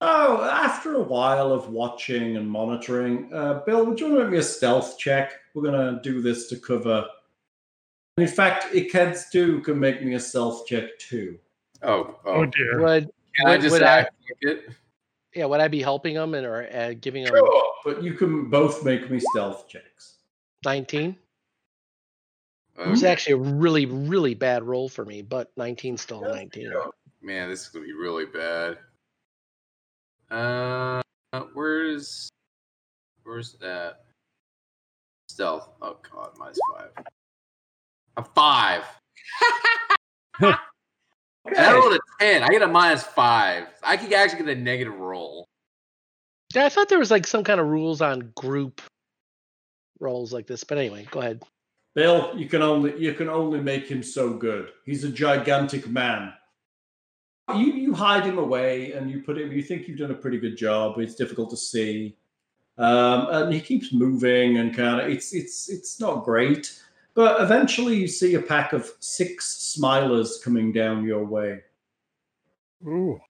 Oh, after a while of watching and monitoring, uh, Bill, would you want to make me a stealth check? We're gonna do this to cover. In fact, Ikeds too can make me a stealth check too. oh oh, Oh dear. Would can I would- just would I- act like it? yeah, would I be helping them and or uh, giving them Sure, but you can both make me stealth checks. 19? It Oh, was actually a really, really bad roll for me, but 19 still a 19. man, this is gonna be really bad. Uh, where's where's that stealth? Oh god, minus five. A five. (laughs) And I rolled a ten. I get a minus five. I could actually get a negative roll. Yeah, I thought there was like some kind of rules on group rolls like this, but anyway, go ahead. Bill, you can only you can only make him so good. He's a gigantic man. You you hide him away and you put him. You think you've done a pretty good job. It's difficult to see, um, and he keeps moving and kind of. It's it's it's not great, but eventually you see a pack of six smilers coming down your way. Ooh.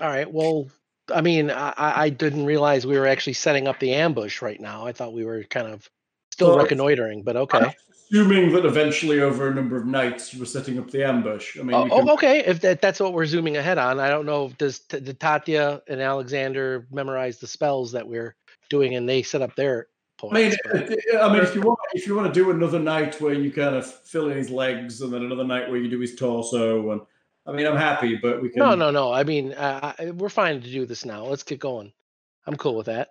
All right. Well, I mean, I, I I didn't realize we were actually setting up the ambush right now. I thought we were kind of still Well, reconnoitering, but okay. Assuming that eventually, over a number of nights, you were setting up the ambush. I mean, Oh, oh can, oh, okay. If that, that's what we're zooming ahead on, I don't know. Does T- did Tatia and Alexander memorize the spells that we're doing, and they set up their I mean, but- I mean, if you want, if you want to do another night where you kind of fill in his legs, and then another night where you do his torso, and I mean, I'm happy, but we can. No, no, no. I mean, uh, I- we're fine to do this now. Let's get going. I'm cool with that.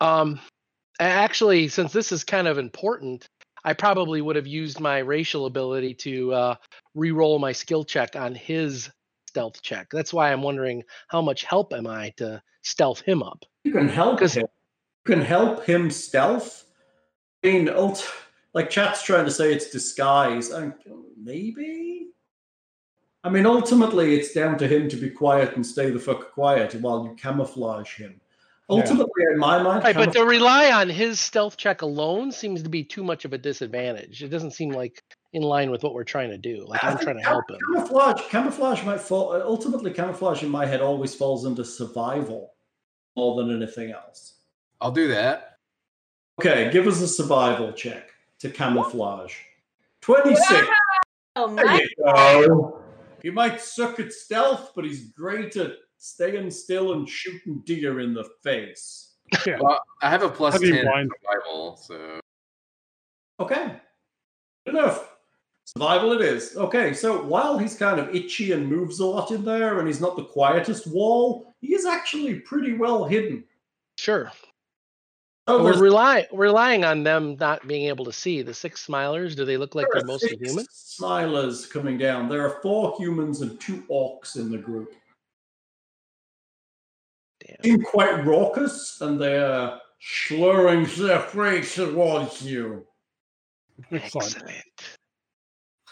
Um, actually, since this is kind of important, I probably would have used my racial ability to uh, re-roll my skill check on his stealth check. That's why I'm wondering how much help am I to stealth him up? You can help 'Cause- him. You can help him stealth. I mean, ult- like chat's trying to say it's disguise. I, maybe. I mean, ultimately, it's down to him to be quiet and stay the fuck quiet while you camouflage him. Ultimately, in my mind, Right, but to rely on his stealth check alone seems to be too much of a disadvantage. It doesn't seem like in line with what we're trying to do. Like I I'm trying to cam- help him. Camouflage, camouflage might fall. Ultimately, camouflage in my head always falls under survival more than anything else. I'll do that. Okay, give us a survival check to camouflage. Twenty-six. Oh There you go. He might suck at stealth, but he's great at staying still and shooting deer in the face. Yeah. Well, I have a plus I'd ten in blind. survival, so Okay, enough. Survival it is. Okay, so while he's kind of itchy and moves a lot in there, and he's not the quietest wall, he is actually pretty well hidden. Sure. So we're there's- relying relying on them not being able to see the six smilers. Do they look like there they're are mostly six human? Smilers coming down. There are four humans and two orcs in the group. Damn. Seem quite raucous, and they are slurring their face towards you. Excellent. Excellent.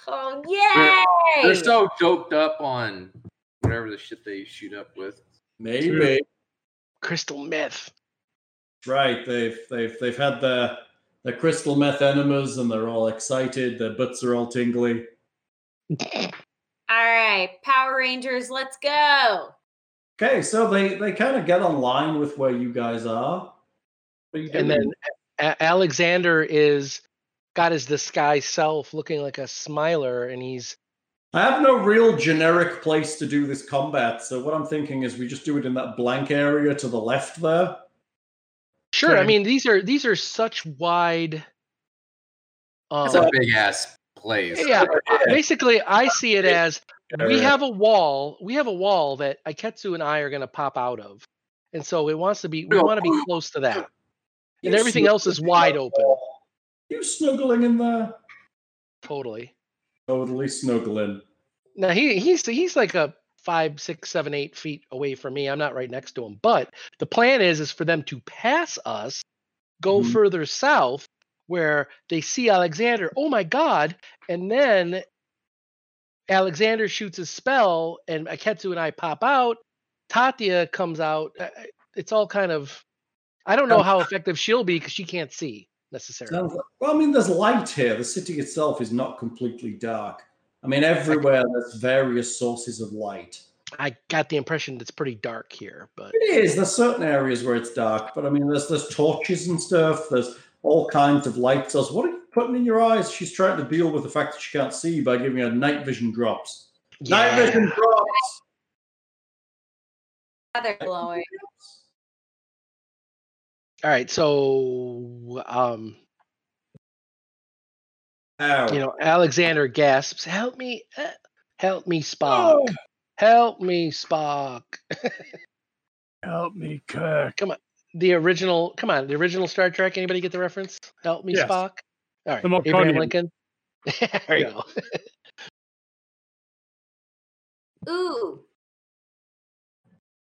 Oh yay! they're so doped up on whatever the shit they shoot up with. Maybe. Crystal meth. Right. They've they've they've had their their crystal meth enemas, and they're all excited. Their butts are all tingly. All right, Power Rangers, let's go. Okay, so they they kind of get online with where you guys are. You And then A- Alexander is got his disguise self looking like a smiler, and he's I have no real generic place to do this combat, so what I'm thinking is we just do it in that blank area to the left there. sure. I mean, these are these are such wide. Um, That's a big ass place. yeah, basically, I see it as we have a wall. We have a wall that Iketsu and I are going to pop out of, and so it wants to be. We want to be close to that. You and everything else is wide open. there. You snuggling in there? Totally. Totally snuggling. Now he he's he's like a five, six, seven, eight feet away from me. I'm not right next to him. But the plan is is for them to pass us, go Mhm. further south, where they see Alexander. Oh my god! And then Alexander shoots his spell, and Iketsu and I pop out. Tatia comes out. Uh, It's all kind of. I don't know how (laughs) effective she'll be because she can't see necessarily. Sounds like, well, I mean, there's light here. The city itself is not completely dark. I mean, everywhere there's various sources of light. I got the impression it's pretty dark here, but It is. There's certain areas where it's dark, but I mean, there's there's torches and stuff. There's all kinds of light sources. What are you putting in your eyes? She's trying to deal with the fact that she can't see by giving her night vision drops. Night vision drops. Yeah, They're glowing. All right, so um, Ow. you know, Alexander gasps, "Help me! uh, Help me, Spock! Help me, Spock!" (laughs) Help me, Kirk. Come on, the original, come on, the original Star Trek. Anybody get the reference? Help me, Yes. Spock. All right, The Abraham Melkonian. Lincoln. (laughs) there you go. Ooh.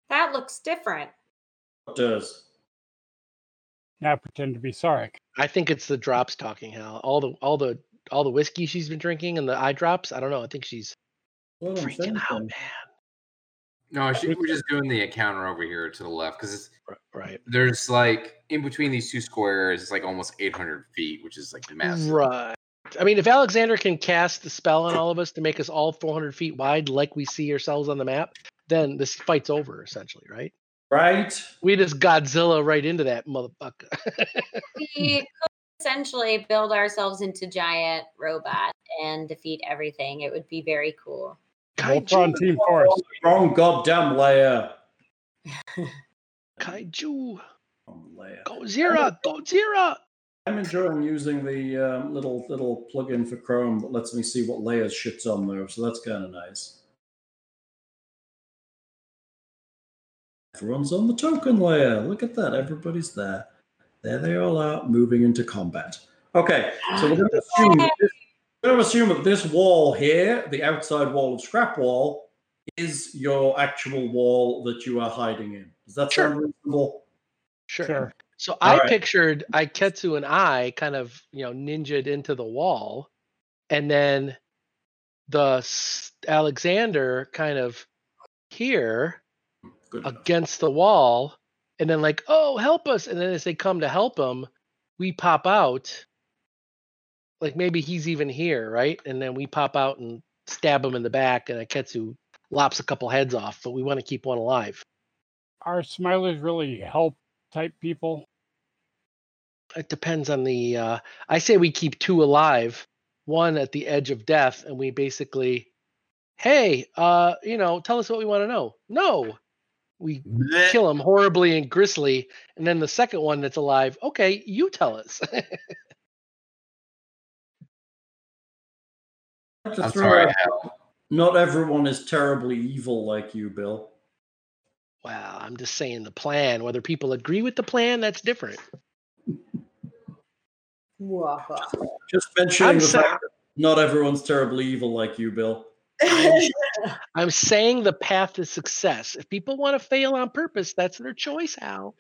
That looks different. It does. Now pretend to be Sarek. I think it's the drops talking. Hal, all the all the all the whiskey she's been drinking and the eye drops. I don't know. I think she's What I'm freaking out, man. No, she, we're just doing the encounter over here to the left because it's Right. there's like in between these two squares, it's like almost 800 feet, which is like massive. Right. I mean, if Alexander can cast the spell on all of us to make us all 400 feet wide, like we see ourselves on the map, then this fight's over, essentially, right? Right? We just Godzilla right into that motherfucker. (laughs) We could essentially build ourselves into giant robot and defeat everything. It would be very cool. Voltron Team Force. Wrong goddamn layer. (laughs) Kaiju, Wrong layer. Godzilla, Godzilla. I'm enjoying using the um, little little plugin for Chrome that lets me see what layers shit's on there, so that's kind of nice. Everyone's on the token layer. Look at that. Everybody's there. There they all are, moving into combat. Okay, so we're going to assume that this, we're going to assume that this wall here, the outside wall of Scrapwall, is your actual wall that you are hiding in. Does that Sure. sound reasonable? Sure. Sure. So All I right. pictured Iketsu and I kind of, you know, ninjaed into the wall, and then the Alexander kind of here Good enough. against the wall, and then like, oh, help us, and then as they come to help him, we pop out. Like maybe he's even here, right? And then we pop out and stab him in the back, and Iketsu lops a couple heads off, but we want to keep one alive. Are smilers really help type people? It depends on the. Uh, I say we keep two alive, one at the edge of death, and we basically, hey, uh, you know, tell us what we want to know. No, we Blech. kill him horribly and gristly, and then the second one that's alive, okay, you tell us. (laughs) To I'm sorry. Not everyone is terribly evil like you, Bill. wow, I'm just saying the plan. Whether people agree with the plan, that's different. Just mentioning I'm the sa- fact that not everyone's terribly evil like you, Bill. (laughs) I'm saying the path to success. If people want to fail on purpose, that's their choice, Hal.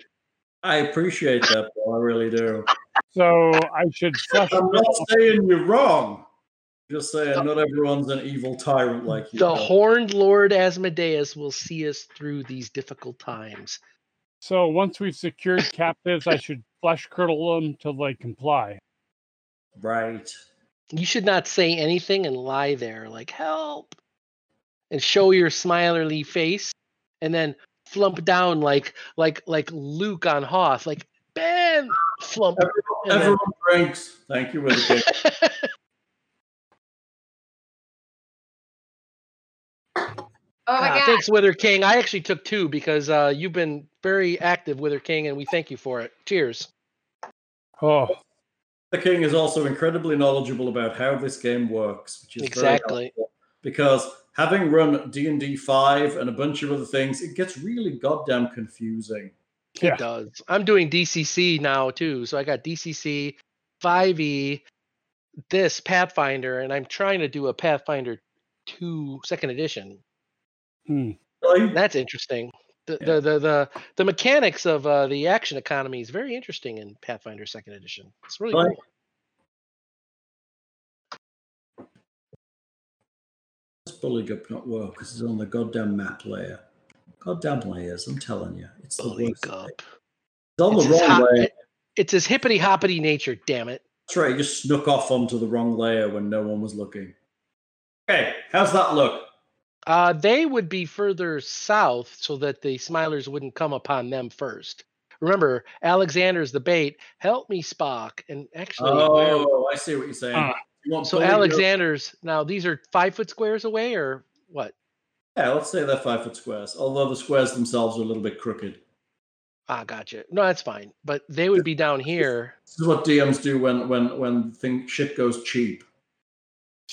I appreciate that, Bill. I really do. So I should flush I'm not saying you're wrong. Just saying, not everyone's an evil tyrant like you. The Bill. horned Lord Asmodeus will see us through these difficult times. So once we've secured captives, I should flesh curdle them till they comply. Right. You should not say anything and lie there like help and show your smilerly face and then flump down like like like Luke on Hoth, like Ben flump. and then- Everyone drinks. Thank you, Wither King. (laughs) Oh my Ah, god. thanks, Wither King. I actually took two because uh, you've been very active, Wither King, and we thank you for it. Cheers. Oh, The king is also incredibly knowledgeable about how this game works, which is very Exactly. helpful. because having run D and D five and a bunch of other things, it gets really goddamn confusing. Yeah. It does. I'm doing DCC now too, so I got DCC, 5e, this Pathfinder, and I'm trying to do a Pathfinder 2 second edition. hmm. Really? That's interesting. The Yeah. the, the the the mechanics of uh, the action economy is very interesting in Pathfinder second edition. It's really Really? cool. This Bulligup not work because it's on the goddamn map layer. Goddamn layers, I'm telling you, it's the Bully worst. It's on It's the wrong hop- layer. it- it's his hippity hoppity nature, damn it. That's right. You just snuck off onto the wrong layer when no one was looking. Okay, how's that look? Uh, they would be further south so that the Smilers wouldn't come upon them first. Remember, Alexander's the bait. Help me, Spock. And actually, Oh, I see what you're saying. Ah. You so Alexander's now these are five foot squares away, or what? Yeah, let's say they're five foot squares. Although the squares themselves are a little bit crooked. Ah, gotcha. No, that's fine. But they would be down here. This is what DMs do when when when thing shit goes cheap.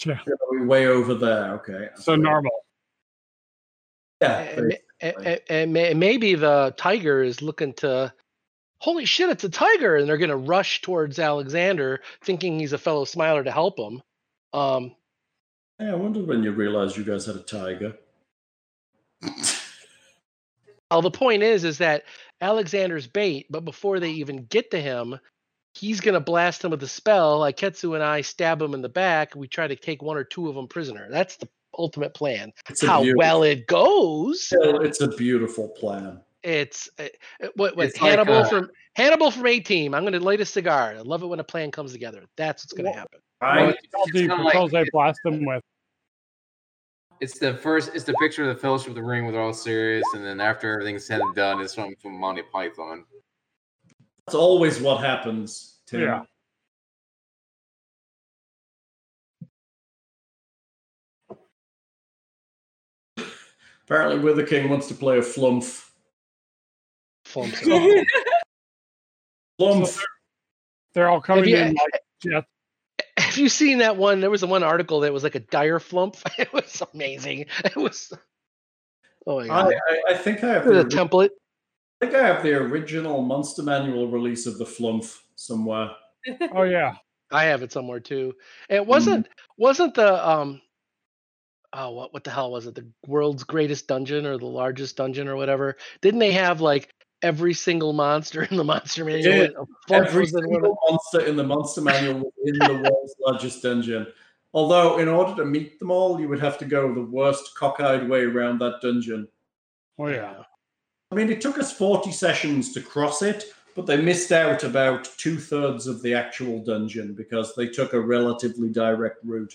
Yeah. We're way over there. Okay. So normal. Yeah. And, and, and maybe the tiger is looking to. Holy shit! It's a tiger, and they're going to rush towards Alexander, thinking he's a fellow Smiler to help him. Um, Yeah, I wonder when you realized you guys had a tiger. Well, the point is, is that Alexander's bait, but before they even get to him, he's gonna blast him with a spell. Iketsu and I stab him in the back. We try to take one or two of them prisoner. That's the ultimate plan. It's How beautiful, well it goes, Still, it's a beautiful plan. it's uh, uh, what what It's like Hannibal a- from Hannibal from A Team. I'm gonna light a cigar. I love it when a plan comes together. That's what's gonna happen. Right? Well, All it's the like- controls I blast them with. It's the first. It's the picture of the Fellowship of the Ring with all serious, and then after everything's said and done, it's from from Monty Python. That's always what happens. Tim. Yeah. Apparently, Wither King wants to play a flumph. Flumps. Flumph. (laughs) They're all coming you- in like yeah, Have you seen that one? There was a one article that was like a dire flumph. (laughs) It was amazing. It was. Oh my god! I, I think I have There's the, template. I think I have the original Monster Manual release of the Flumph somewhere. oh yeah. I have it somewhere too. It wasn't wasn't the um oh what what the hell was it? The world's greatest dungeon or the largest dungeon or whatever? Didn't they have like every single monster (laughs) in the monster manual? did. and Every was in one of- single monster in the Monster Manual in the (laughs) world's largest dungeon. Although, in order to meet them all, you would have to go the worst cockeyed way around that dungeon. Oh yeah. I mean, it took us 40 sessions to cross it, but they missed out about two thirds of the actual dungeon because they took a relatively direct route.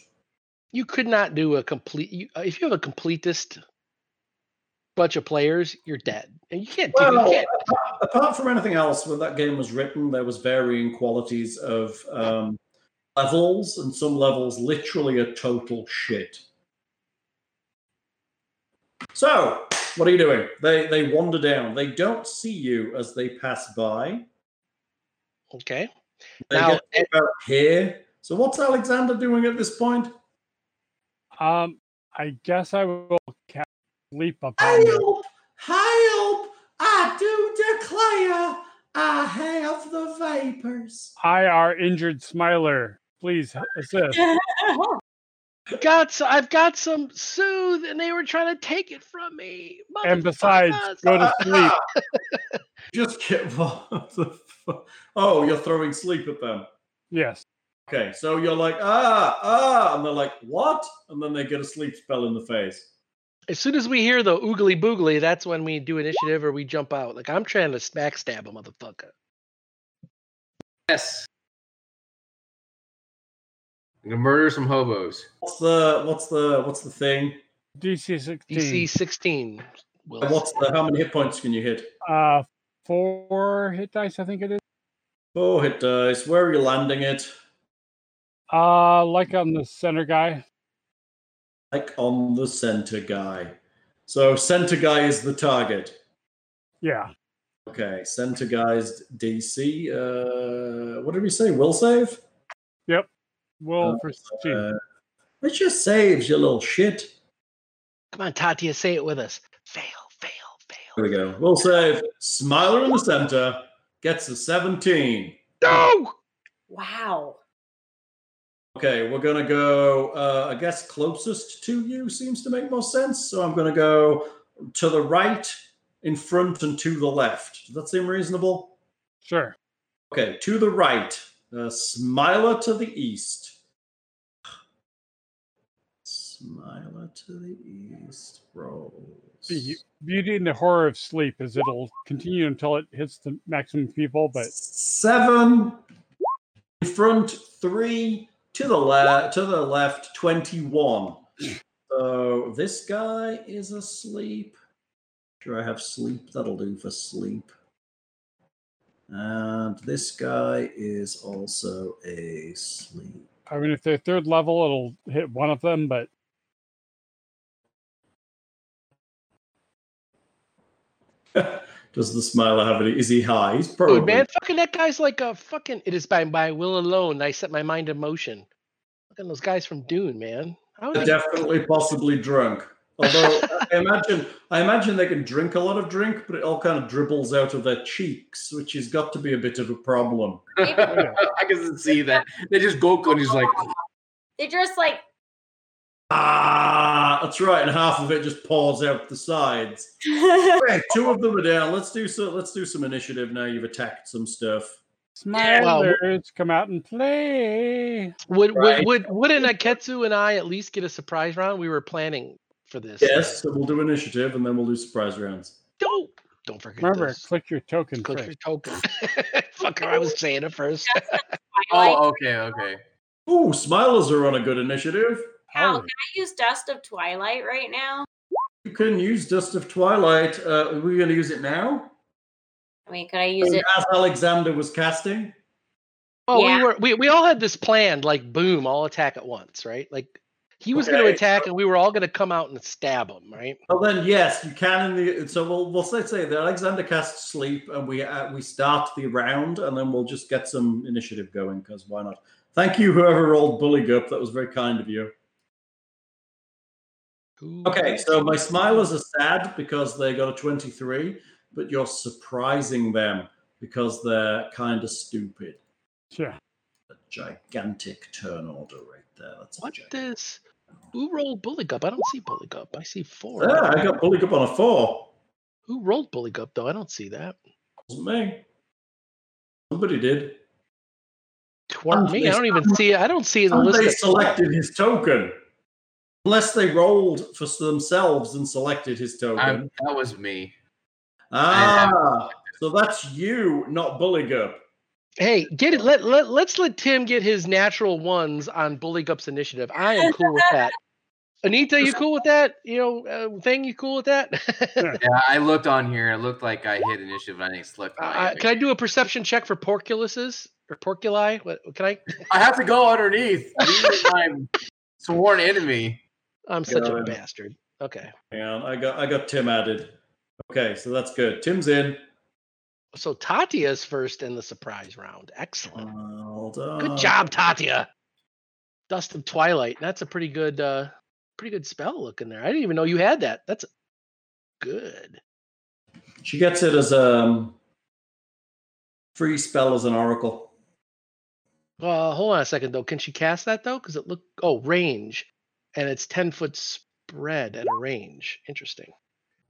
You could not do a complete. You, uh, if you have a completist bunch of players, you're dead, and you can't do. Well, can't. apart, apart from anything else, when that game was written, there was varying qualities of um, levels, and some levels literally a total shit. So, what are you doing? They they wander down. They don't see you as they pass by. Okay. They Now, get about here. So, what's Alexander doing at this point? Um, I guess I will upon them. Help! Help! I do declare I have the vapors. I are injured Smiler. Please assist. (laughs) Got so, I've got some soothe, and they were trying to take it from me. And besides, go to sleep. (laughs) Just get? (laughs) Oh, you're throwing sleep at them. Yes. Okay, so you're like, ah, ah, and they're like, what? And then they get a sleep spell in the face. As soon as we hear the oogly boogly, that's when we do initiative or we jump out. Like I'm trying to smack stab a motherfucker. Yes. I'm gonna murder some hobos. What's the what's the what's the thing? DC 16. DC 16. Will. What's the how many hit points can you hit? Uh, four hit dice, I think it is. Four hit dice. Where are you landing it? Uh, like on the center guy. Like on the center guy. So center guy is the target. Yeah. Okay, center guy's DC. Uh, what did we say? Will save? Yep. Will Uh, for 16. Uh, it just saves, you little shit. Come on, Tatia, say it with us. Fail, fail, fail. Here we go. Will save. Smiler in the center gets a 17. No! wow. Okay, we're gonna go. Uh, I guess closest to you seems to make more sense. So I'm gonna go to the right, in front, and to the left. Does that seem reasonable? Sure. Okay, to the right. Uh, Smiler to the east. Smiler to the east rolls. Beauty and the horror of sleep is it'll continue until it hits the maximum people, but seven in front, three to the left, to the left, twenty-one. So this guy is asleep. Sure, I have sleep. That'll do for sleep. And this guy is also asleep. I mean, if they're third level, it'll hit one of them, but (laughs) Does the smiler have any? Is he high? He's probably. Dude, man, fucking that guy's like a fucking. It is by by will alone. I set my mind in motion. Fucking those guys from Dune, man. How They're is he- definitely possibly drunk. Although (laughs) I imagine, I imagine they can drink a lot of drink, but it all kind of dribbles out of their cheeks, which has got to be a bit of a problem. (laughs) I can see that. They just go and he's like, They just like Ah, that's right, and half of it just pours out the sides. (laughs) Okay, two of them are down. Let's do so. Let's do some initiative now. You've attacked some stuff. Well, Smilers come out and play. Would Right. would would wouldn't Iketsu and I at least get a surprise round? We were planning for this. Yes, so we'll do initiative, and then we'll do surprise rounds. Don't don't forget. Remember, this. click your token click first. your token. (laughs) (laughs) Fucker, I was saying it first. (laughs) Oh, okay, okay. Ooh, smilers are on a good initiative. Cal, Oh. can I use Dust of Twilight right now? You can use Dust of Twilight. Uh, are we going to use it now? I mean, could I use it? As Alexander was casting. Oh, Yeah. we were we, we all had this planned, like boom, all attack at once, right? Like he was gonna attack and we were all gonna come out and stab him, right? Well, then yes, you can. In the so we'll we'll say say that Alexander casts sleep, and we uh, we start the round, and then we'll just get some initiative going because why not? Thank you, whoever rolled Bulligup. That was very kind of you. Who Okay, so my smilers are sad because they got a 23, but you're surprising them because they're kind of stupid. Sure. A gigantic turn order right there. That's a what gigantic- this? Who rolled Bulligup? I don't see Bulligup. I see four. Yeah, I got Bulligup on a four. Who rolled Bulligup though? I don't see that. wasn't me. Somebody did. Twerk me. I don't even see it. I don't see it in the list. they of- selected his token. Unless they rolled for themselves and selected his token. I'm, that was me. Ah, so that's you, not Bully Bulligup. Hey, get it. Let, let let's let Tim get his natural ones on Bulligup's initiative. I am cool with that. (laughs) Anita, you cool with that? You know, uh, thing, you cool with that? (laughs) Yeah, I looked on here. It looked like I hit initiative. and I think slipped. my uh, can I do a perception check for porculuses or porculi? What can I? I have to go underneath. (laughs) These are my sworn enemy. I'm such a God. bastard. Okay, Yeah, I got I got Tim added. Okay, so that's good. Tim's in. so Tatia's first in the surprise round. Excellent. Good job, Tatia. Dust of Twilight. That's a pretty good, uh pretty good spell looking there. I didn't even know you had that. That's good. She gets it as a um, free spell as an oracle. Uh, hold on a second though. Can she cast that though? Because it look oh range, and it's ten foot spread at a range. Interesting.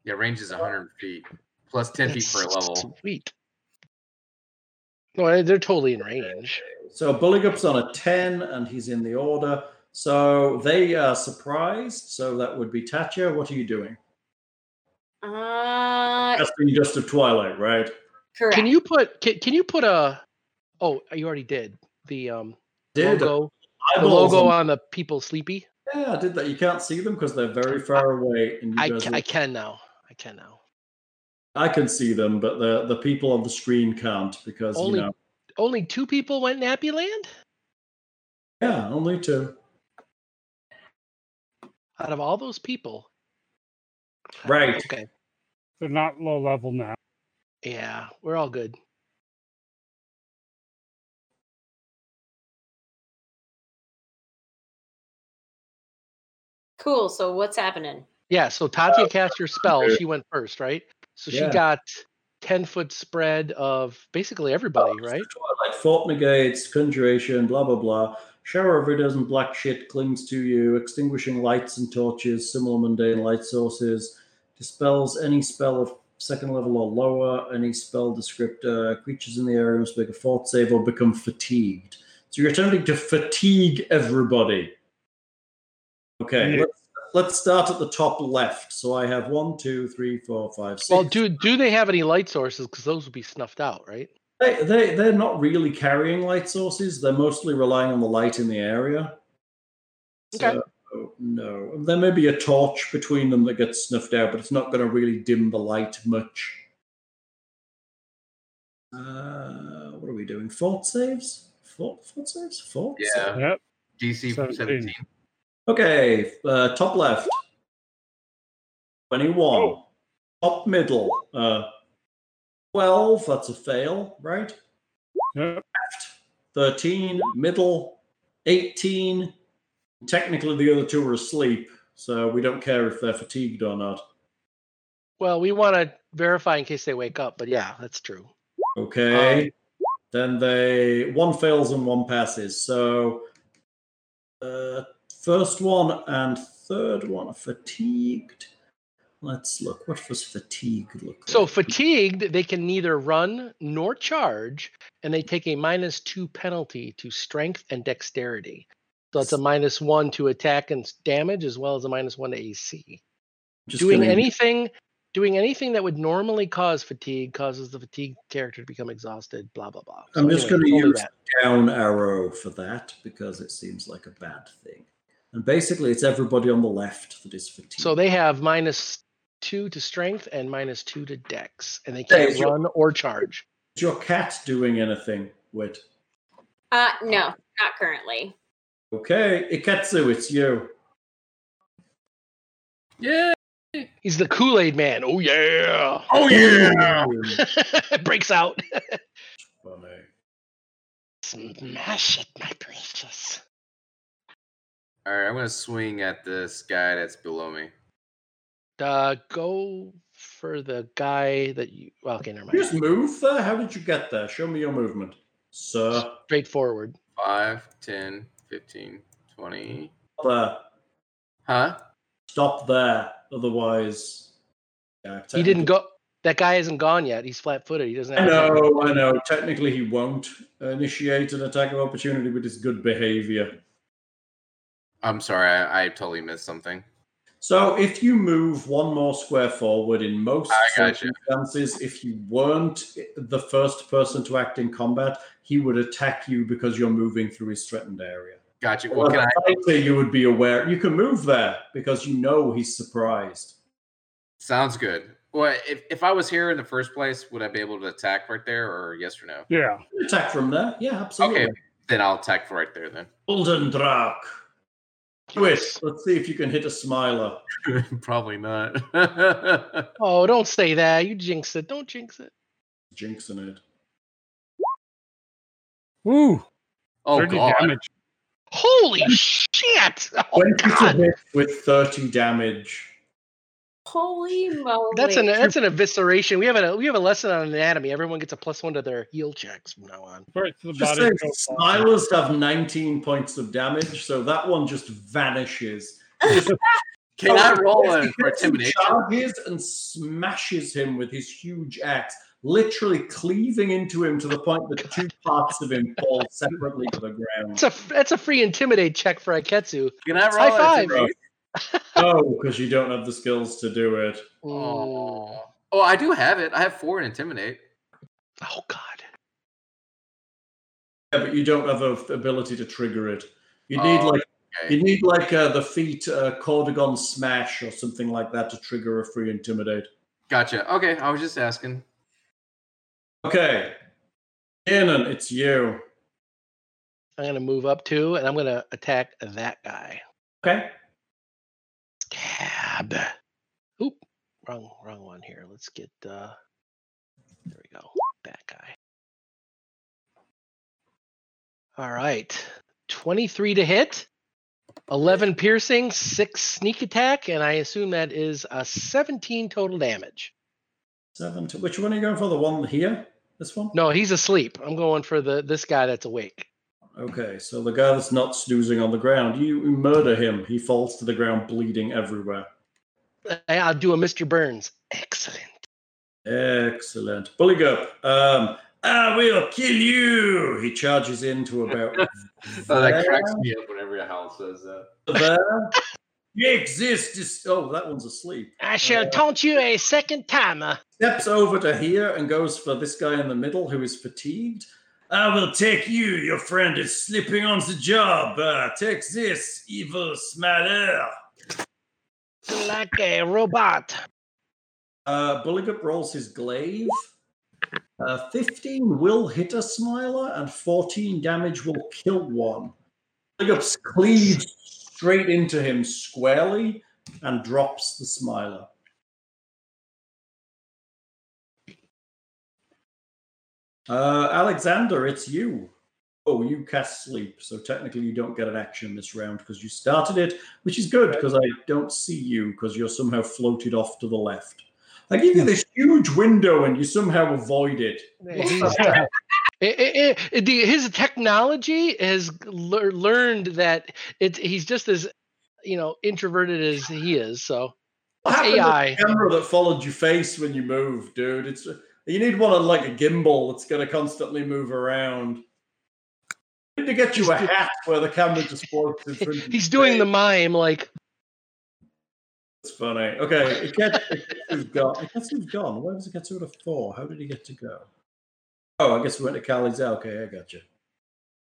Yeah, range is 100 feet plus 10 feet per That's level. Sweet. No, they're totally in range. So Bulligup's on a 10 and he's in the order. So they are surprised. So that would be Tatia. What are you doing? Uh, Casting Dust of Twilight, right? correct. Can you put can, can you put a oh you already did the um Did logo the eyeballs logo on- on the people sleepy? Yeah, I did that. You can't see them because they're very far away. And you I guys I can now. I can now. I can see them, but the the people on the screen can't because Only- you know. Only two people went Nappy Land Yeah, only two. out of all those people. Right. Okay. They're not low level now. Yeah, we're all good. Cool. So what's happening? Yeah, so Tatia cast her (laughs) spell. She went first, right? So she got 10 foot spread of basically oh, everybody, right? Twilight, Fort negates, conjuration, blah blah blah. Shower of iridescent black shit clings to you, extinguishing lights and torches, similar mundane light sources, dispels any spell of second level or lower, any spell descriptor. Creatures in the area must make a fort save or become fatigued. So you're attempting to fatigue everybody. Okay, Yeah. let's, let's start at the top left. So I have one, two, three, four, five, six. Well, do do they have any light sources? Because those would be snuffed out, right? They, they, they're not really carrying light sources. They're mostly relying on the light in the area. Okay. So, no. There may be a torch between them that gets snuffed out, but it's not going to really dim the light much. Uh, what are we doing? Fort saves? Fort, fort saves? Fort? Yeah. Yep. DC 17. 17. Okay, uh, top left. 21. Oh. Top middle. Uh, 12, that's a fail, right? Yep. 13, middle, 18. Technically, the other two are asleep, so we don't care if they're fatigued or not. Well, we want to verify in case they wake up, but yeah, that's true. Okay. then they one fails and one passes. So uh, first one and third one are fatigued. Let's look. What does fatigue look like? So fatigued, they can neither run nor charge, and they take a minus two penalty to strength and dexterity. So it's a minus one to attack and damage, as well as a minus one to AC. Just doing anything, doing anything that would normally cause fatigue causes the fatigue character to become exhausted. Blah blah blah. I'm just anyway, going to use that. down arrow for that because it seems like a bad thing. And basically, it's everybody on the left that is fatigued. So they have minus two to strength and minus two to dex, and they can't so- run or charge. is your cat doing anything? Wit. Uh, no, not currently. Okay, Iketsu, it's you. Yeah. He's the Kool Aid Man. Oh yeah! Oh yeah. (laughs) Breaks out. (laughs) Funny. Smash it, my precious. All right, I'm gonna swing at this guy that's below me. Uh, go for the guy that you. Well, okay, never You just move there? How did you get there? Show me your movement. Sir. Straightforward. 5, 10, 15, 20. There. Huh? Stop there. Otherwise. Yeah, He didn't go. That guy isn't gone yet. He's flat-footed. He doesn't I have. a technical- know, I know. Technically, he won't initiate an attack of opportunity with his good behavior. I'm sorry, I, I totally missed something. So if you move one more square forward in most I gotcha. circumstances, if you weren't the first person to act in combat, he would attack you because you're moving through his threatened area. Gotcha. Well, Well, can I? fighter, you would be aware. You can move there because you know he's surprised. Sounds good. Well, if, if I was here in the first place, would I be able to attack right there, or yes or no? Yeah. Attack from there. Yeah, absolutely. Okay, then I'll attack right there. Then Golden Drak. Do it. Let's see if you can hit a smiler. (laughs) probably not. (laughs) Oh, don't say that. You jinx it. Don't jinx it. Jinxing it. Woo. oh 30 god. damage. Holy shit! Oh 20 to god, hit with 30 damage. Holy moly! that's an that's an evisceration. We have a we have a lesson on anatomy. Everyone gets a plus one to their heal checks from now on. Right to the Just body. say goes smilers have 19 points of damage, so that one just vanishes. (laughs) Can I roll He a for intimidation? Charges and smashes him with his huge axe, literally cleaving into him to the point that two (laughs) parts of him fall separately to the ground. That's a that's a free intimidate check for Iketsu. Can I roll High a five. Intimidation? No, because you don't have the skills to do it. Oh. oh, I do have it. I have four in intimidate. Oh god. Yeah, but you don't have the ability to trigger it. You need Oh, like okay. you need like uh, the feat uh, Cornugon smash or something like that to trigger a free intimidate. Gotcha. Okay, I was just asking. Okay, Cannon, it's you. I'm gonna move up too, and I'm gonna attack that guy. Okay, Cab. Oop, wrong wrong one here. Let's get uh there we go. That guy. All right. 23 to hit. 11 piercing, 6 sneak attack, and I assume that is a 17 total damage. seven. To, which one are you going for? The one here? This one? No, he's asleep. I'm going for the this guy that's awake. Okay, so the guy that's not snoozing on the ground, you, you murder him. He falls to the ground, bleeding everywhere. I- I'll do a Mr. Burns. Excellent. Excellent. Bulligup, um, I will kill you. He charges into about (laughs) Oh, that cracks me up whenever Hal says that. there. (laughs) You exist. Is, oh, that one's asleep. I shall Uh, taunt you a second time. uh, Steps over to here and goes for this guy in the middle who is fatigued. I will take you. Your friend is slipping on the job. Uh, take this, evil smiler. like a robot. Uh, Bulligup rolls his glaive. Uh, 15 will hit a smiler, and 14 damage will kill one. Bulligup cleaves straight into him squarely and drops the smiler. Uh, Alexander, it's you. Oh, you cast sleep, so technically you don't get an action this round because you started it, which is good because I don't see you because you're somehow floated off to the left. I give you this huge window and you somehow avoid it. He's- (laughs) it- it- it- the- his technology has lear- learned that it's he's just as you know introverted as he is. So What happened to AI. the camera that followed your face when you moved, dude? It's you need one on like a gimbal that's going to constantly move around. You need to get you a hat where the camera just floats in front he's doing the mime like It's funny. Okay, Iketsu's gone. Iketsu's gone. Where does Iketsu to four? How did he get to go? Oh, I guess we went to Cali's. Okay, I got you.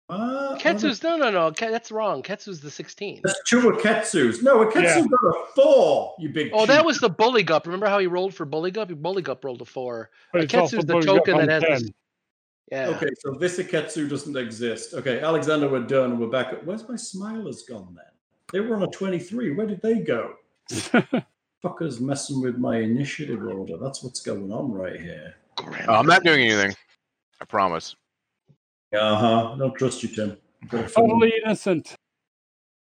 Uh, Ketsu's no no no that's wrong. Ketsu's the 16. That's two Iketsu's. No, Iketsu Yeah. got a four. You big. Oh, that was the Bulligup. Remember how he rolled for Bulligup? Bully gup rolled a four. But it's Ketsu's the token that has 10. this- Yeah. Okay, so this Iketsu doesn't exist. Okay, Alexander, we're done. We're back. At, where's my Smilers gone then? They were on a 23. Where did they go? (laughs) Fuckers messing with my initiative order. That's what's going on right here. Oh, I'm not doing anything. I promise. Uh huh. Don't trust you, Tim. Got a feeling- Totally innocent.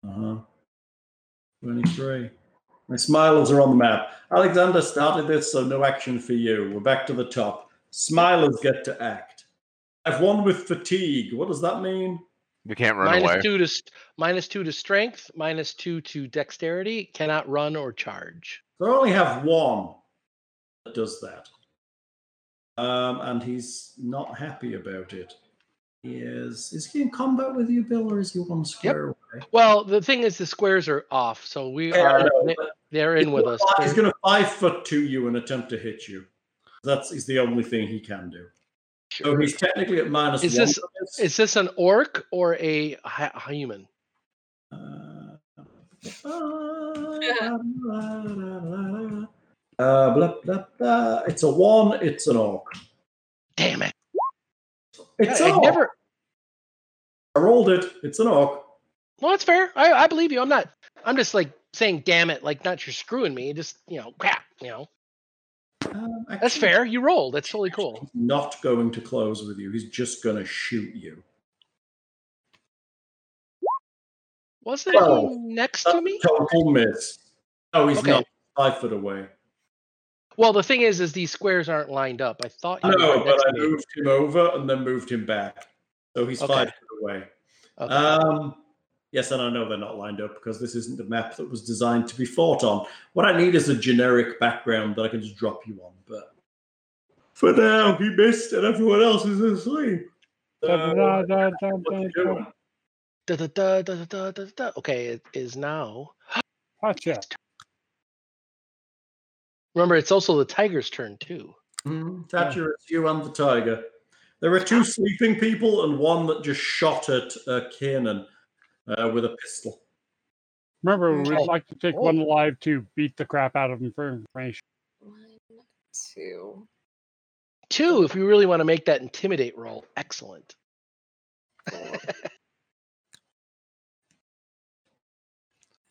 Uh huh. 23. My Smilers are on the map. Alexander started this, so no action for you. We're back to the top. Smilers get to act. I've won with fatigue. What does that mean? We can't run Minus away. two to st- minus two to strength, minus two to dexterity. Cannot run or charge. So I only have one that does that. Um, and he's not happy about it. He is. Is he in combat with you, Bill, or is he one square away? Well, the thing is, the squares are off, so we Yeah, are. know, they- but They're in with us. fi- He's going to five foot to you and attempt to hit you. That's is the only thing he can do. So he's technically at minus Is one. this- Is this an orc or a human? Uh, (laughs) uh, blah, blah, blah. It's a one. It's an orc. Damn it! It's I, I never. I rolled it. It's an orc. Well, that's fair. I, I believe you. I'm not. I'm just like saying, damn it, like not you're screwing me. Just you know, crap. You know, Um, that's fair. You rolled. That's totally cool. He's not going to close with you. He's just going to shoot you. Wasn't he next to me? total miss. No, he's Okay. not. Five foot away. Well, the thing is, is these squares aren't lined up. I thought. you were No, but I moved him over and then moved him back. So he's Okay. five foot away. Okay. Um, yes, and I know they're not lined up because this isn't the map that was designed to be fought on. What I need is a generic background that I can just drop you on. But for now, he missed and everyone else is asleep. Da, da, da, da, da, da. Da, da, da, da, da, da, da, da. Okay, it is now. (gasps) Gotcha. Remember, it's also the tiger's turn too. Mm, Thatcher, it's you and the tiger. There are two sleeping people and one that just shot at uh, Kiernan uh, with a pistol. Remember, we'd Oh. like to take Oh. one alive to beat the crap out of him for information. One, two. Two, if we really want to make that intimidate roll, excellent. (laughs)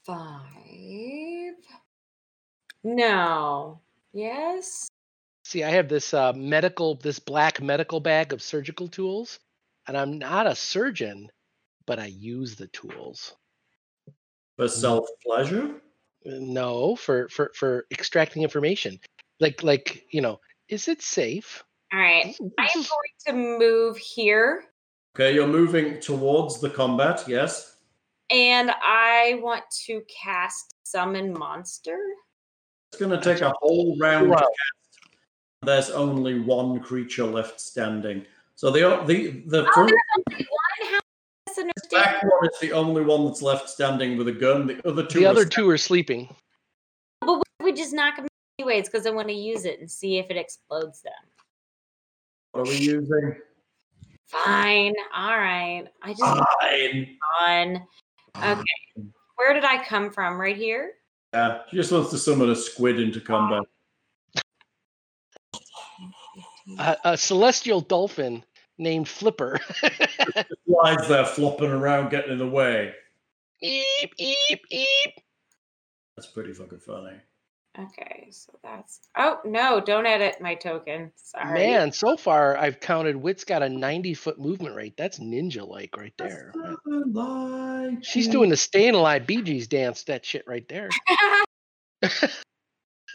Five. No. Yes. See, I have this uh, medical, this black medical bag of surgical tools, and I'm not a surgeon, but I use the tools. For self pleasure? No, for for for extracting information, like like you know, is it safe? All right. I am going to move here Okay, you're moving towards the combat, yes? and I want to cast Summon Monster. It's going to take a whole round to cast. There's only one creature left standing. So the the the Oh, front there's only one. How back one is the only one that's left standing with a gun. The other two The are other sta- two are sleeping. But we just knock them anyways because I want to use it and see if it explodes them. What are we using? Fine. All right. I just Fine. fun. Okay. Where did I come from? Right here? Yeah, she just wants to summon a squid into combat. A, a celestial dolphin named Flipper. (laughs) Lies there flopping around, getting in the way. eep eep eep. That's pretty fucking funny. Okay, so that's oh no, don't edit my token. Sorry. Man, so far I've counted Wit's got a 90 foot movement rate. That's ninja like right there. man. She's doing the staying alive Bee Gees dance, that shit right there. (laughs) (laughs) oh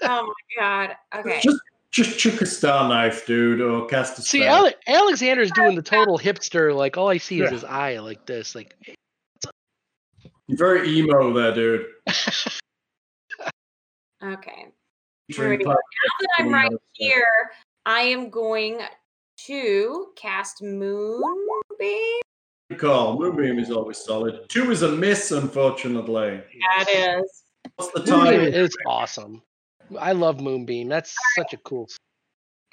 my god. Okay. Just, just chuck a star knife, dude, or cast a See, spell. Ale- Alexander's doing the total hipster. Like all I see is his eye, like this. Like You're very emo there, dude. (laughs) Okay. Featuring Now that I'm right here, I am going to cast Moonbeam. Good call. Moonbeam is always solid. Two is a miss, unfortunately. That is. What's the Moonbeam time? is awesome. I love Moonbeam. That's such a cool.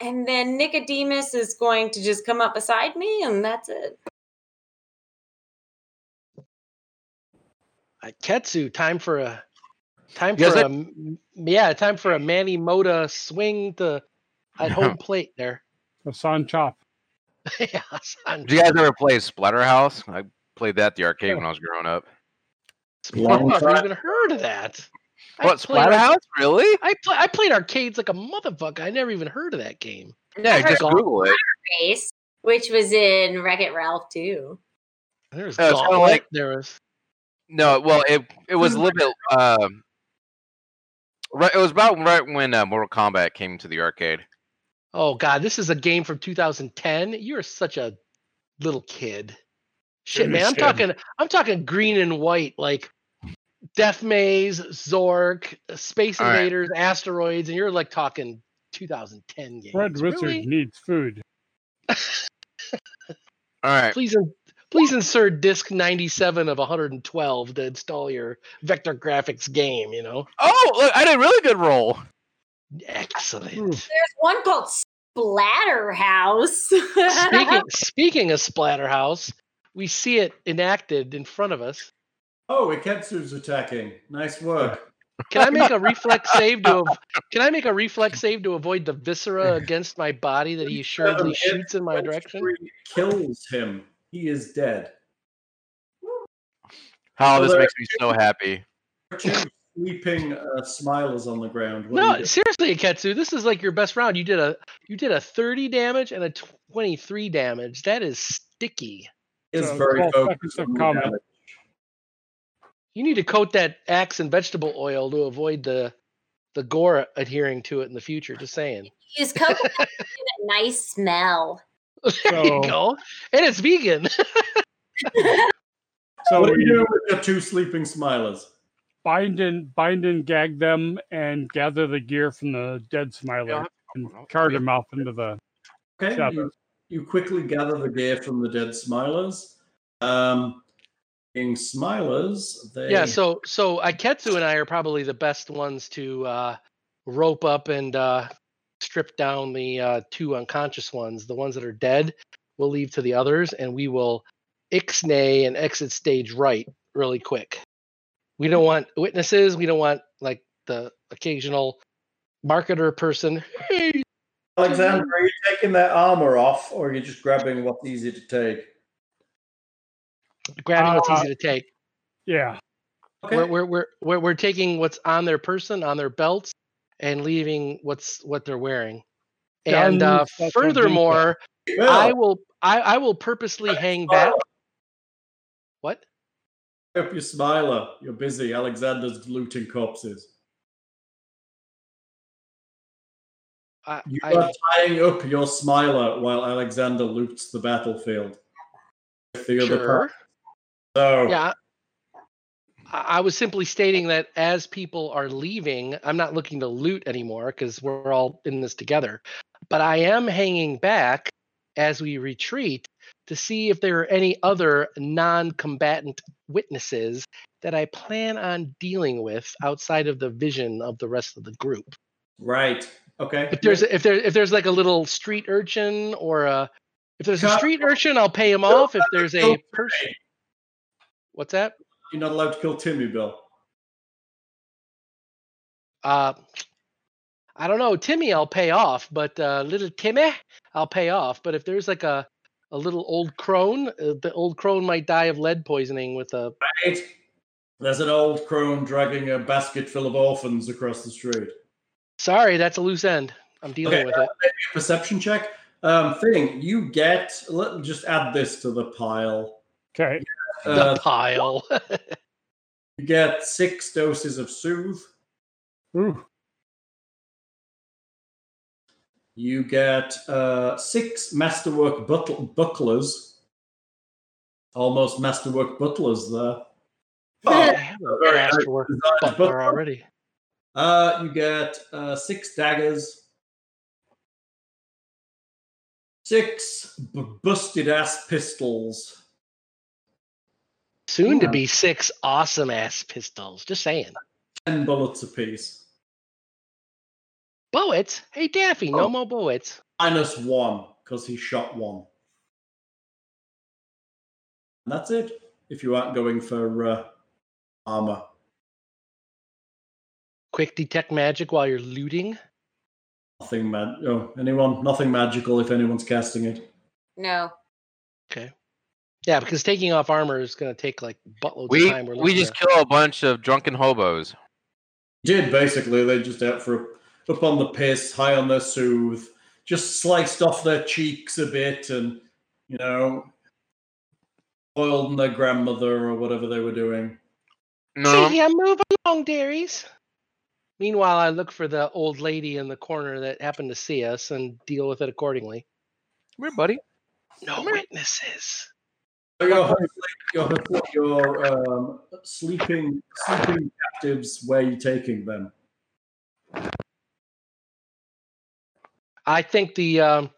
And then Nicodemus is going to just come up beside me, and that's it. Uh, Ketsu, time for a time You for guys a m- yeah, time for a Manny Moda swing to at (laughs) home plate there. The San Chop. (laughs) yeah, son. Did you guys ever play Splatterhouse? I played that at the arcade when I was growing up. Long I've never even heard of that. I What played ar- Splatterhouse? Really? I play, I played arcades like a motherfucker. I never even heard of that game. Yeah, just Heard Google it. Race, which was in Wreck It Ralph too. There's Yeah, it's kinda like- there was No, well, it it was a little bit. Um, right, it was about right when uh, Mortal Kombat came to the arcade. Oh god, this is a game from 2010. You're such a little kid. Shit, man, I'm talking I'm talking green and white like Death Maze, Zork, Space All right. Invaders, Asteroids, and you're like talking 2010 games. Fred Wizard Really? needs food. All All right. Please, please insert disk 97 of 112 to install your vector graphics game. You know, Oh, look, I did a really good roll. excellent. There's one called Splatterhouse. (laughs) speaking speaking of Splatterhouse, we see it enacted in front of us. Oh, Iketsu's attacking. Nice work. (laughs) Can I make a reflex save to? av- Can I make a reflex save to avoid the viscera against my body that he assuredly Seven (laughs) shoots in my direction? Kills him. He is dead. Oh, Oh, this makes me so happy. Two sleeping uh, smilers on the ground. What No, seriously, Iketsu, this is like your best round. You did a you did a 30 damage and a 23 damage. That is sticky. is So, very 12 focused seconds of on the comment. damage. You need to coat that axe in vegetable oil to avoid the the gore adhering to it in the future. Just saying. Use coconut to give a nice smell. (laughs) There you go. And it's vegan. (laughs) So what do you we do with your two sleeping smilers? bind and bind and gag them and gather the gear from the dead smiler Yeah. and cart him off into the Okay, you, you quickly gather the gear from the dead smilers. Um, being smilers, they Yeah, so so Iketsu and I are probably the best ones to uh, rope up and uh, strip down the uh, two unconscious ones. The ones that are dead, we'll leave to the others, and we will ixnay and exit stage right really quick. We don't want witnesses. We don't want like the occasional marketer person. Hey, Alexander, are you taking their armor off, or are you just grabbing what's easy to take? Grabbing what's Uh, easy to take. yeah. Okay, We're, we're we're we're we're taking what's on their person, on their belts, and leaving what's what they're wearing. And uh, Guns, that's what we furthermore, Well, I will I, I will purposely hang back. What? up your smiler. You're busy. Alexander's looting corpses. I, You I, are tying up your smiler while Alexander loots the battlefield. With the other sure. So Yeah. I, was simply stating that as people are leaving, I'm not looking to loot anymore because we're all in this together. But I am hanging back as we retreat to see if there are any other non-combatant witnesses that I plan on dealing with outside of the vision of the rest of the group. right. Okay. If there's if there if there's like a little street urchin or a if there's a street urchin, I'll pay him off. If there's a person, what's that? You're not allowed to kill Timmy, Bill. Uh, I don't know, Timmy. I'll pay off, but uh, little Timmy, I'll pay off. But if there's like a a little old crone, uh, the old crone might die of lead poisoning with a. Right. There's an old crone dragging a basket full of orphans across the street. Sorry, that's a loose end. I'm dealing Okay, with it. Perception check. Um, thing you get. Let me just add this to the pile. Okay. (laughs) Uh, the pile. you get six doses of soothe. Ooh. You get uh, six masterwork buckl- bucklers. Almost masterwork butlers there. I have a very masterwork butler butler. already. Uh, you get uh, six daggers, six b- busted ass pistols, Soon to be six awesome ass pistols. Just saying. ten bullets apiece, Bullets? Hey Daffy, no Oh. more bullets. minus one because he shot one. And that's it. If you aren't going for uh, armor, Quick detect magic while you're looting. nothing mag. Oh, anyone? Nothing magical if anyone's casting it. No. Okay. Yeah, because taking off armor is going to take like buttloads We of time. We're we just to- kill a bunch of drunken hobos. Did basically they just out for up on the piss, high on their soothe, just sliced off their cheeks a bit, and you know, oiled their grandmother or whatever they were doing. No, See ya, move along, dearies. Meanwhile, I look for the old lady in the corner that happened to see us and deal with it accordingly. come here, buddy. No witnesses. So your your your um, sleeping sleeping captives. Where are you taking them? I think the um,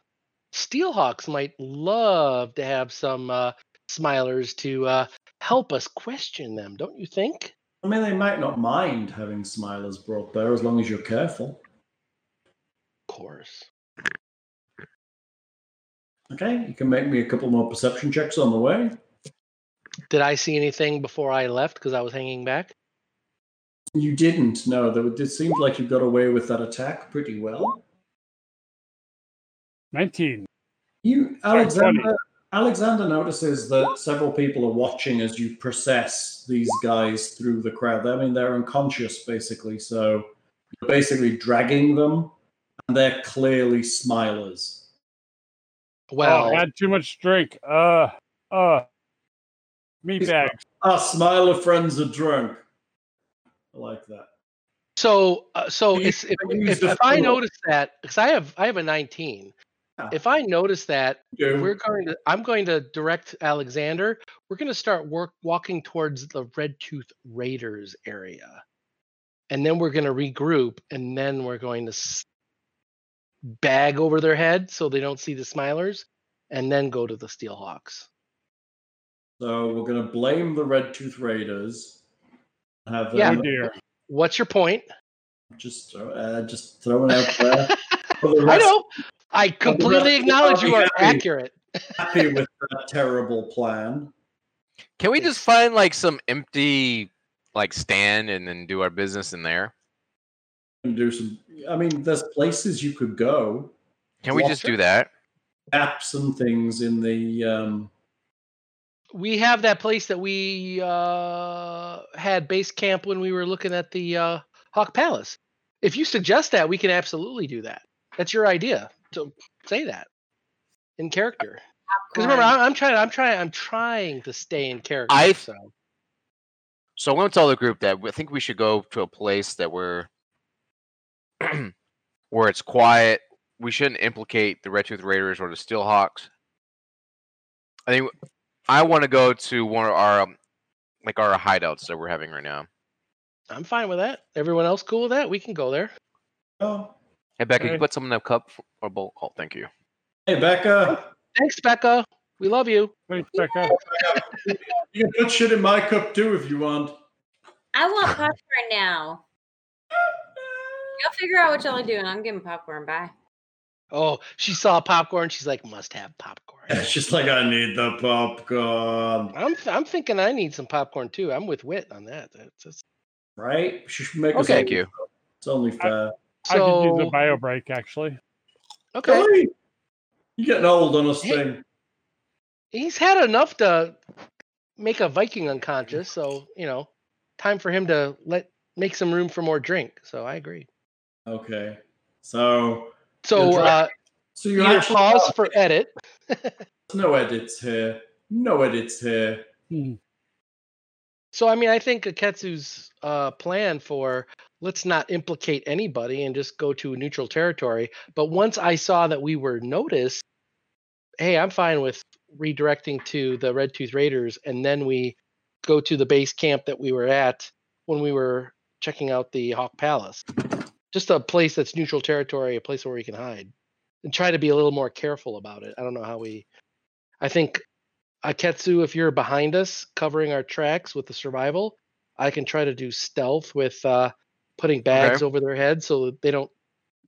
Steelhawks might love to have some uh, smilers to uh, help us question them, don't you think? I mean, they might not mind having smilers brought there as long as you're careful. Of course. Okay, you can make me a couple more perception checks on the way. Did I see anything before I left because I was hanging back? You didn't. No, though it seemed like you got away with that attack pretty well. 19. You, Alexander. Alexander notices that several people are watching as you process these guys through the crowd. I mean, they're unconscious basically, so you're basically dragging them, and they're clearly smilers. Well, oh, I had too much drink. Uh, uh, meat bags. Our smiler friends are drunk. I like that. so uh, so You it's, if, if, if I notice that because I have I have a 19. Yeah. If I notice that You- we're going to i'm going to direct alexander we're going to start work walking towards the red tooth raiders area and then we're going to regroup and then we're going to s- bag over their head so they don't see the smilers and then go to the steelhawks So we're going to blame the Red Tooth Raiders. Have Yeah. Them dear. what's your point just throw, uh, just throwing out there. (laughs) for the i know i completely acknowledge you are are happy. accurate happy (laughs) with that terrible plan. Can we just find like some empty like stand and then do our business in there? And do some. I mean, there's places you could go. Can we just do that? Apps and things in the. Um, we have that place that we uh had base camp when we were looking at the uh hawk palace if you suggest that we can absolutely do that that's your idea to say that in character because remember Popcorn. I- i'm trying i'm trying i'm trying to stay in character I- so So I went to tell the group that I think we should go to a place that we're (clears throat) where it's quiet. We shouldn't implicate the Red Tooth Raiders or the Steelhawks. I think I want to go to one of our um, like our hideouts that we're having right now. i'm fine with that everyone else cool with that we can go there oh, Hey Becca, can you put some in that cup or bowl? Oh, thank you. hey Becca, thanks becca we love you Thanks, Becca. you can put shit in my cup too if you want. I want popcorn now. Y'all figure out what y'all are doing. I'm getting popcorn. Bye. oh she saw popcorn she's like must have popcorn (laughs) It's just like I need the popcorn, i'm i'm thinking i need some popcorn too i'm with wit on that that's, that's right? She should make us Okay. all- Thank you. It's only fair. I could use a so bio break actually. okay Really? You're getting old on us Hey. thing. he's had enough to make a Viking unconscious, so you know, time for him to let make some room for more drink. So I agree. Okay, so So uh, so you either actually pause for edit. (laughs) no edits here. No edits here. So I mean, I think Iketsu's uh, plan for let's not implicate anybody and just go to neutral territory. But once I saw that we were noticed, hey, I'm fine with redirecting to the Red Tooth Raiders, and then we go to the base camp that we were at when we were checking out the Hawk Palace. Just a place that's neutral territory, a place where we can hide, and try to be a little more careful about it. I don't know how we. I think Iketsu, if you're behind us covering our tracks with the survival, I can try to do stealth with uh, putting bags over their heads so that they don't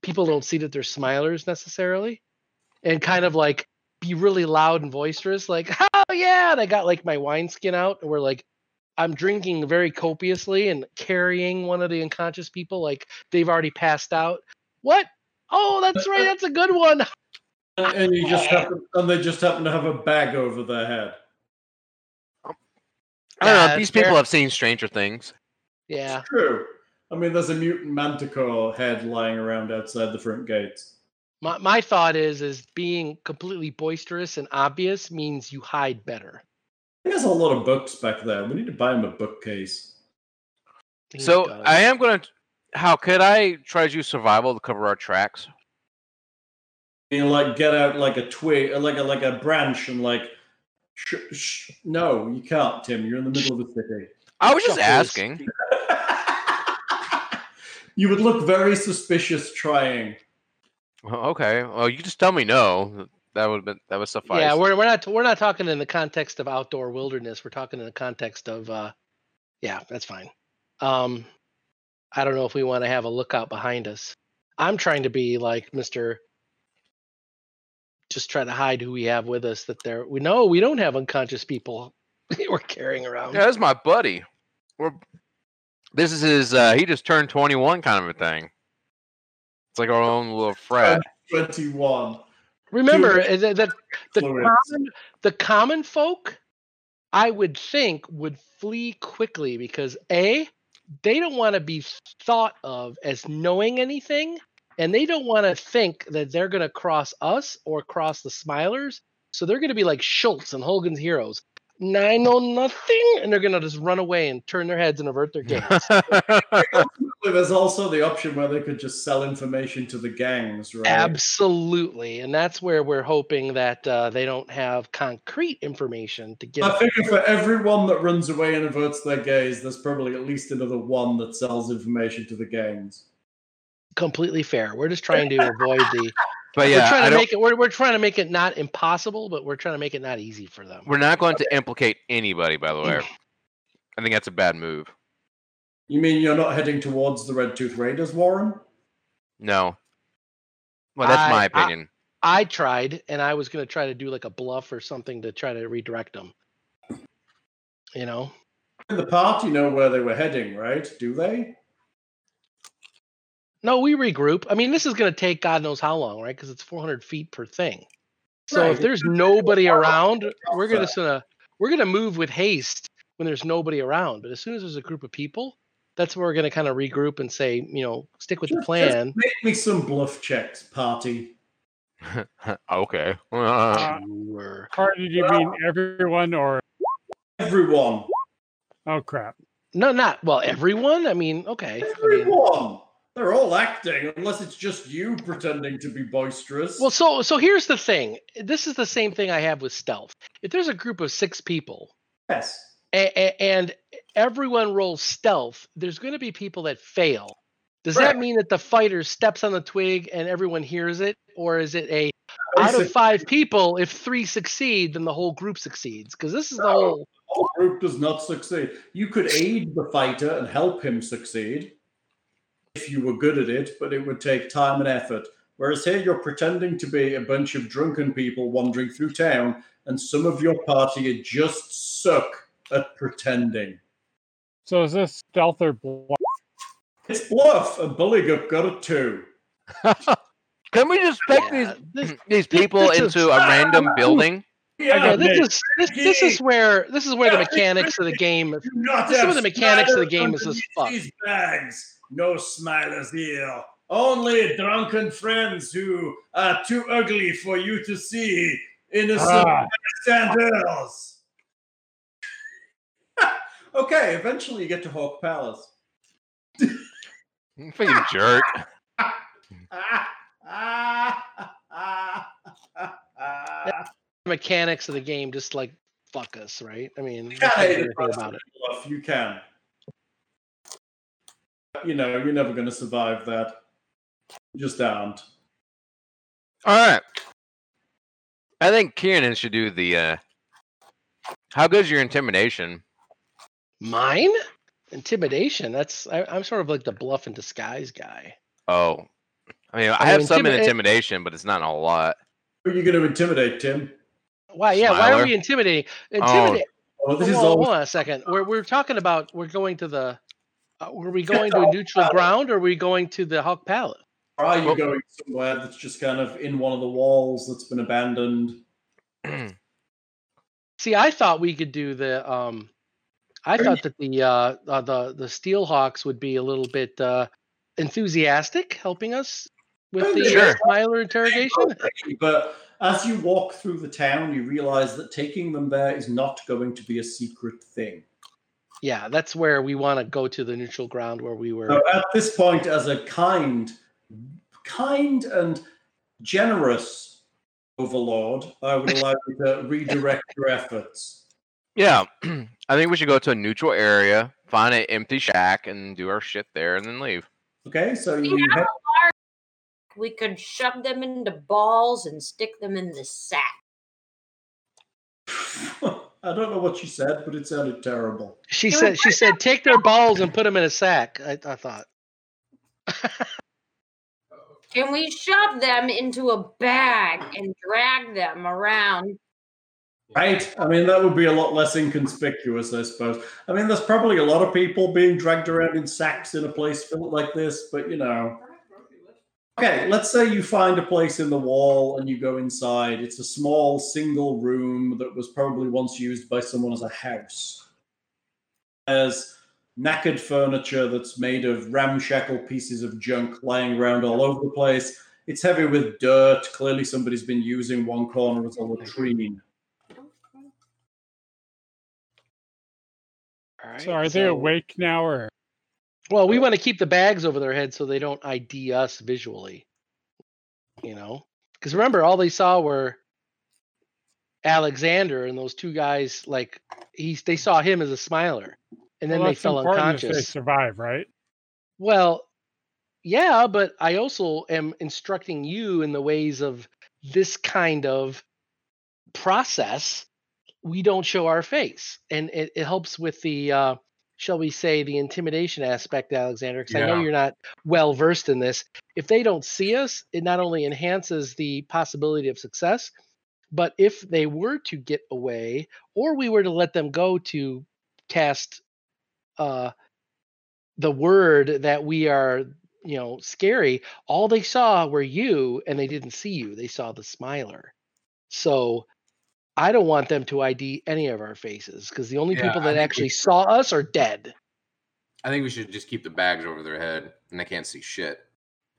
people don't see that they're smilers necessarily, and kind of like be really loud and boisterous, like (laughs) oh yeah, and I got like my wineskin out, and we're like. I'm drinking very copiously and carrying one of the unconscious people like they've already passed out. What? Oh, that's right. That's a good one. (laughs) And, and you just happen, and they just happen to have a bag over their head. I don't know. That's These people fair. have seen Stranger Things. Yeah. It's true. I mean, there's a mutant manticore head lying around outside the front gates. My my thought is is being completely boisterous and obvious means you hide better. There's a lot of books back there. We need to buy him a bookcase. He So does. I am gonna. How could I try to use survival to cover our tracks? You know, like get out like a twig, like a like a branch, and like. Sh- sh- no, you can't, Tim. You're in the middle of the city. I was just Shuffles. asking. (laughs) you would look very suspicious trying. Oh, okay. Well, you just tell me no. That would have been that would suffice. Yeah, we're we're not we're not talking in the context of outdoor wilderness. We're talking in the context of uh yeah, that's fine. Um I don't know if we want to have a lookout behind us. I'm trying to be like Mr. Just try to hide who we have with us that there we know we don't have unconscious people (laughs) we're carrying around. Yeah, that's my buddy. We're this is his uh he just turned 21 kind of a thing. It's like our own little frat. 21. Remember Human uh, that that the common, the common folk, I would think, would flee quickly because a they don't want to be thought of as knowing anything, and they don't want to think that they're going to cross us or cross the Smilers. So they're going to be like Schultz and Hogan's Heroes. "Nah, I know nothing, and they're going to just run away and turn their heads and avert their gaze. (laughs) There's also the option where they could just sell information to the gangs, right? Absolutely, and that's where we're hoping that uh, they don't have concrete information to give. I figure for every one that runs away and averts their gaze, there's probably at least another one that sells information to the gangs. completely fair. We're just trying to avoid the. But yeah, we're trying I to don't, make it. We're, we're trying to make it not impossible, but we're trying to make it not easy for them. we're not going to implicate anybody. By the way, mm. I think that's a bad move. You mean you're not heading towards the Red Tooth Raiders, Warren? No. Well, that's I- my I- opinion. I tried, and I was going to try to do like a bluff or something to try to redirect them. You know, The party know where they were heading, right? Do they? No, we regroup. I mean, this is going to take God knows how long, right? Because it's 400 feet per thing. So Right, if there's gonna take a nobody around, we're gonna that. just gonna we're gonna move with haste when there's nobody around. But as soon as there's a group of people, that's where we're gonna kind of regroup and say, you know, stick with the plan. Just make me some bluff checks, party. (laughs) okay. Uh, (laughs) Sure. Party, do you mean everyone or Everyone. oh crap? No, not well. Everyone. I mean, okay. I mean, Everyone. They're all acting, unless it's just you pretending to be boisterous. well, so so here's the thing. This is the same thing I have with stealth. If there's a group of six people yes. a- a- and everyone rolls stealth, there's going to be people that fail. Does that mean that the fighter steps on the twig and everyone hears it, or is it a out of five people, if three succeed, then the whole group succeeds? Because this is the whole. the whole group does not succeed. You could aid the fighter and help him succeed if you were good at it, but it would take time and effort. Whereas here you're pretending to be a bunch of drunken people wandering through town, and some of your party just suck at pretending. So is this stealth or bluff? It's bluff, and Bulligup got a two. (laughs) Can we just pick Yeah, this, (clears throat) these these people this is- into a (laughs) random building? yeah, got this Nick. is this, this is where this is where the mechanics of the game. Do not This is have where the mechanics of the game is as fuck. These bags. No smilers here. Only drunken friends who are too ugly for you to see. Innocent Ah, bystanders. (laughs) okay, eventually you get to Hawk Palace. You (laughs) fucking jerk. (laughs) Mechanics of the game just like fuck us, right? I mean, we can't can't hate do it, anything but about it. bluff, You can. You know, you're never going to survive that. You just aren't. All right. I think Kiernan should do the. uh How good's your intimidation? Mine intimidation. That's I, I'm sort of like the bluff and disguise guy. Oh, I mean, I, I have mean, some in intimidation, but it's not a lot. Who are you going to intimidate, Tim? Why? Yeah. Why are we intimidating? Intimidate. Oh, this hold, on, always hold on a second. We're we're talking about we're going to the. Uh, were we going to a neutral ground or are we going to the Hawk Palace? Or are you going somewhere that's just kind of in one of the walls that's been abandoned? See, I thought we could do the. Um, I Are thought that the uh, uh, the the Steelhawks would be a little bit uh, enthusiastic, helping us with Oh, the Sure. uh, Smiler interrogation. But as you walk through the town, you realize that taking them there is not going to be a secret thing. Yeah, that's where we want to go to the neutral ground where we were. So at this point, as a kind, kind and generous overlord, I would allow you to redirect your efforts. yeah, (clears throat) I think we should go to a neutral area, find an empty shack, and do our shit there, and then leave. Okay, so We you have head, a large we could shove them into balls and stick them in the sack. (laughs) I don't know what she said, but it sounded terrible. She Can we said she said take their balls and put them in a sack. I, I thought. (laughs) Can we shove them into a bag and drag them around? Right? I mean, that would be a lot less inconspicuous, I suppose. I mean, there's probably a lot of people being dragged around in sacks in a place like this, but you know. Okay, let's say you find a place in the wall and you go inside. It's a small single room that was probably once used by someone as a house. There's knackered furniture that's made of ramshackle pieces of junk lying around all over the place. It's heavy with dirt. Clearly, somebody's been using one corner as a latrine. All right. So are they so- awake now or Well, we want to keep the bags over their heads so they don't ID us visually. You know, because remember, all they saw were Alexander and those two guys. Like he's, they saw him as a smiler, and then Well, they fell if They survive, right? Well, yeah, but I also am instructing you in the ways of this kind of process. We don't show our face, and it, it helps with the, uh, shall we say, the intimidation aspect, Alexander. Because I know you're not well versed in this. If they don't see us, it not only enhances the possibility of success, but if they were to get away, or we were to let them go to cast uh, the word that we are you know scary all they saw were you and they didn't see you they saw the smiler so i don't want them to id any of our faces because the only Yeah, people that think we actually saw us are dead I think we should just keep the bags over their head and they can't see shit.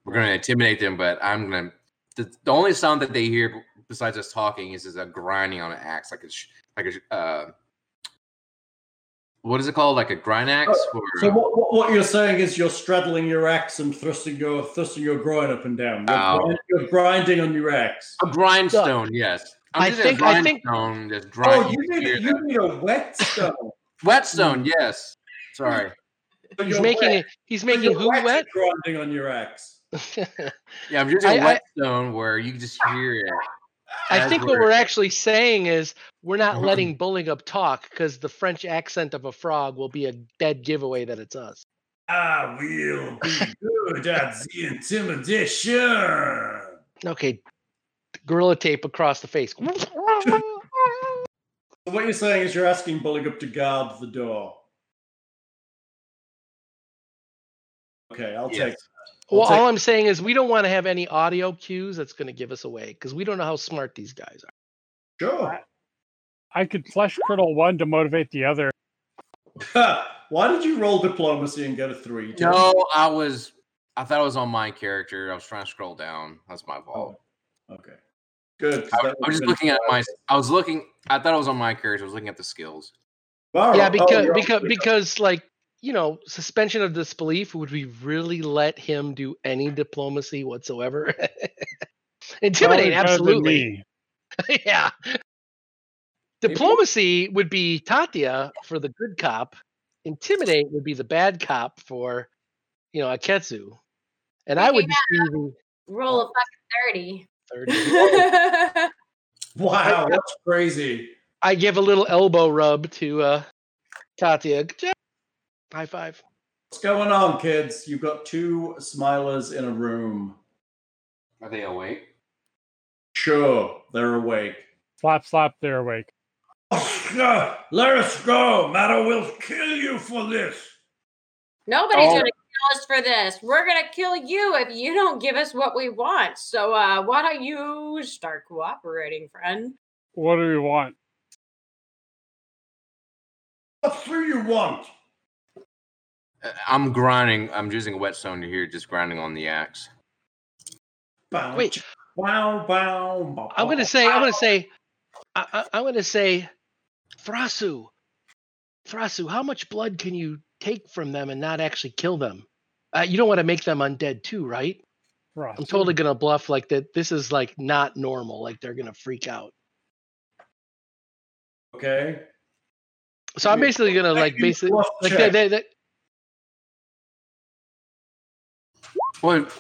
We're gonna intimidate them, but I'm gonna. The, the only sound that they hear besides us talking is is a grinding on an axe, like a like a uh, what is it called? Like a grind axe? or, So what, what, what you're saying is you're straddling your axe and thrusting your thrusting your groin up and down. You're, Ow. grind- you're grinding on your axe. a grindstone, yes. I'm I think- a I think- grindstone just Oh, you need, hear you that. mean a whetstone? (laughs) Whetstone, yes. Sorry. (laughs) So he's making wet- it he's making your who axe wet grinding on your axe. (laughs) Yeah, I'm using a I- I- whetstone where you just hear it. i think what we're- we're actually saying is we're not letting Bulligup talk because the french accent of a frog will be a dead giveaway that it's us I will be good at the intimidation. okay gorilla tape across the face (laughs) what you're saying is you're asking Bulligup to guard the door. Okay, I'll Yes. take. I'll Well, take- all I'm saying is we don't want to have any audio cues that's going to give us away because we don't know how smart these guys are. sure. I could flesh curdle one to motivate the other. (laughs) Why did you roll diplomacy and get a three? Tell me. No, I was. I thought I was on my character. I was trying to scroll down. That's my fault. Oh, okay. Good. 'cause I, I was just looking at my. I was looking. I thought it was on my character. I was looking at the skills. All yeah, right. Oh, because because because like you know, suspension of disbelief. Would we really let him do any diplomacy whatsoever? (laughs) Intimidate, Probably better than absolutely. (laughs) yeah. Diplomacy would be Tatia for the good cop. Intimidate would be the bad cop for, you know, Iketsu. And I would just be the Roll a fucking 30. 30. (laughs) Wow, that's crazy. I give a little elbow rub to uh Tatia. High five. What's going on, kids? You've got two smilers in a room. Are they awake? Sure, they're awake. Slap, slap, they're awake. Oscar, (laughs) Let us go. Matter will kill you for this. Nobody's Oh. gonna kill us for this. We're gonna kill you if you don't give us what we want. So uh why don't you start cooperating, friend? What do you want? What do you want? Uh, I'm grinding. I'm using a whetstone here, just grinding on the axe. Bow, Wait. ch- Wow, wow. bow, I'm gonna say, I'm gonna say, I, I, I'm gonna say, Thrasu, Thrasu, how much blood can you take from them and not actually kill them? Uh, you don't want to make them undead too, right? Ross? I'm totally gonna bluff like that. This is like not normal. Like they're gonna freak out. Okay. So I'm Give me a basically gonna like Make me a basically bluff like they, check. they, they, What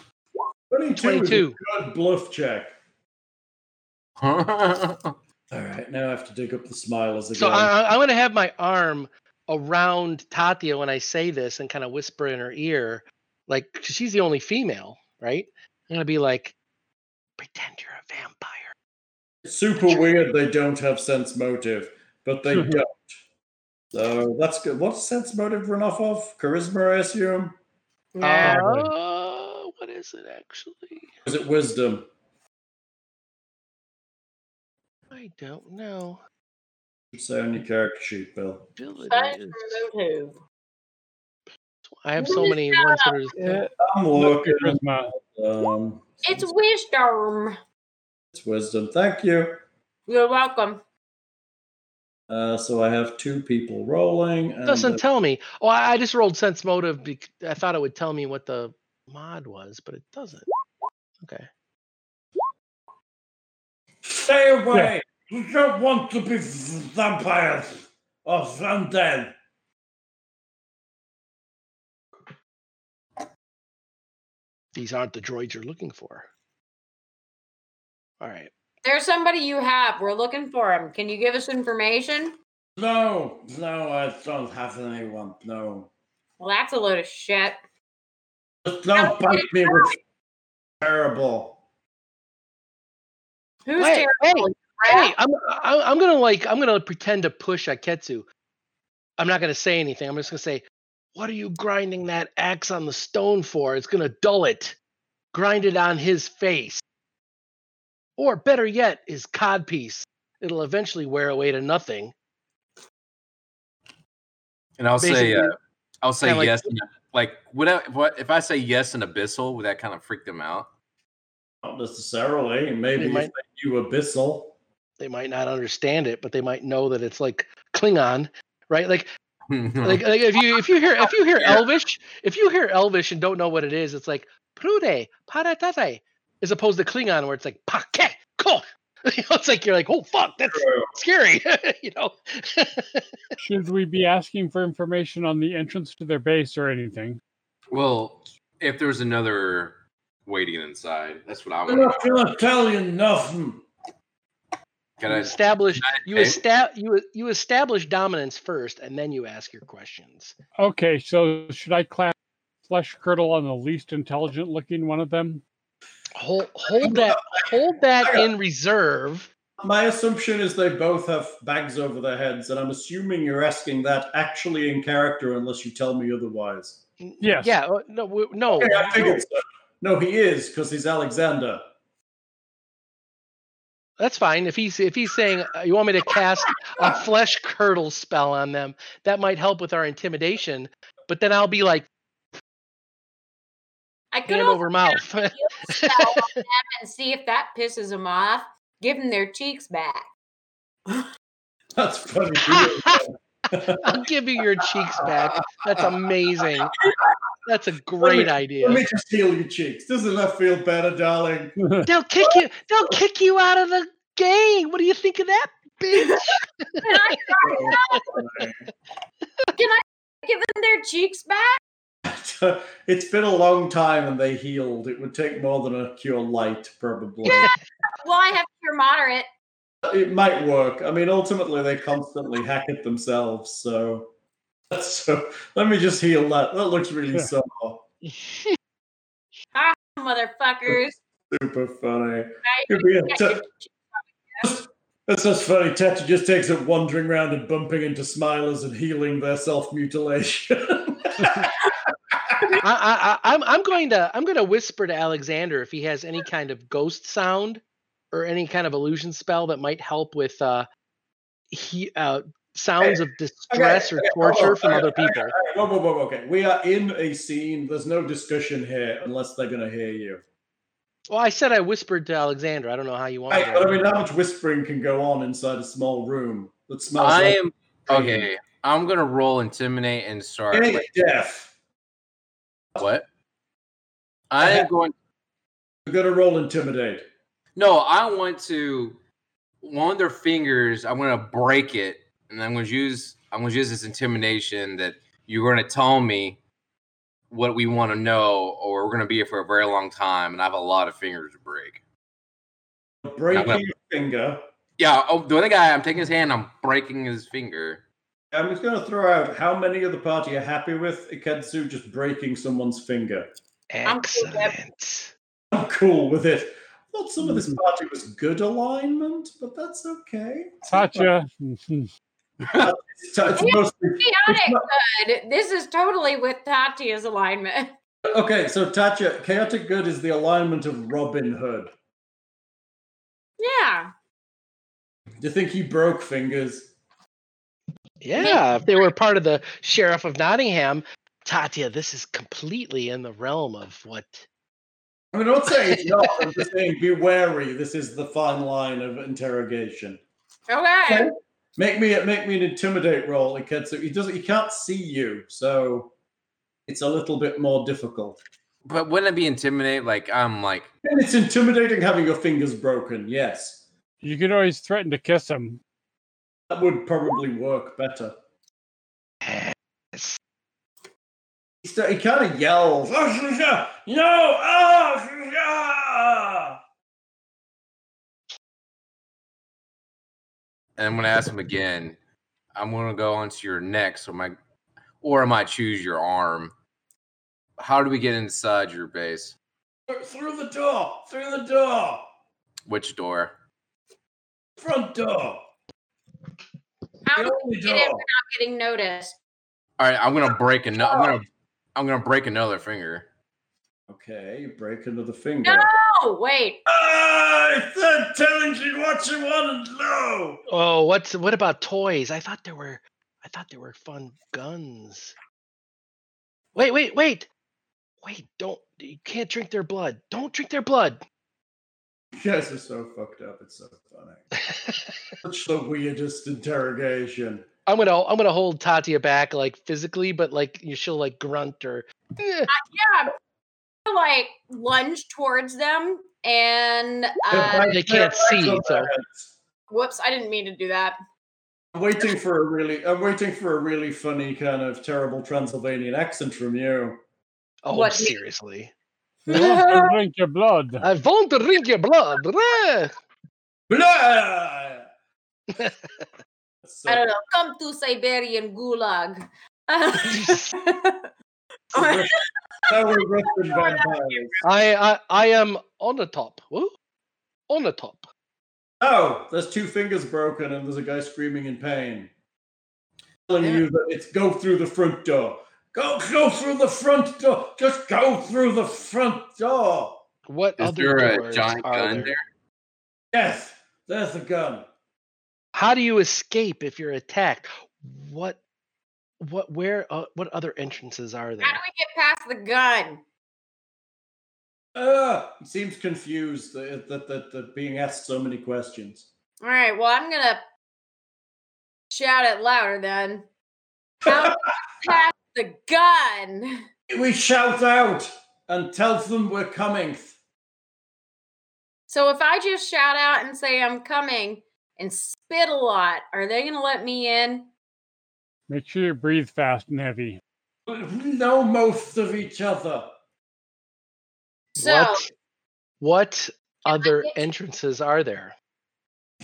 22, 22. good bluff check. (laughs) All right, now I have to dig up the smilers again. So I, I- I'm going to have my arm around Tatia when I say this and kind of whisper in her ear, like 'cause she's the only female, right? I'm going to be like, pretend you're a vampire. Super weird they don't have sense motive, but they don't. So that's good. What's sense motive run off of? Charisma, I assume? Yeah. Uh, what is it actually? Is it wisdom? I don't know. Should say on your character sheet, Bill. Ability Science is- motive. I have so many ones that are. Yeah, I'm looking. charisma. Um, It's wisdom. it's wisdom. Thank you. You're welcome. Uh, so I have two people rolling. And doesn't uh, tell me. Oh, I, I just rolled sense motive. Bec- I thought it would tell me what the mod was, but it doesn't. Okay. Stay away! You don't want to be vampires or undead. These aren't the droids you're looking for. All right. There's somebody you have. We're looking for him. Can you give us information? No, no, I don't have anyone. No. Well, that's a load of shit. Just don't bite me with terrible. Who's Hey, terrible? Hey, I'm I'm gonna like I'm gonna pretend to push Iketsu. I'm not gonna say anything. I'm just gonna say, "What are you grinding that axe on the stone for? It's gonna dull it. Grind it on his face, or better yet, his codpiece. It'll eventually wear away to nothing." and I'll say, uh, I'll say kinda like- yes. and- Like, would I, what if I say yes and abyssal? Would that kind of freak them out? Not necessarily. Maybe They if might- they knew abyssal. They might not understand it, but they might know that it's like Klingon, right? Like like, (laughs) like if you if you hear if you hear Elvish, if you hear Elvish and don't know what it is, it's like prude paratate, as opposed to Klingon where it's like pake ko. (laughs) You know, it's like you're like, oh fuck, that's scary. (laughs) you know. Should we be asking for information on the entrance to their base or anything? well, if there's another waiting inside, that's what I I'm want. not gonna tell you nothing. Can you I? establish you esta- you you establish dominance first, and then you ask your questions. Okay, so should I class Flesh Curdle on the least intelligent looking one of them? Hold hold that hold that in reserve. My assumption is they both have bags over their heads, and I'm assuming you're asking that actually in character, unless you tell me otherwise. Yes. Yeah. uh, No. w- No. Okay, I no. figured so. No, he is because he's Alexander. That's fine. If he's if he's saying uh, you want me to cast a (laughs) flesh curdle spell on them, that might help with our intimidation. But then I'll be like I could hand also over mouth. (laughs) spell on them and see if that pisses them off. Give them their cheeks back. (laughs) That's funny. I'll give you your cheeks back. That's amazing. That's a great Let idea. Let me just heal your cheeks. Doesn't that feel better, darling? (laughs) They'll kick you. They'll kick you out of the game. What do you think of that, bitch? (laughs) Can I, (laughs) can I give them their cheeks back? it's been a long time and they healed. It would take more than a cure light, probably. Well, I have cure moderate. It might work. I mean, ultimately, they constantly hack it themselves. So, (laughs) so let me just heal that. That looks really Yeah. sore. Motherfuckers. Super funny. Right? Could be a Get t- your That's just funny. Tatia just takes it wandering around and bumping into smilers and healing their self mutilation. (laughs) I, I, I, I'm I'm going to I'm going to whisper to Alexander if he has any kind of ghost sound or any kind of illusion spell that might help with uh he uh sounds of distress or okay, hold torture on, from okay, other people. Whoa, whoa, whoa, okay. We are in a scene. There's no discussion here unless they're going to hear you. Well, I said I whispered to Alexander. I don't know how you want. me Right, to- but I mean, how much whispering can go on inside a small room that smells I like am okay. I'm gonna roll intimidate and start. Hey, like, deaf. what? I am going. You're going to roll intimidate. No, I want to. One of their fingers. I'm gonna break it, and I'm gonna use. I'm gonna use this intimidation that you're gonna tell me what we want to know, or we're gonna be here for a very long time, and I have a lot of fingers to break. Breaking gonna- your finger. Yeah. Oh, the other guy, I'm taking his hand. I'm breaking his finger. I'm just going to throw out how many of the party are happy with Iketsu just breaking someone's finger. I'm cool with that. Excellent. I'm cool with it. I thought some of hmm. this party was good alignment, but that's okay. Tatia. It's, it's mostly, Chaotic not- good. This is totally with Tatia's alignment. (laughs) okay, so Tatia, chaotic good is the alignment of Robin Hood. Yeah. Do you think he broke fingers? Yeah, if they were part of the sheriff of Nottingham, Tatia, this is completely in the realm of what. I mean, I'm not saying it's not. I'm just saying be wary. This is the fine line of interrogation. Okay. Make me make me an intimidate roll, Iketsu. He doesn't. He can't see you, so it's a little bit more difficult. But wouldn't it be intimidate? Like I'm like, And it's intimidating having your fingers broken. Yes, You can always threaten to kiss him. that would probably work better. Yes. He, sta- he kind of yells, "Oh, "No! Oh, and I'm gonna ask him again. I'm gonna go onto your neck, so my, or I might choose your arm. How do we get inside your base? through the door! Through the door! Which door? Front door! How The do we get in without getting noticed? All right, I'm gonna break another. I'm gonna, I'm gonna break another finger. Okay, you break another finger. Oh, wait. Ah, I said telling you what you want to know. Oh, what's what about toys? I thought there were, I thought there were fun guns. Wait, wait, wait, wait! Don't you can't drink their blood. Don't drink their blood. You guys are so fucked up. It's so funny. (laughs) Such the weirdest interrogation. I'm gonna I'm gonna hold Tatia back like physically, but like you she'll like grunt or. "Eh." Yeah. Like lunge towards them and uh, They can't see, so- whoops, I didn't mean to do that. I'm waiting for a really. I'm waiting for a really funny kind of terrible Transylvanian accent from you. Oh, What seriously? You want to drink your blood. I want to drink your blood. eh. (laughs) Blah! So- I don't know. Come to Siberian Gulag. Now we're Russian vampires. I, I I am on the top. Woo? On the top. Oh, there's two fingers broken and there's a guy screaming in pain. Telling you that it's go through the front door. Go go through the front door. Just go through the front door. What Is other there a giant are gun there? there? Yes, there's a gun. How do you escape if you're attacked? What what where uh, what other entrances are there? How do we get past the gun? Uh, he seems confused that, that, that, that being asked so many questions. All right, well, I'm gonna shout it louder then. How do we (laughs) pass the gun? We shout out and tell them we're coming. So if I just shout out and say I'm coming and spit a lot, are they gonna let me in? Make sure you breathe fast and heavy. We know most of each other. So what what other get entrances are there?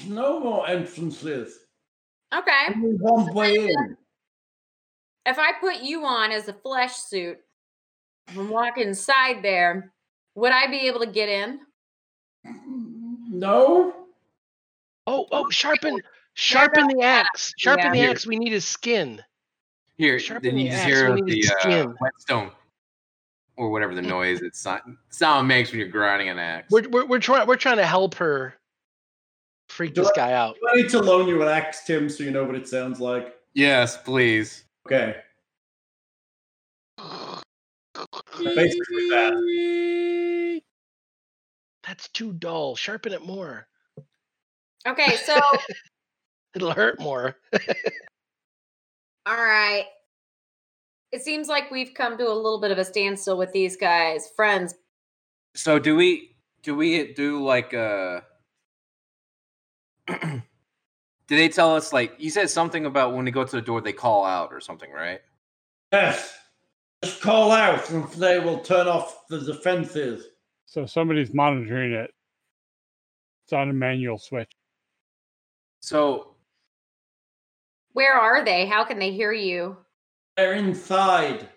No more entrances. okay, Only one way in. if I put you on as a flesh suit and walk inside there, would I be able to get in? No? Oh oh sharpen sharpen the axe. Sharpen the axe. We need his skin. Here, Sharpen then you the just axe, hear we the uh, whetstone or whatever the noise it sound, sound makes when you're grinding an axe. We're we're, we're trying we're trying to help her freak Do this I- guy out. Do I need to loan you an axe, Tim, so you know what it sounds like? yes, please. Okay. Basically that. That's too dull. Sharpen it more. Okay, so (laughs) It'll hurt more. (laughs) all right. It seems like we've come to a little bit of a standstill with these guys. Friends, So do we do we do like uh (clears throat) Did they tell us like you said something about when they go to the door they call out or something, right? Yes. Just call out and they will turn off the defenses. So somebody's monitoring it. It's on a manual switch. So Where are they? How can they hear you? They're inside.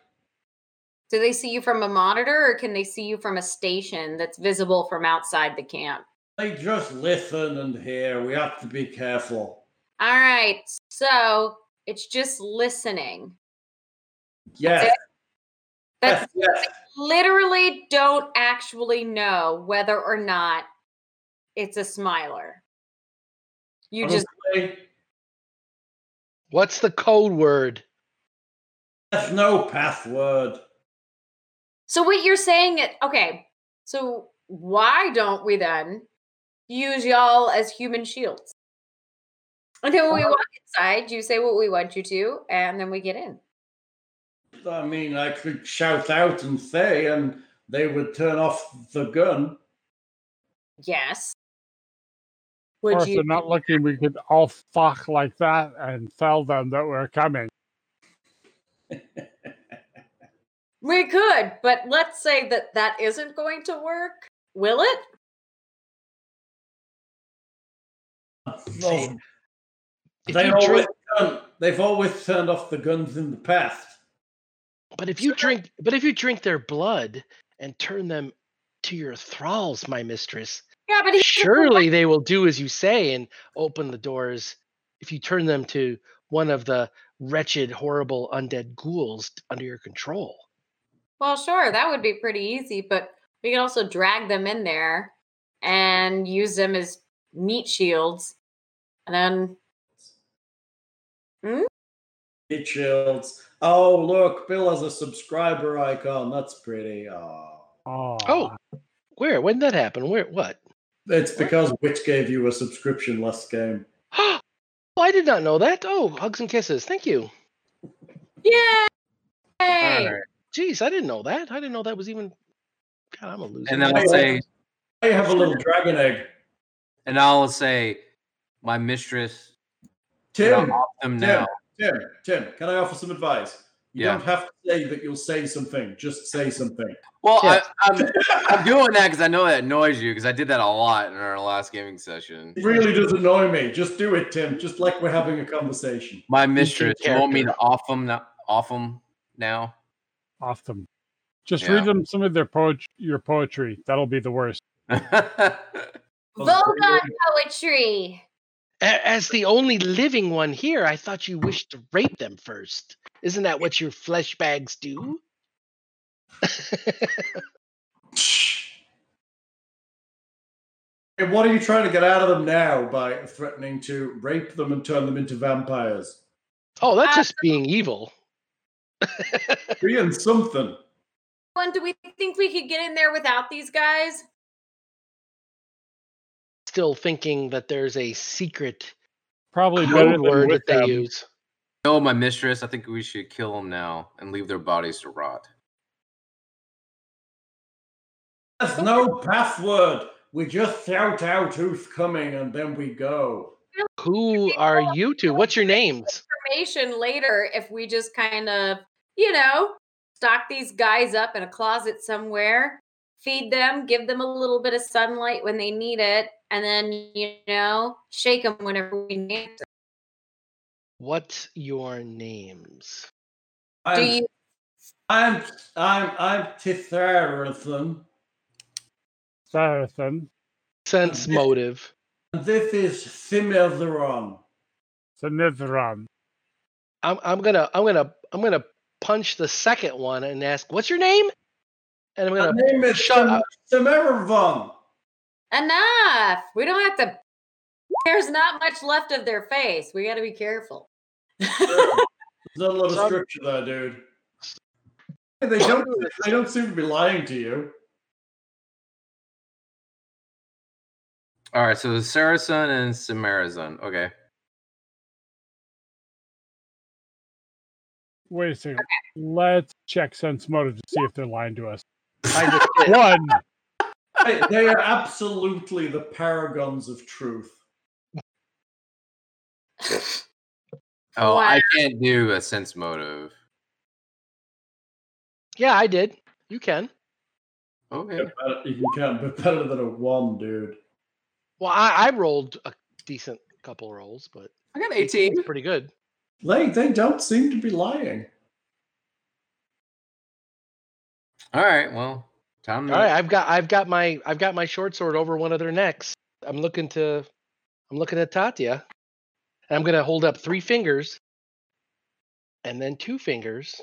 Do they see you from a monitor or can they see you from a station that's visible from outside the camp? They just listen and hear. We have to be careful. All right. So it's just listening. Yes. That's Yes. yes. literally don't actually know whether or not it's a smiler. You just Honestly, What's the code word? There's no password. so what you're saying it okay. So why don't we then use y'all as human shields? And then when we walk inside, you say what we want you to, and then we get in. I mean, I could shout out and say, and they would turn off the gun. Yes. Or Would if you they're not looking, we could all fuck like that and tell them that we're coming. We could, but let's say that that isn't going to work. Will it? Well, they you always drink, turn, they've always turned off the guns in the past. but if you drink, but if you drink their blood and turn them to your thralls, my mistress, Yeah, but (laughs) surely they will do as you say and open the doors. If you turn them to one of the wretched, horrible undead ghouls under your control. Well, sure, that would be pretty easy, but we could also drag them in there and use them as meat shields. And then hmm? meat shields. Oh, look, Bill has a subscriber icon. That's pretty. Oh. Oh, Oh, where? When did that happen? Where? What? It's because Witch gave you a subscription last game. (gasps) Oh, I did not know that. Oh, hugs and kisses. Thank you. Yay! all right. Jeez, I didn't know that. I didn't know that was even. God, I'm a loser. and then I'll say I have a little dragon egg. and I'll say my mistress Tim, off them Tim, now. Tim, Tim, can I offer some advice? You Yeah. don't have to say that you'll say something. Just say something. Well, Yeah. I, I'm, I'm doing that because I know that annoys you because I did that a lot in our last gaming session. It really does annoy me. Just do it, Tim. Just like we're having a conversation. My mistress, you want me to off them now? Off them now? off them. Just Yeah. read them some of their poetry. your poetry. That'll be the worst. (laughs) Vote on poetry. A- As the only living one here, I thought you wished to rape them first. Isn't that what your flesh bags do? (laughs) And what are you trying to get out of them now by threatening to rape them and turn them into vampires? oh, that's Uh, just being evil. Being something. One, do we think we could get in there without these guys? Still thinking that there's a secret Probably better code than word that they them. use. no, my mistress. I think we should kill them now and leave their bodies to rot. There's no password. We just shout out who's coming and then we go. Who are you two? What's your names? Information later if we just kind of, you know, stock these guys up in a closet somewhere, feed them, give them a little bit of sunlight when they need it, and then, you know, shake them whenever we need to. What's your names? I'm, Do you I'm I'm I'm Titharathan, Sarathan, Sense motive. and this is Thimitheron. Sinithron. I'm I'm gonna I'm gonna I'm gonna punch the second one and ask, "What's your name?" And I'm gonna My name is shut up. Thimiravon. Enough? We don't have to. There's not much left of their face. We got to be careful. (laughs) There's not a lot of Some- scripture there, dude. They don't. They don't seem to be lying to you. All right, so Saracen and Samarazon. Okay. Wait a second. Let's check sense motive to see if they're lying to us. (laughs) I just did. One. They, they are absolutely the paragons of truth. Oh, Wow. I can't do a sense motive. Yeah, I did. You can. Okay. Better- You can, but better than a one, dude. Well, I, I rolled a decent couple rolls, but I got 18. pretty good. They they don't seem to be lying. All right. Well, time to. All right, I've got I've got my I've got my short sword over one of their necks. I'm looking to I'm looking at Tatia. And I'm gonna hold up three fingers and then two fingers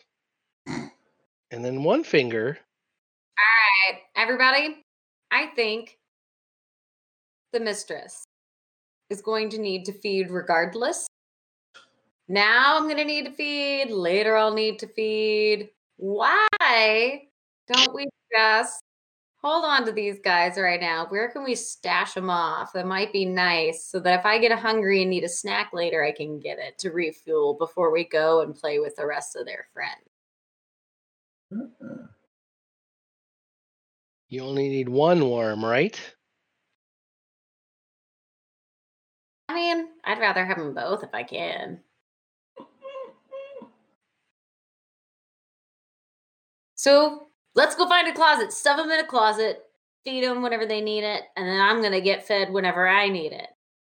and then one finger. All right, everybody. I think the mistress is going to need to feed regardless. Now I'm going to need to feed. Later I'll need to feed. Why don't we just hold on to these guys right now? Where can we stash them off? That might be nice so that if I get hungry and need a snack later, I can get it to refuel before we go and play with the rest of their friends. Mm-hmm. You only need one worm, right? I mean, I'd rather have them both if I can. So let's go find a closet, stuff them in a closet, feed them whenever they need it, and then I'm gonna get fed whenever I need it.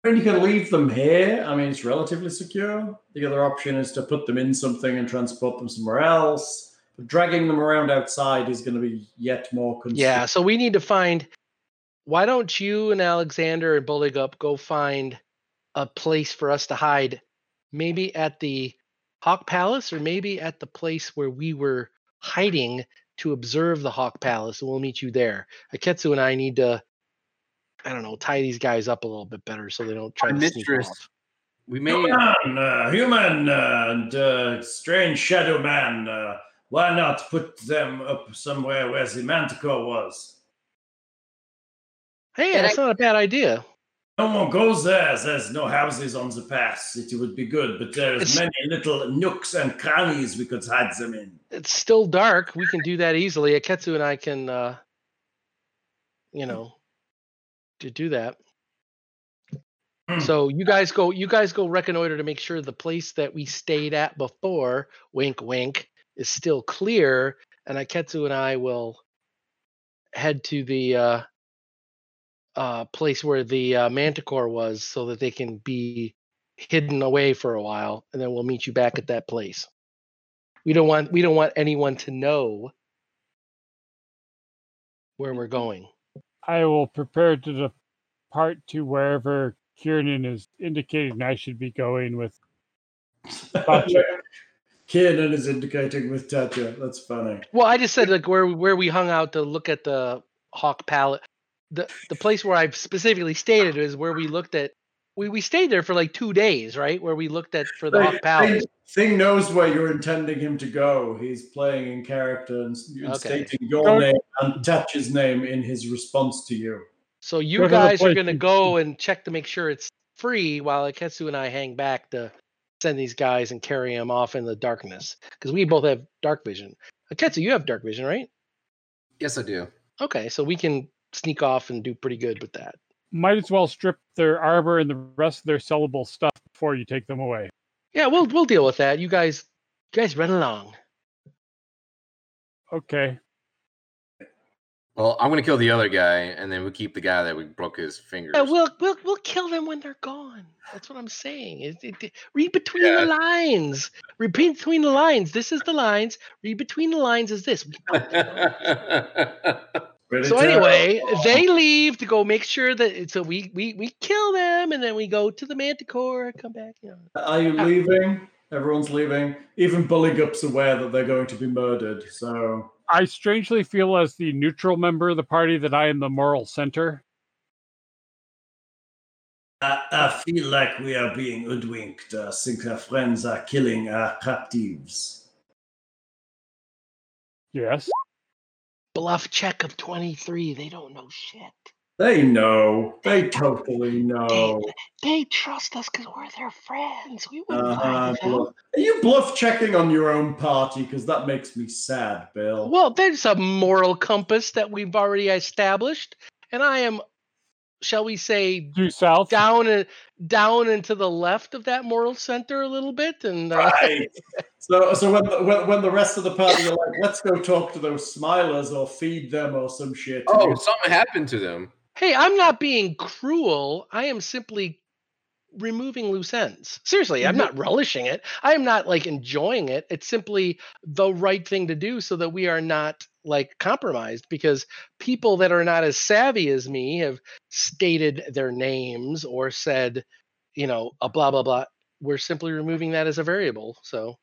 And you can leave them here. I mean, it's relatively secure. The other option is to put them in something and transport them somewhere else. But dragging them around outside is going to be yet more constricting. Yeah, so we need to find why don't you and Alexander and Bulligup go find a place for us to hide? Maybe at the Hawk Palace or maybe at the place where we were hiding to observe the Hawk Palace, and we'll meet you there. Iketsu and I need to I don't know, tie these guys up a little bit better so they don't try My to sneak mistress. off. We may. Human, uh, human uh, and uh, strange shadow man. Uh, why not put them up somewhere where the manticore was? Hey, Did that's not a bad idea. No one goes there. There's no houses on the pass. It would be good, but there's many little nooks and crannies we could hide them in. It's still dark. We can do that easily. Iketsu and I can uh you know to do that. Hmm. So you guys go you guys go reconnoiter to make sure the place that we stayed at before, wink wink, is still clear and Iketsu and I will head to the uh uh place where the uh, manticore was so that they can be hidden away for a while and then we'll meet you back at that place. We don't want we don't want anyone to know where we're going. I will prepare to depart to wherever Kiernan is indicating I should be going with. Gotcha. (laughs) Kiernan is indicating with Tatia. That's funny. Well, I just said like where where we hung out to look at the Hawk Palace. The the place where I've specifically stated is where we looked at. We we stayed there for like two days, right? Where we looked at for the Thing- Hawk Palace. Thing, Thing knows where you're intending him to go. He's playing in character and, s- and Okay. stating your Go- name and Tatia's name in his response to you. So you to the guys are gonna go and check to make sure it's free, while Iketsu and I hang back to send these guys and carry them off in the darkness because we both have dark vision. Iketsu, you have dark vision, right? Yes, I do. Okay, so we can sneak off and do pretty good with that. Might as well strip their arbor and the rest of their sellable stuff before you take them away. Yeah, we'll we'll deal with that. You guys, you guys run along. Okay. Well, I'm gonna kill the other guy, and then we keep the guy that we broke his fingers. Yeah, we'll we'll we'll kill them when they're gone. That's what I'm saying. It, it, it- read between Yeah. the lines. Read between the lines. This is the lines. Read between the lines is this. (laughs) (laughs) We know that. Pretty so uh, anyway, terrible. they leave to go make sure that so we we we kill them and then we go to the manticore and come back. You know. Are you leaving? Everyone's leaving. Even Bulligup's aware that they're going to be murdered. So I strangely feel as the neutral member of the party that I am the moral center. I, I feel like we are being hoodwinked. Uh, I think our friends are killing our captives. Yes. Bluff check of twenty three. They don't know shit. They know. They totally know. They trust us because we're their friends. We wouldn't uh-huh, them. bluff. Are you bluff checking on your own party? Because that makes me sad, Bill. Well, there's a moral compass that we've already established, and I am shall we say, Due south. down and down and to the left of that moral center a little bit, and uh, Right. (laughs) so, so when, the, when when the rest of the party are like, "Let's go talk to those smilers or feed them or some shit," Oh, you- something happened to them. hey, I'm not being cruel. I am simply removing loose ends. Seriously, I'm not relishing it. I am not like enjoying it. It's simply the right thing to do so that we are not like compromised because people that are not as savvy as me have stated their names or said, you know, a blah blah blah. We're simply removing that as a variable. So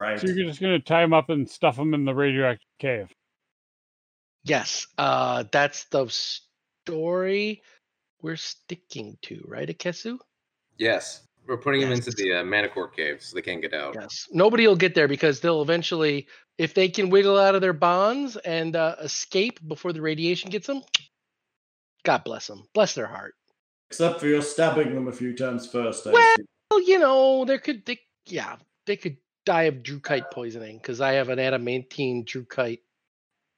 right. So you're just going to tie them up and stuff them in the radioactive cave. yes, uh that's the story we're sticking to, right, Iketsu? Yes, we're putting them into the uh, Manticore cave so they can't get out. Yes. Nobody will get there because they'll eventually, if they can wiggle out of their bonds and uh, escape before the radiation gets them, God bless them. Bless their heart. Except for you're stabbing them a few times first. I Well- see. Well, you know, there could, they, yeah, they could die of drukite poisoning because I have an adamantine drukite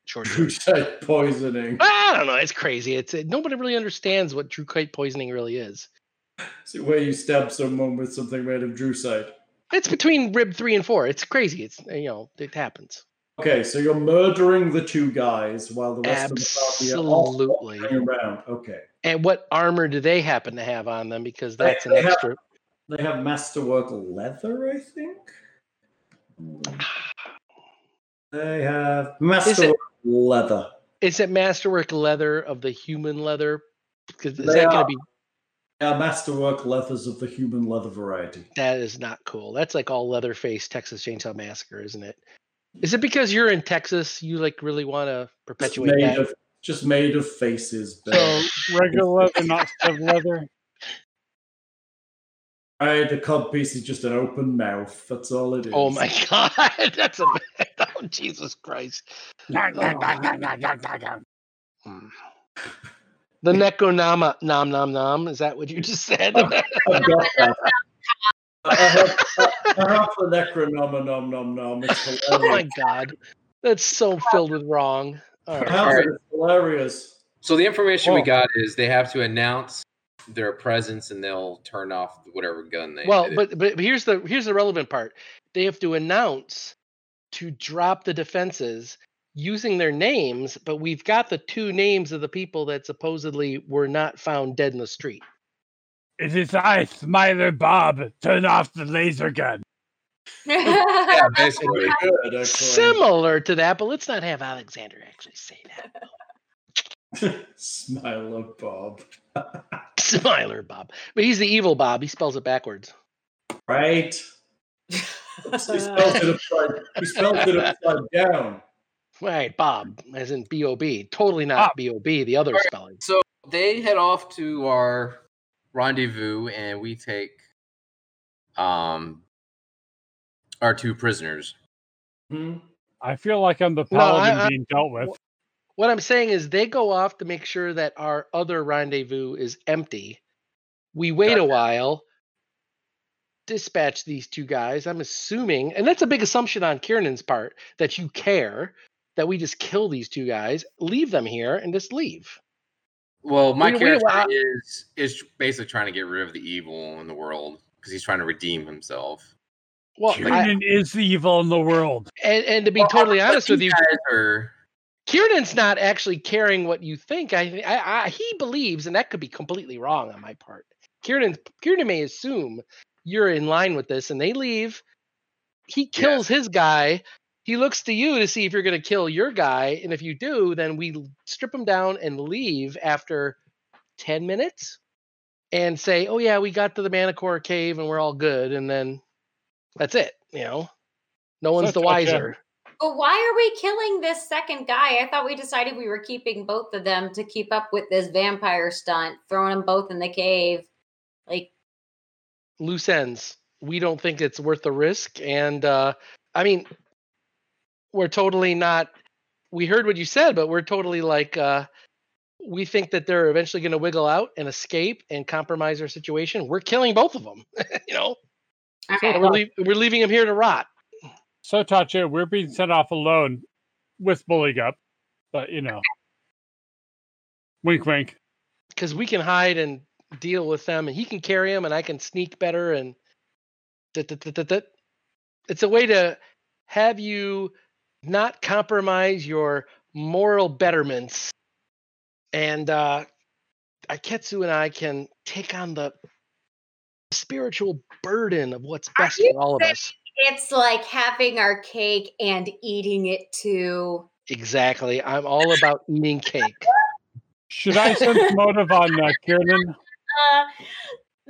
short True story. poisoning. I don't know. It's crazy. It's it, nobody really understands what drukite poisoning really is. See where you stab someone with something made of drusite. It's between rib three and four. It's crazy. It's you know it happens. Okay, so you're murdering the two guys while the rest of the party are Absolutely. around. Okay. And what armor do they happen to have on them? Because They- that's an they have- extra. They have masterwork leather, I think. They have masterwork leather. Is it masterwork leather of the human leather? Because is They that going to be? Yeah, masterwork leathers of the human leather variety. That is not cool. That's like all Leatherface Texas Chainsaw Massacre, isn't it? Is it because you're in Texas? You like really want to Just perpetuate made that? of just made of faces. So regular leather, not stud leather. (laughs) Right, the cod piece is just an open mouth. That's all it oh is. Oh my (laughs) god, that's a (laughs) oh Jesus Christ. Hmm. The Neko Nama Nom Nom Nom. Is that what you just said? I've got that. I have, I have the necronom nom nom nom. (laughs) Oh my god. That's so filled with wrong. All I right. have Alright. hilarious. So the information we Oh. got is they have to announce their presence and they'll turn off whatever gun they. Well, but but here's the here's the relevant part. They have to announce to drop the defenses using their names, but we've got the two names of the people that supposedly were not found dead in the street. It is I, Smiler Bob. Turn off the laser gun. yeah, (laughs) basically. Pretty good, actually. Similar to that, but let's not have Alexander actually say that. (laughs) Smiler Bob. (laughs) Smiler Bob. But he's the evil Bob. He spells it backwards. Right? he spelled it upside. He spelled it upside down. Right, Bob, as in B O B. Totally not B O B, the other Alright. spelling. So they head off to our rendezvous, and we take um our two prisoners. Hmm? I feel like I'm the No, I- paladin I- being dealt with. What I'm saying is they go off to make sure that our other rendezvous is empty. We wait a while, dispatch these two guys. I'm assuming, and that's a big assumption on Kiernan's part, that you care that we just kill these two guys, leave them here, and just leave. Well, my We- we- character is is basically trying to get rid of the evil in the world because he's trying to redeem himself. Well, I, is the evil in the world. and, and to be Well, totally honest with you you, guys are Kiernan's not actually caring what you think. I, I, I he believes, and that could be completely wrong on my part. Kieran, Kieran may assume you're in line with this, and they leave. He kills his guy. He looks to you to see if you're going to kill your guy, and if you do, then we strip him down and leave after ten minutes, and say, "Oh yeah, we got to the Manticore cave and we're all good," and then that's it. You know, no one's the Such a- wiser. But why are we killing this second guy? I thought we decided we were keeping both of them to keep up with this vampire stunt, throwing them both in the cave. Like, loose ends. We don't think it's worth the risk. And uh, I mean, we're totally not. We heard what you said, but we're totally like, uh, we think that they're eventually going to wiggle out and escape and compromise our situation. We're killing both of them. (laughs) you know, okay, we're, leave, we're leaving them here to rot. So, Tatcha, we're being sent off alone with Bulligup. But, you know. Wink, wink. because we can hide and deal with them, and he can carry them, and I can sneak better, and it's a way to have you not compromise your moral betterments, and uh, Iketsu and I can take on the spiritual burden of what's best for all of us. It's like having our cake and eating it too. Exactly. I'm all about eating cake. Should I sense motive on uh, Kiernan? (laughs) Uh,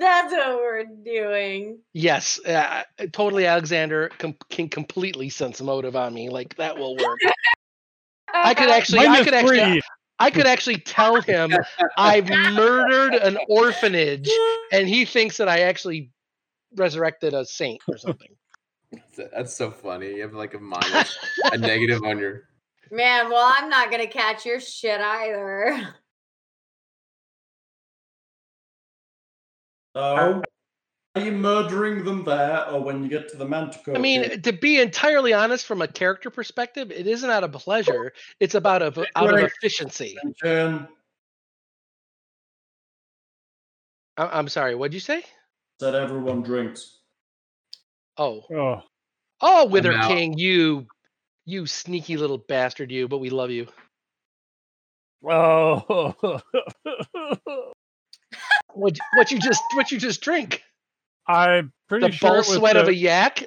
that's what we're doing. Yes, uh, totally. Alexander com- can completely sense motive on me. Like that will work. I could (laughs) actually, I Minus could actually. I could actually tell him I've murdered an orphanage, and he thinks that I actually resurrected a saint or something. That's- That's so funny. You have like a minus, a negative on your. Man, well, I'm not gonna catch your shit either. (laughs) So, uh, are you murdering them there, or when you get to the Manticore? I mean, to be entirely honest, from a character perspective, it isn't out of pleasure. It's about of out of efficiency. I- I'm sorry. What'd you say? That everyone drinks. Oh, Oh, oh, Wither out. King, you, you sneaky little bastard, you. But we love you. (laughs) oh. (laughs) What, what you just, what you just drink? I'm pretty The sure ball it was sweat of a yak.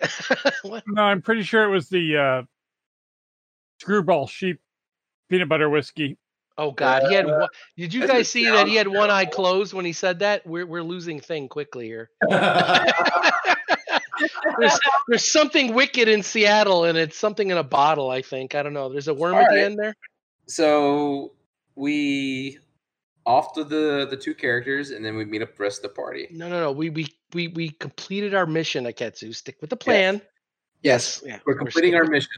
(laughs) No, I'm pretty sure it was the uh, screwball sheep peanut butter whiskey. Oh God, he had. Uh, One, did you guys see that he had sound one eye closed when he said that? We're we're losing thing quickly here. (laughs) There's, there's something wicked in Seattle, and it's something in a bottle. I think. I don't know. There's a worm at the end there. So we off to the the two characters, and then we meet up the rest of the party. No, no, no. We we we we completed our mission, Iketsu. Stick with the plan. Yes, Yeah, we're completing sticking our mission.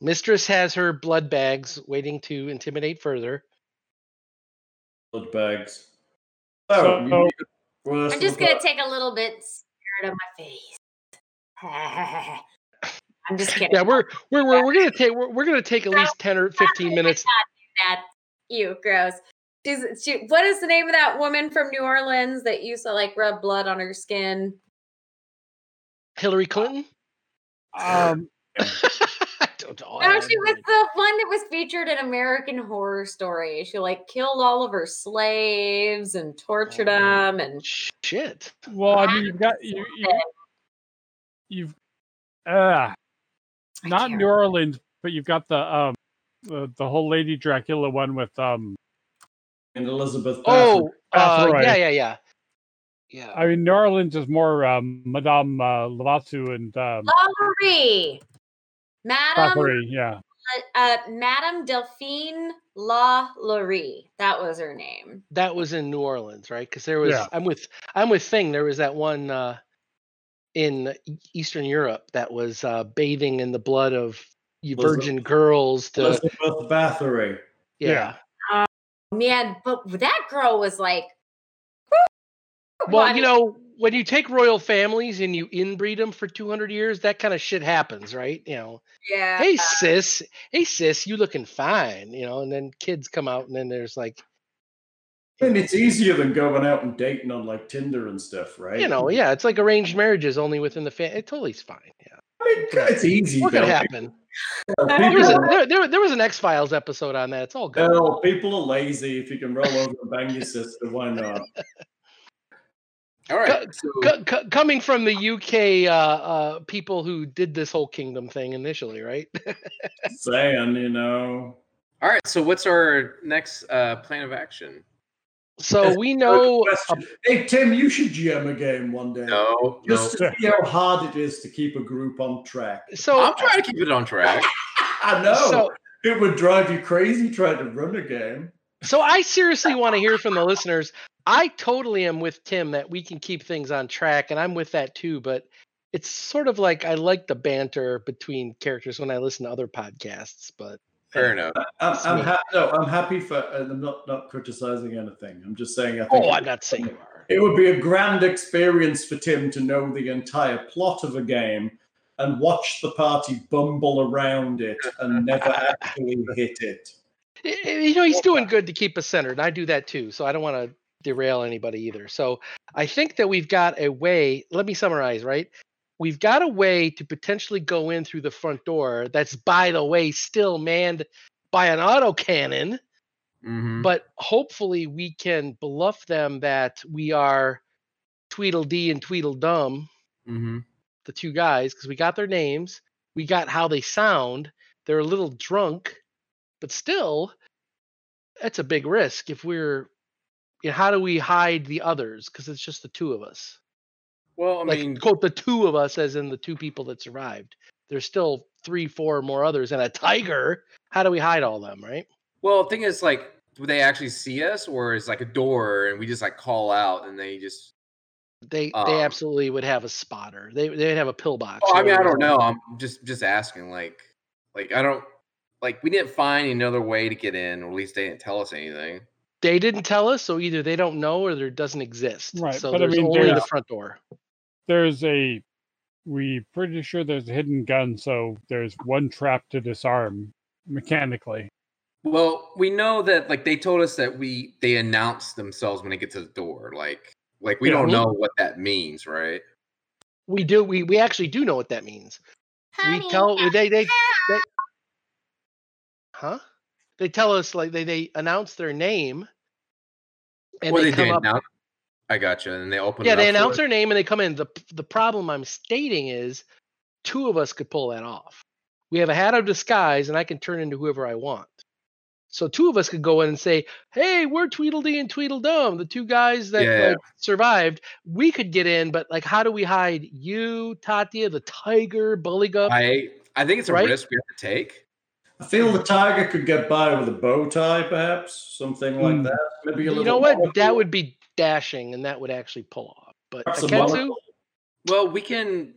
Mistress has her blood bags waiting to intimidate further. Blood bags. Oh, So- you meet I'm just gonna take a little bit spirit of my face. (laughs) I'm just kidding. Yeah, we're we're we're, we're gonna (laughs) take we're, we're gonna take at least ten or fifteen minutes. that you gross. She's she, what is the name of that woman from New Orleans that used to like rub blood on her skin? Hillary Clinton. Um, (laughs) I don't know. No, she was the one that was featured in American Horror Story. She like killed all of her slaves and tortured Oh. them, and Shit. well, I mean, you've got you, you you've uh, I not can't New Orleans, but you've got the um the, the whole Lady Dracula one with um. and Elizabeth. Oh, uh, Bathory. yeah, yeah, yeah. Yeah. I mean, New Orleans is more um, Madame uh, Lavasu and um, Laurie, Madame Bathory, yeah. uh, Madame Delphine La Laurie. That was her name. that was in New Orleans, right? Because there was Yeah. I'm with I'm with Thing. There was that one uh, in Eastern Europe that was uh, bathing in the blood of you Was it- virgin girls to Elizabeth Bathory. yeah. Yeah. Um, man, but that girl was like. Well, I you know, when you take royal families and you inbreed them for 200 years, that kind of shit happens, right? You know, yeah. hey sis, hey sis, you looking fine, you know, and then kids come out and then there's like, I mean, it's easier than going out and dating on like Tinder and stuff, right? you know, yeah, it's like arranged marriages only within the family. It totally is fine. Yeah. I mean, it's easy. What could though. happen? People, There was, a, there, there, there was an X Files episode on that. It's all good. Well, people are lazy. If you can roll over and bang your sister, why not? (laughs) All right. So Co- co- coming from the UK uh, uh, people who did this whole kingdom thing initially, right? (laughs) Saying, you know. all right. So what's our next uh, plan of action? So Yes, we know. Uh, question. hey, Tim, you should GM a game one day. No, Just no. to see how hard it is to keep a group on track. So I'm trying to keep it on track. (laughs) I know. So it would drive you crazy trying to run a game. So I seriously want to hear from the listeners. I totally am with Tim that we can keep things on track, and I'm with that too. But it's sort of like I like the banter between characters when I listen to other podcasts. But Fair enough. I'm, It's I'm me. happy. No, I'm happy for. And I'm not not criticizing anything. I'm just saying. I think oh, I'm not saying you are. it would be a grand experience for Tim to know the entire plot of a game and watch the party bumble around it and never (laughs) actually hit it. I- I- You know, he's doing good to keep us centered. and I do that too. So I don't want to derail anybody either. So I think that we've got a way. Let me summarize, right? We've got a way to potentially go in through the front door that's, by the way, still manned by an autocannon. Mm-hmm. But hopefully we can bluff them that we are Tweedledee and Tweedledum, mm-hmm. the two guys, because we got their names, we got how they sound. They're a little drunk, but still, that's a big risk. If we're, you know, how do we hide the others? Because it's just the two of us. Well, I like mean, quote the two of us, as in the two people that survived. There's still three, four more others, and a tiger. How do we hide all them? Right? well, the thing is, like, do they actually see us, or is like a door and we just like call out and they just? They Um, they absolutely would have a spotter. They they'd have a pillbox. Oh, I mean, I don't know. I'm just just asking. Like, like I don't like we didn't find another way to get in, or at least they didn't tell us anything. They didn't tell us, so either they don't know or there doesn't exist. Right, So but I there's mean, only the front door. There's a. We pretty sure there's a hidden gun, so there's one trap to disarm mechanically. Well, we know that like they told us that we they announce themselves when they get to the door. Like, like we Yeah. don't know what that means, right? We do. We we actually do know what that means. Honey, we tell they, they they huh? They tell us like they they announce their name, and Or they, they, come did up. Announce. I gotcha, and they open. Yeah, it they up announce us. their name and they come in. the The problem I'm stating is, two of us could pull that off. We have a hat of disguise, and I can turn into whoever I want. So two of us could go in and say, "Hey, we're Tweedledee and Tweedledum, the two guys that Yeah. like, survived. We could get in, but like, how do we hide you, Tatia, the tiger, Bulligup? I I think it's a Right? risk we have to take. I feel the tiger could get by with a bow tie, perhaps something like Hmm. that. Maybe a little. you know what? That would be dashing, and that would actually pull off. But Iketsu. Well, we can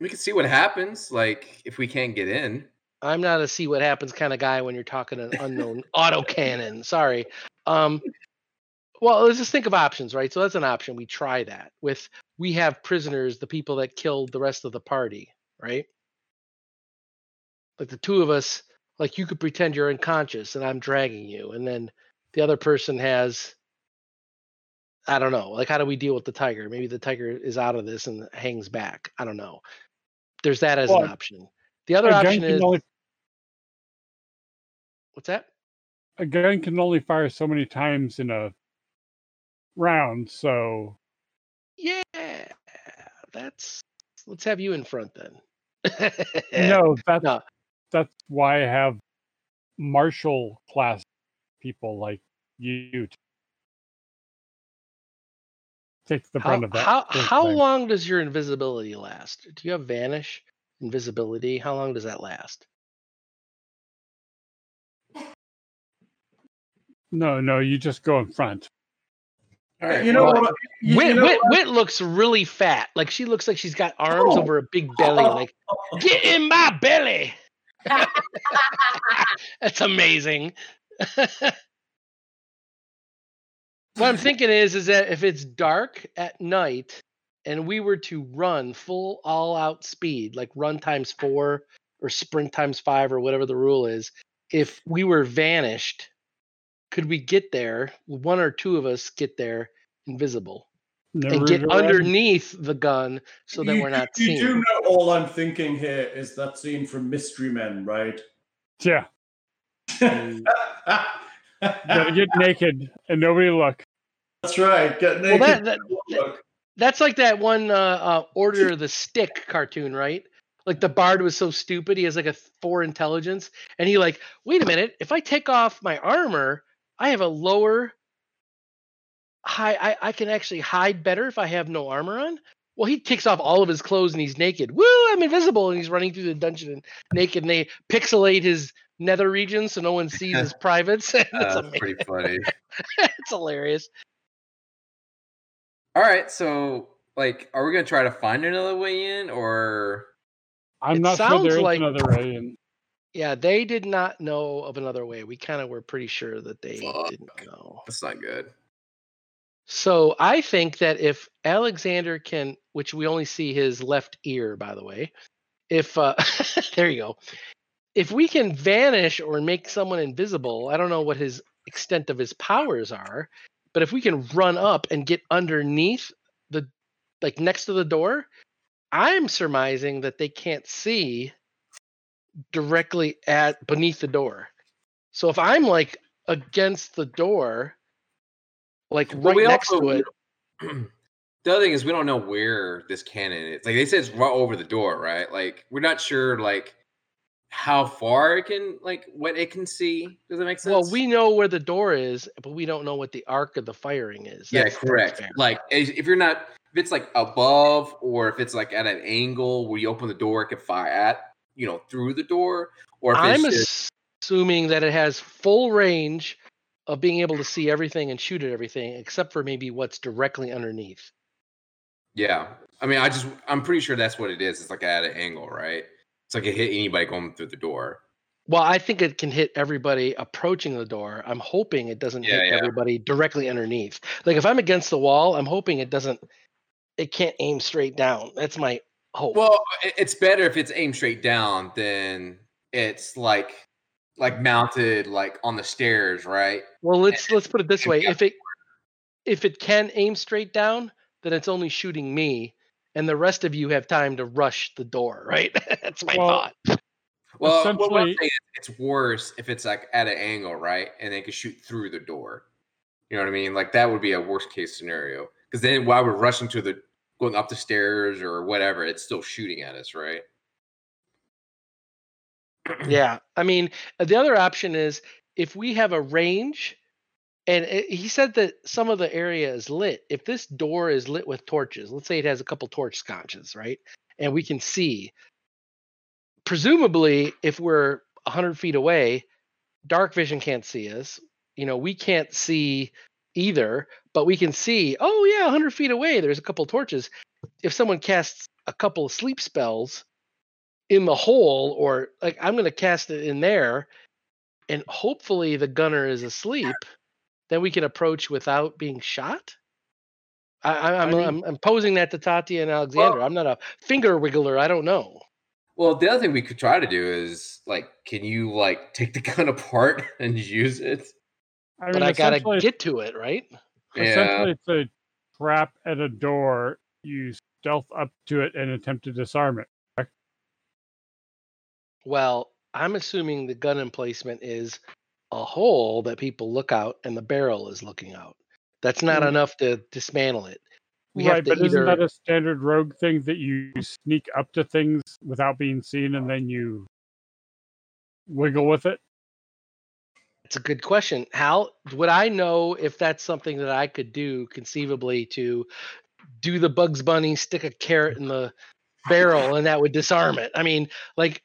we can see what happens. Like if we can't get in. I'm not a see what happens kind of guy when you're talking an unknown (laughs) autocannon. Sorry. Um, well, let's just think of options, right? So that's an option. We try that with we have prisoners, the people that killed the rest of the party, right? Like the two of us, like you could pretend you're unconscious and I'm dragging you, and then the other person has I don't know. Like, how do we deal with the tiger? Maybe the tiger is out of this and hangs back. I don't know. There's that as an option. The other option is only what's that? a gun can only fire so many times in a round, so Yeah, that's. Let's have you in front then. no, (laughs) that's No. that's why I have martial class people like you to take the How of that. how, sort how thing. long does your invisibility last? Do you have vanish invisibility? How long does that last? No, no, you just go in front. All right. You know well, what? You, Wit, you know Wit, what? Wit looks really fat. Like she looks like she's got arms Oh. over a big belly. Like get in my belly. (laughs) (laughs) That's amazing. (laughs) what I'm thinking is, is that if it's dark at night and we were to run full all out speed, like run times four or sprint times five or whatever the rule is, if we were vanished, could we get there? One or two of us get there invisible and get underneath the gun so that you, we're not you seen. do know all I'm thinking here is that scene from Mystery Men, right? Yeah, (laughs) Mm. gotta get naked and nobody look. That's right. Get Well, naked. that, that, Look. That's like that one uh, uh, Order of the Stick cartoon, right? Like the bard was so stupid, he has like a four intelligence, and he like, wait a minute, if I take off my armor, I have a lower high. I, I can actually hide better if I have no armor on. Well, he takes off all of his clothes and he's naked. Woo! I'm invisible, and he's running through the dungeon and naked. And they pixelate his nether region so no one sees his (laughs) privates. (laughs) That's uh, that's pretty funny. (laughs) it's hilarious. All right, so like, are we gonna try to find another way in, or I'm It not sure sounds there is like- another way in. Yeah, they did not know of another way. We kind of were pretty sure that they Fuck. didn't know. that's not good? So I think that if Alexander can, which we only see his left ear, by the way, if uh, there you go, if we can vanish or make someone invisible, I don't know what his extent of his powers are, but if we can run up and get underneath the like next to the door, I'm surmising that they can't see directly at beneath the door. So if I'm like against the door, like right we next also- to it, (clears throat) the other thing is we don't know where this cannon is. Like they said, it's right over the door, right? Like we're not sure, like how far it can, like what it can see. Does that make sense? well, we know where the door is, but we don't know what the arc of the firing is. yeah, That's- correct. Like if you're not, if it's like above or if it's like at an angle where you open the door, it can fire at you know through the door, or if I'm it's just, assuming that it has full range of being able to see everything and shoot at everything, except for maybe what's directly underneath. yeah. I mean, I just I'm pretty sure that's what it is. It's like at an angle, right? It's like it hit anybody going through the door. Well, I think it can hit everybody approaching the door. I'm hoping it doesn't Yeah, hit yeah. everybody directly underneath. Like if I'm against the wall, I'm hoping it doesn't. It can't aim straight down. That's my hope. Well, it's better if it's aimed straight down than it's like like mounted like on the stairs, right? Well, let's let's put it this way: if it if it can aim straight down, then it's only shooting me, and the rest of you have time to rush the door. (laughs) Right? That's my Well, thought. (laughs) Well, what I'm Essentially- saying is it's worse if it's like at an angle, right? And they can shoot through the door. You know what I mean? Like that would be a worst case scenario. Because then while we're rushing to the going up the stairs or whatever, it's still shooting at us, right? Yeah, I mean, uh, the other option is if we have a range, and it, he said that some of the area is lit. If this door is lit with torches, let's say it has a couple torch scotches, right, and we can see. Presumably, if we're hundred feet away, dark vision can't see us. You know, we can't see either, but we can see. Oh yeah, hundred feet away, there's a couple torches. If someone casts a couple of sleep spells in the hole or like I'm going to cast it in there and hopefully the gunner is asleep then we can approach without being shot I, I, I'm, I mean- I'm, I'm posing that to Tati and Alexander. I'm not a finger wiggler. I don't know. Well, the other thing we could try to do is like, can you like take the (laughs) gun apart and use it? I mean, but I gotta get to it, right? Yeah. Essentially, it's a trap at a door. You stealth up to it and attempt to disarm it. Well, I'm assuming the gun emplacement is a hole that people look out and the barrel is looking out. That's not Mm. enough to dismantle it. We have right, but isn't that a standard rogue thing that you sneak up to things without being seen and then you wiggle with it? It's a good question. Hal, would I know if that's something that I could do conceivably to do the Bugs Bunny, stick a carrot in the barrel, and that would disarm it? I mean, like,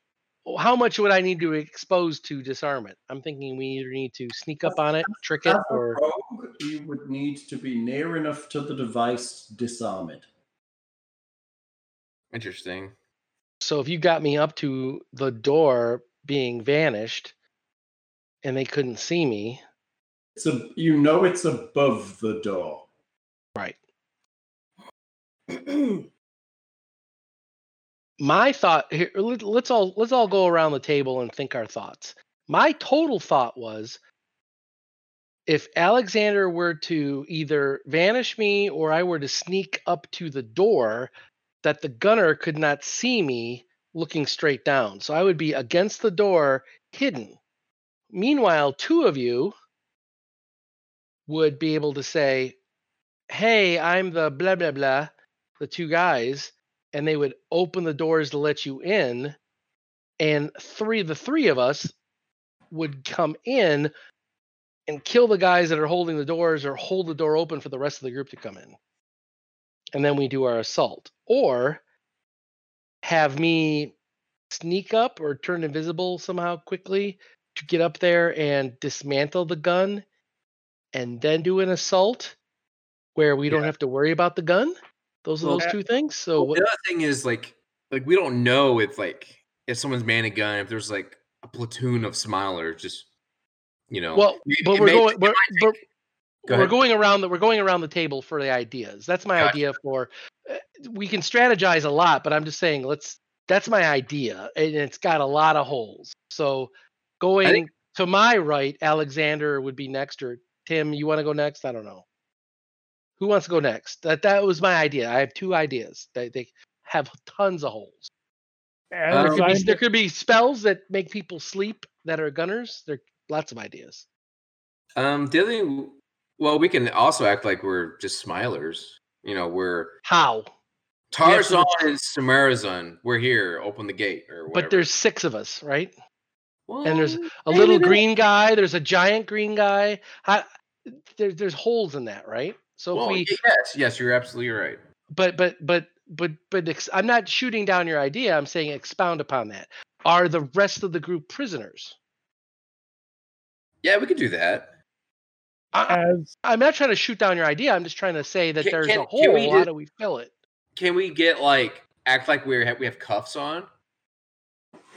how much would I need to expose to disarm it? I'm thinking we either need to sneak up on it, trick it, or rogue, you would need to be near enough to the device to disarm it. Interesting. so if you got me up to the door being vanished and they couldn't see me, It's a, you know it's above the door. right? (clears throat) my thought here let- let's all let's all go around the table and think our thoughts. My total thought was if alexander were to either vanish me or i were to sneak up to the door that the gunner could not see me looking straight down. So i would be against the door hidden. Meanwhile two of you would be able to say hey i'm the blah blah blah the two guys and they would open the doors to let you in and three the three of us would come in and kill the guys that are holding the doors or hold the door open for the rest of the group to come in. And then we do our assault. Or have me sneak up or turn invisible somehow quickly to get up there and dismantle the gun and then do an assault where we don't have to worry about the gun those are Well, those two things so Well, what, the other thing is like, like we don't know if like if someone's manning a gun, if there's like a platoon of smilers, just you know. Well, it- but it we're may- going we're, we're, Go we're going around the we're going around the table for the ideas. That's my Gotcha. idea for uh, we can strategize a lot, but I'm just saying let's That's my idea, and it's got a lot of holes. So going think- to my right, Alexander would be next, or Tim, you want to go next? I don't know. Who wants to go next? That that was my idea. I have two ideas. They they have tons of holes. As Um, There could, be, there could be spells that make people sleep that are gunners. There are lots of ideas. Um, the other thing, well, we can also act like we're just smilers. You know, we're How? Tarzan and Samarazan. We're here. Open the gate or whatever. But there's six of us, right? Well, and there's A little green guy. There's a giant green guy. How, there, there's holes in that, right? So if Well, we, yes, yes, you're absolutely right. but but but but but ex- I'm not shooting down your idea. I'm saying expound upon that. Are the rest of the group prisoners? Yeah, we could do that. I, as I'm not trying to shoot down your idea. I'm just trying to say that Can- there's can- a hole. How ju- do we fill it? Can we get like act like we're we have cuffs on?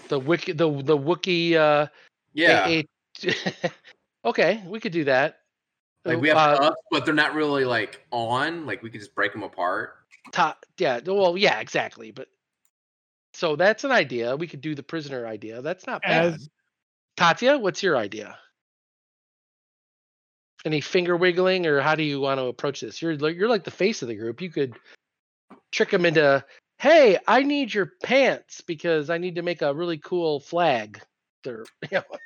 The wiki, the the Wookie. Uh, Yeah, a- a- (laughs) okay, we could do that. Like we have Uh, cuffs, but they're not really like on. Like we could just break them apart. Ta- yeah, well, yeah, exactly. But so that's an idea. We could do the prisoner idea. That's not bad. as Katya, what's your idea? Any finger wiggling, or how do you want to approach this? You're like- you're like the face of the group. You could trick them into, hey, I need your pants because I need to make a really cool flag. They're, (laughs) you know,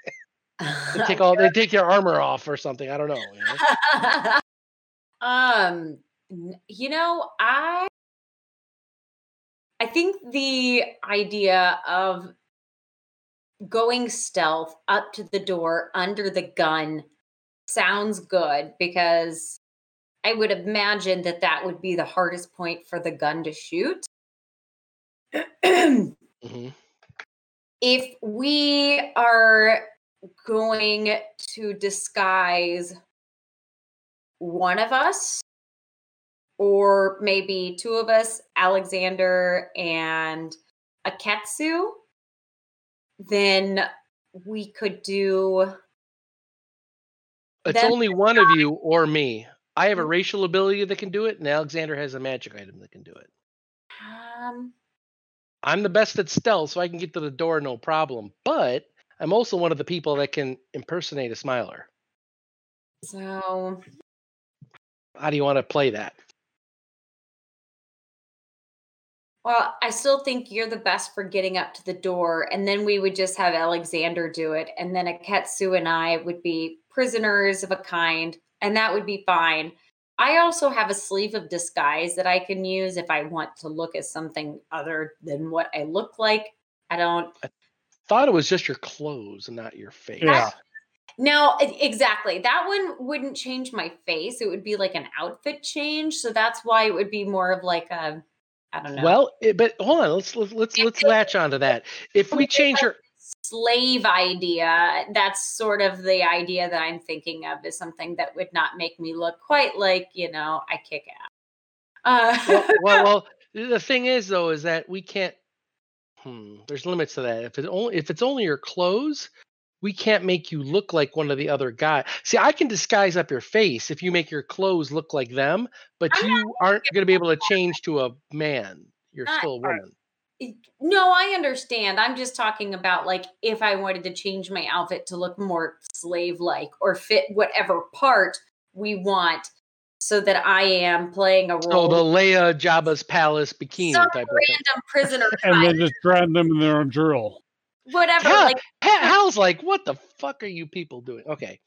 they (laughs) take all they take your armor off or something. I don't know. you know? (laughs) um you know i i think the idea of going stealth up to the door under the gun sounds good because i would imagine that that would be the hardest point for the gun to shoot (clears throat) Mhm. if we are going to disguise one of us or maybe two of us alexander and Iketsu then we could do It's only one of you or me. I have a racial ability that can do it, and Alexander has a magic item that can do it. um I'm the best at stealth, so I can get to the door no problem. But I'm also one of the people that can impersonate a smiler. so How do you want to play that? Well, I still think you're the best for getting up to the door, and then we would just have Alexander do it, and then Iketsu and I would be prisoners of a kind, and that would be fine. I also have a sleeve of disguise that I can use if I want to look as something other than what I look like. I don't. Thought it was just your clothes and not your face. Yeah. No, e- exactly. That one wouldn't change my face. It would be like an outfit change. So that's why it would be more of like a, I don't know. Well, it, but hold on. Let's let's let's, let's latch onto that. If we change like- her, slave idea that's sort of the idea that i'm thinking of is something that would not make me look quite like you know i kick ass uh, well, well, (laughs) well, the thing is though, is that we can't. Hmm, there's limits to that. If it only if it's only your clothes, we can't make you look like one of the other guys. See, I can disguise up your face if you make your clothes look like them, but I'm you aren't going to be able to change to a man. You're Not- still a woman. no i understand i'm just talking about like if i wanted to change my outfit to look more slave like or fit whatever part we want so that i am playing a So role the Leia Jabba's palace bikini some type of random prisoner (laughs) and type, then just drown them in their own drool. whatever Yeah. like Hal's like, what the fuck are you people doing? Okay.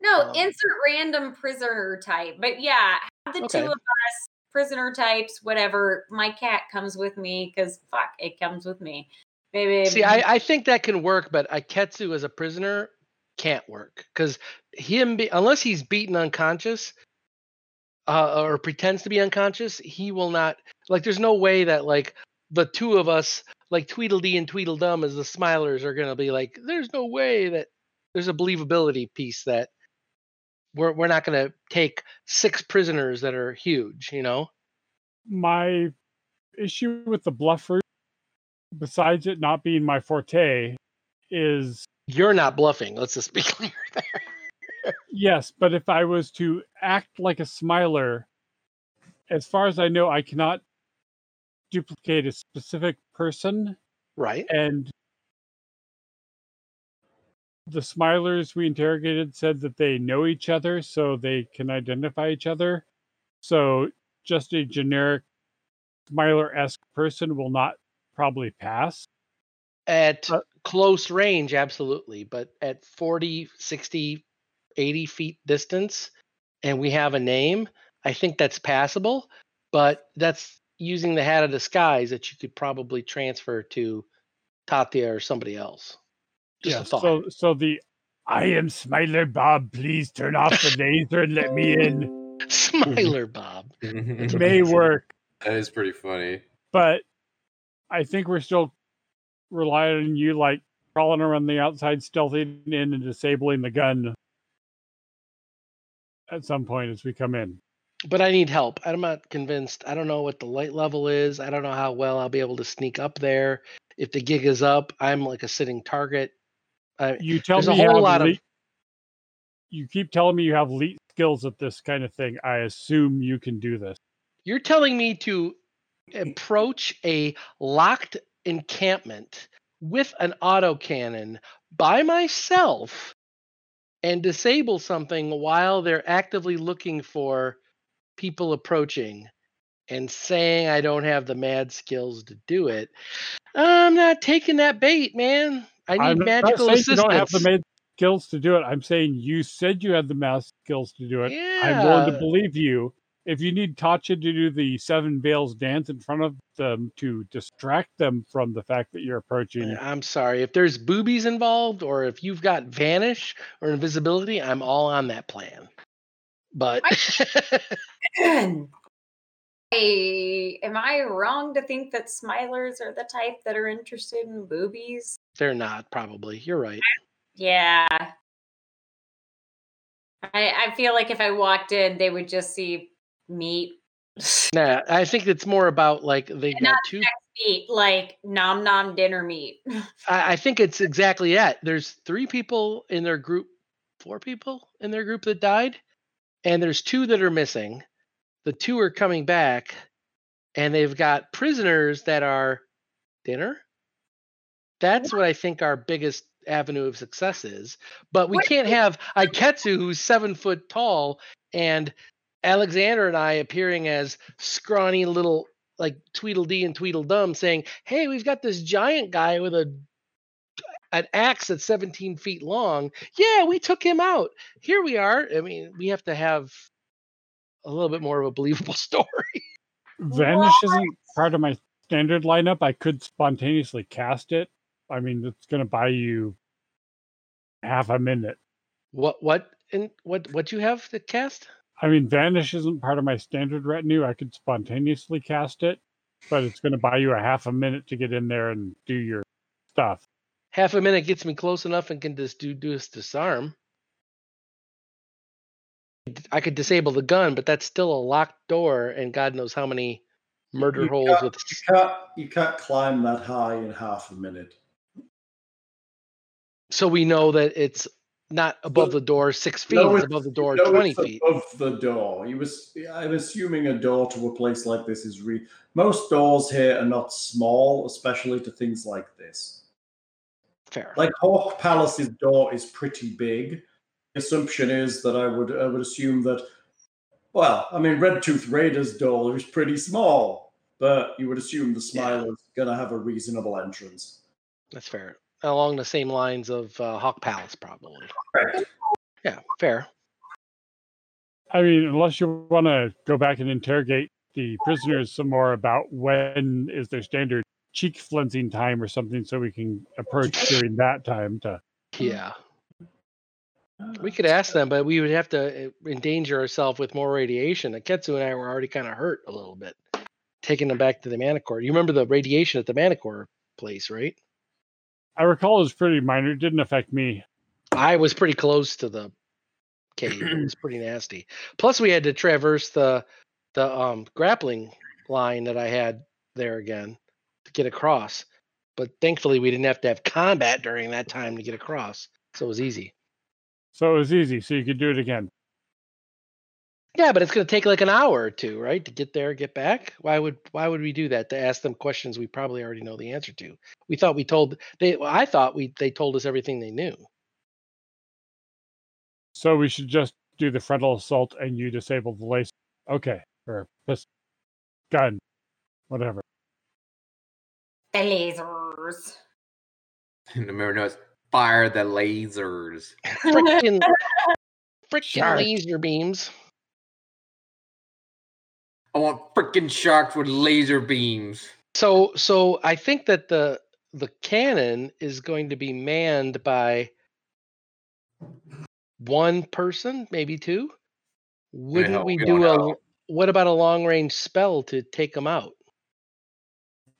No, Um, insert random prisoner type. But yeah, have the Okay. two of us, prisoner types, whatever. My cat comes with me because fuck, it comes with me. Maybe See, I, I think that can work, but Iketsu as a prisoner can't work because him be, unless he's beaten unconscious uh, or pretends to be unconscious, he will not like. There's no way that like the two of us, like Tweedledee and Tweedledum, as the Smilers, are gonna be like. There's no way that there's a believability piece that we're we're not gonna take six prisoners that are huge. You know. My issue with the bluff route, besides it not being my forte, is You're not bluffing. Let's just be (laughs) clear there. Yes, but if I was to act like a smiler, as far as I know, I cannot duplicate a specific person Right. and the smilers we interrogated said that they know each other so they can identify each other so just a generic smiler-esque person will not probably pass At Uh, close range, absolutely. But at 40, 60, 80 feet distance, and we have a name, I think that's passable. But that's using the hat of disguise that you could probably transfer to Tatia or somebody else. Just a thought. So, so the I am Smiler Bob. Please turn off the laser and let me in. (laughs) Smiler (laughs) Bob. It (laughs) may work, That is pretty funny. but I think we're still relying on you, like crawling around the outside, stealthing in, and disabling the gun at some point as we come in. But I need help. I'm not convinced. I don't know what the light level is. I don't know how well I'll be able to sneak up there. If the gig is up, I'm like a sitting target. I, You tell a me you whole lot of- You keep telling me you have elite skills at this kind of thing. I assume you can do this. You're telling me to approach a locked encampment with an autocannon by myself and disable something while they're actively looking for people approaching and saying I don't have the mad skills to do it. I'm not taking that bait, man. I need I'm magical saying assistance. you don't have the mad skills to do it. I'm saying you said you had the math skills to do it. Yeah. I'm willing to believe you. If you need Tatia to do the seven veils dance in front of them to distract them from the fact that you're approaching, I'm sorry. If there's boobies involved or if you've got vanish or invisibility, I'm all on that plan. But Hey, (laughs) am I wrong to think that smilers are the type that are interested in boobies? they're not probably. You're right. Yeah. I I feel like if I walked in, they would just see meat. Nah, I think it's more about like they've got two. meat, like nom nom dinner meat. (laughs) I, I think it's exactly that. There's three people in their group, four people in their group that died, and there's two that are missing. The two are coming back, and they've got prisoners that are dinner. That's what I think our biggest avenue of success is. But we can't have Iketsu, who's seven foot tall, and Alexander and I appearing as scrawny little like Tweedledee and Tweedledum saying, Hey, we've got this giant guy with a an axe that's 17 feet long. Yeah, we took him out. Here we are. I mean, we have to have a little bit more of a believable (laughs) story. Vanish isn't part of my standard lineup. I could spontaneously cast it. I mean, it's going to buy you half a minute. What what and what what do you have to cast? I mean, Vanish isn't part of my standard retinue. I could spontaneously cast it, but it's going to buy you a half a minute to get in there and do your stuff. Half a minute gets me close enough and can just do do this disarm. I could disable the gun, but that's still a locked door, and God knows how many murder You holes can't- with You can't, you can't climb that high in half a minute. so we know that it's not above the door six feet, No, above the door No, 20 it's feet. above the door. You was, I'm assuming a door to a place like this is re. Most doors here are not small, especially to things like this. Fair. Like Hawk Palace's door is pretty big. The assumption is that I would I would assume that. Well, I mean, Red Tooth Raider's door is pretty small, but you would assume the Smiler's gonna have a reasonable entrance. That's fair. Along the same lines of uh, Hawk Palace, probably. Right. Yeah, fair. I mean, unless you want to go back and interrogate the prisoners some more about when is their standard cheek flensing time or something, so we can approach (laughs) during that time to. Yeah. We could ask them, (sighs) but we would have to uh, endanger ourselves with more radiation. Iketsu and I were already kind of hurt a little bit, taking them back to the Manticore. You remember the radiation at the Manticore place, right? I recall it was pretty minor. It didn't affect me. I was pretty close to the cave. It was (clears throat) pretty nasty. Plus, we had to traverse the the um, grappling line that I had there again to get across. But thankfully, we didn't have to have combat during that time to get across, so it was easy. So it was easy. So you could do it again. Yeah, but it's going to take like an hour or two, right, to get there, get back. Why would why would we do that? To ask them questions we probably already know the answer to. We thought we told they. Well, I thought we they told us everything they knew. So we should just do the frontal assault and you disable the laser. Okay. Or this gun. Whatever. The lasers. And (laughs) the mirror knows fire the lasers. Frickin' (laughs) frickin' Shark. laser beams. I want freaking sharks with laser beams. So so I think that the the cannon is going to be manned by one person, maybe two. Wouldn't we we do a know. what about a long range spell to take them out?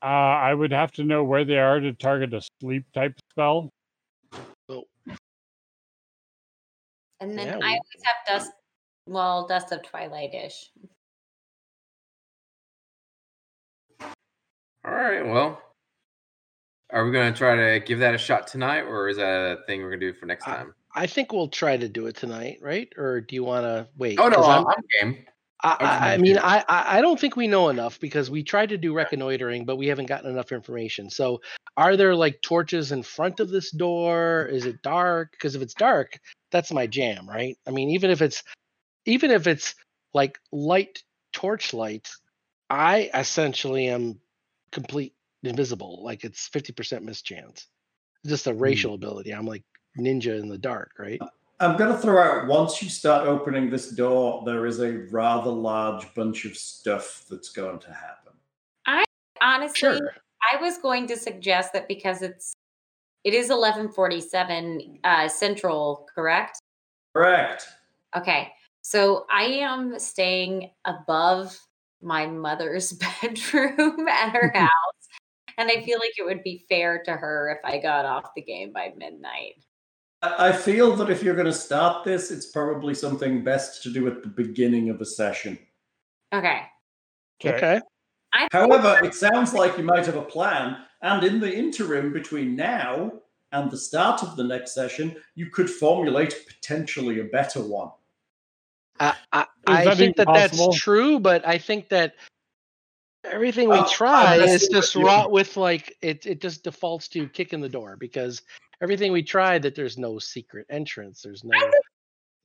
Uh, I would have to know where they are to target a sleep type spell. And then Yeah, I we- always have dust. Well, dust of twilight ish. All right, well. Are we going to try to give that a shot tonight, or is that a thing we're going to do for next I- time? I think we'll try to do it tonight, right? Or do you want to wait? Oh, no, I'm, I'm- game. I, I, I mean, I I don't think we know enough because we tried to do reconnoitering, but we haven't gotten enough information. So, are there like torches in front of this door? Is it dark? Because if it's dark, that's my jam, right? I mean, even if it's even if it's like light torchlight, I essentially am complete invisible. Like it's fifty percent mischance. Just a racial ability. I'm like ninja in the dark, right? I'm going to throw out once you start opening this door, there is a rather large bunch of stuff that's going to happen. I honestly, Sure. I was going to suggest that because it's it is 1147 uh central, correct? Correct. Okay. So I am staying above my mother's (laughs) bedroom at her (laughs) house. And I feel like it would be fair to her if I got off the game by midnight. I I feel that if you're going to start this, it's probably something best to do at the beginning of a session. Okay. Okay. I However, it sounds like you might have a plan, and in the interim between now and the start of the next session, you could formulate potentially a better one. I, I, I that think that even that's true, but I think that everything we Uh, try is just you. wrought with like it. It just defaults to kicking the door because everything we try that there's no secret entrance. There's no.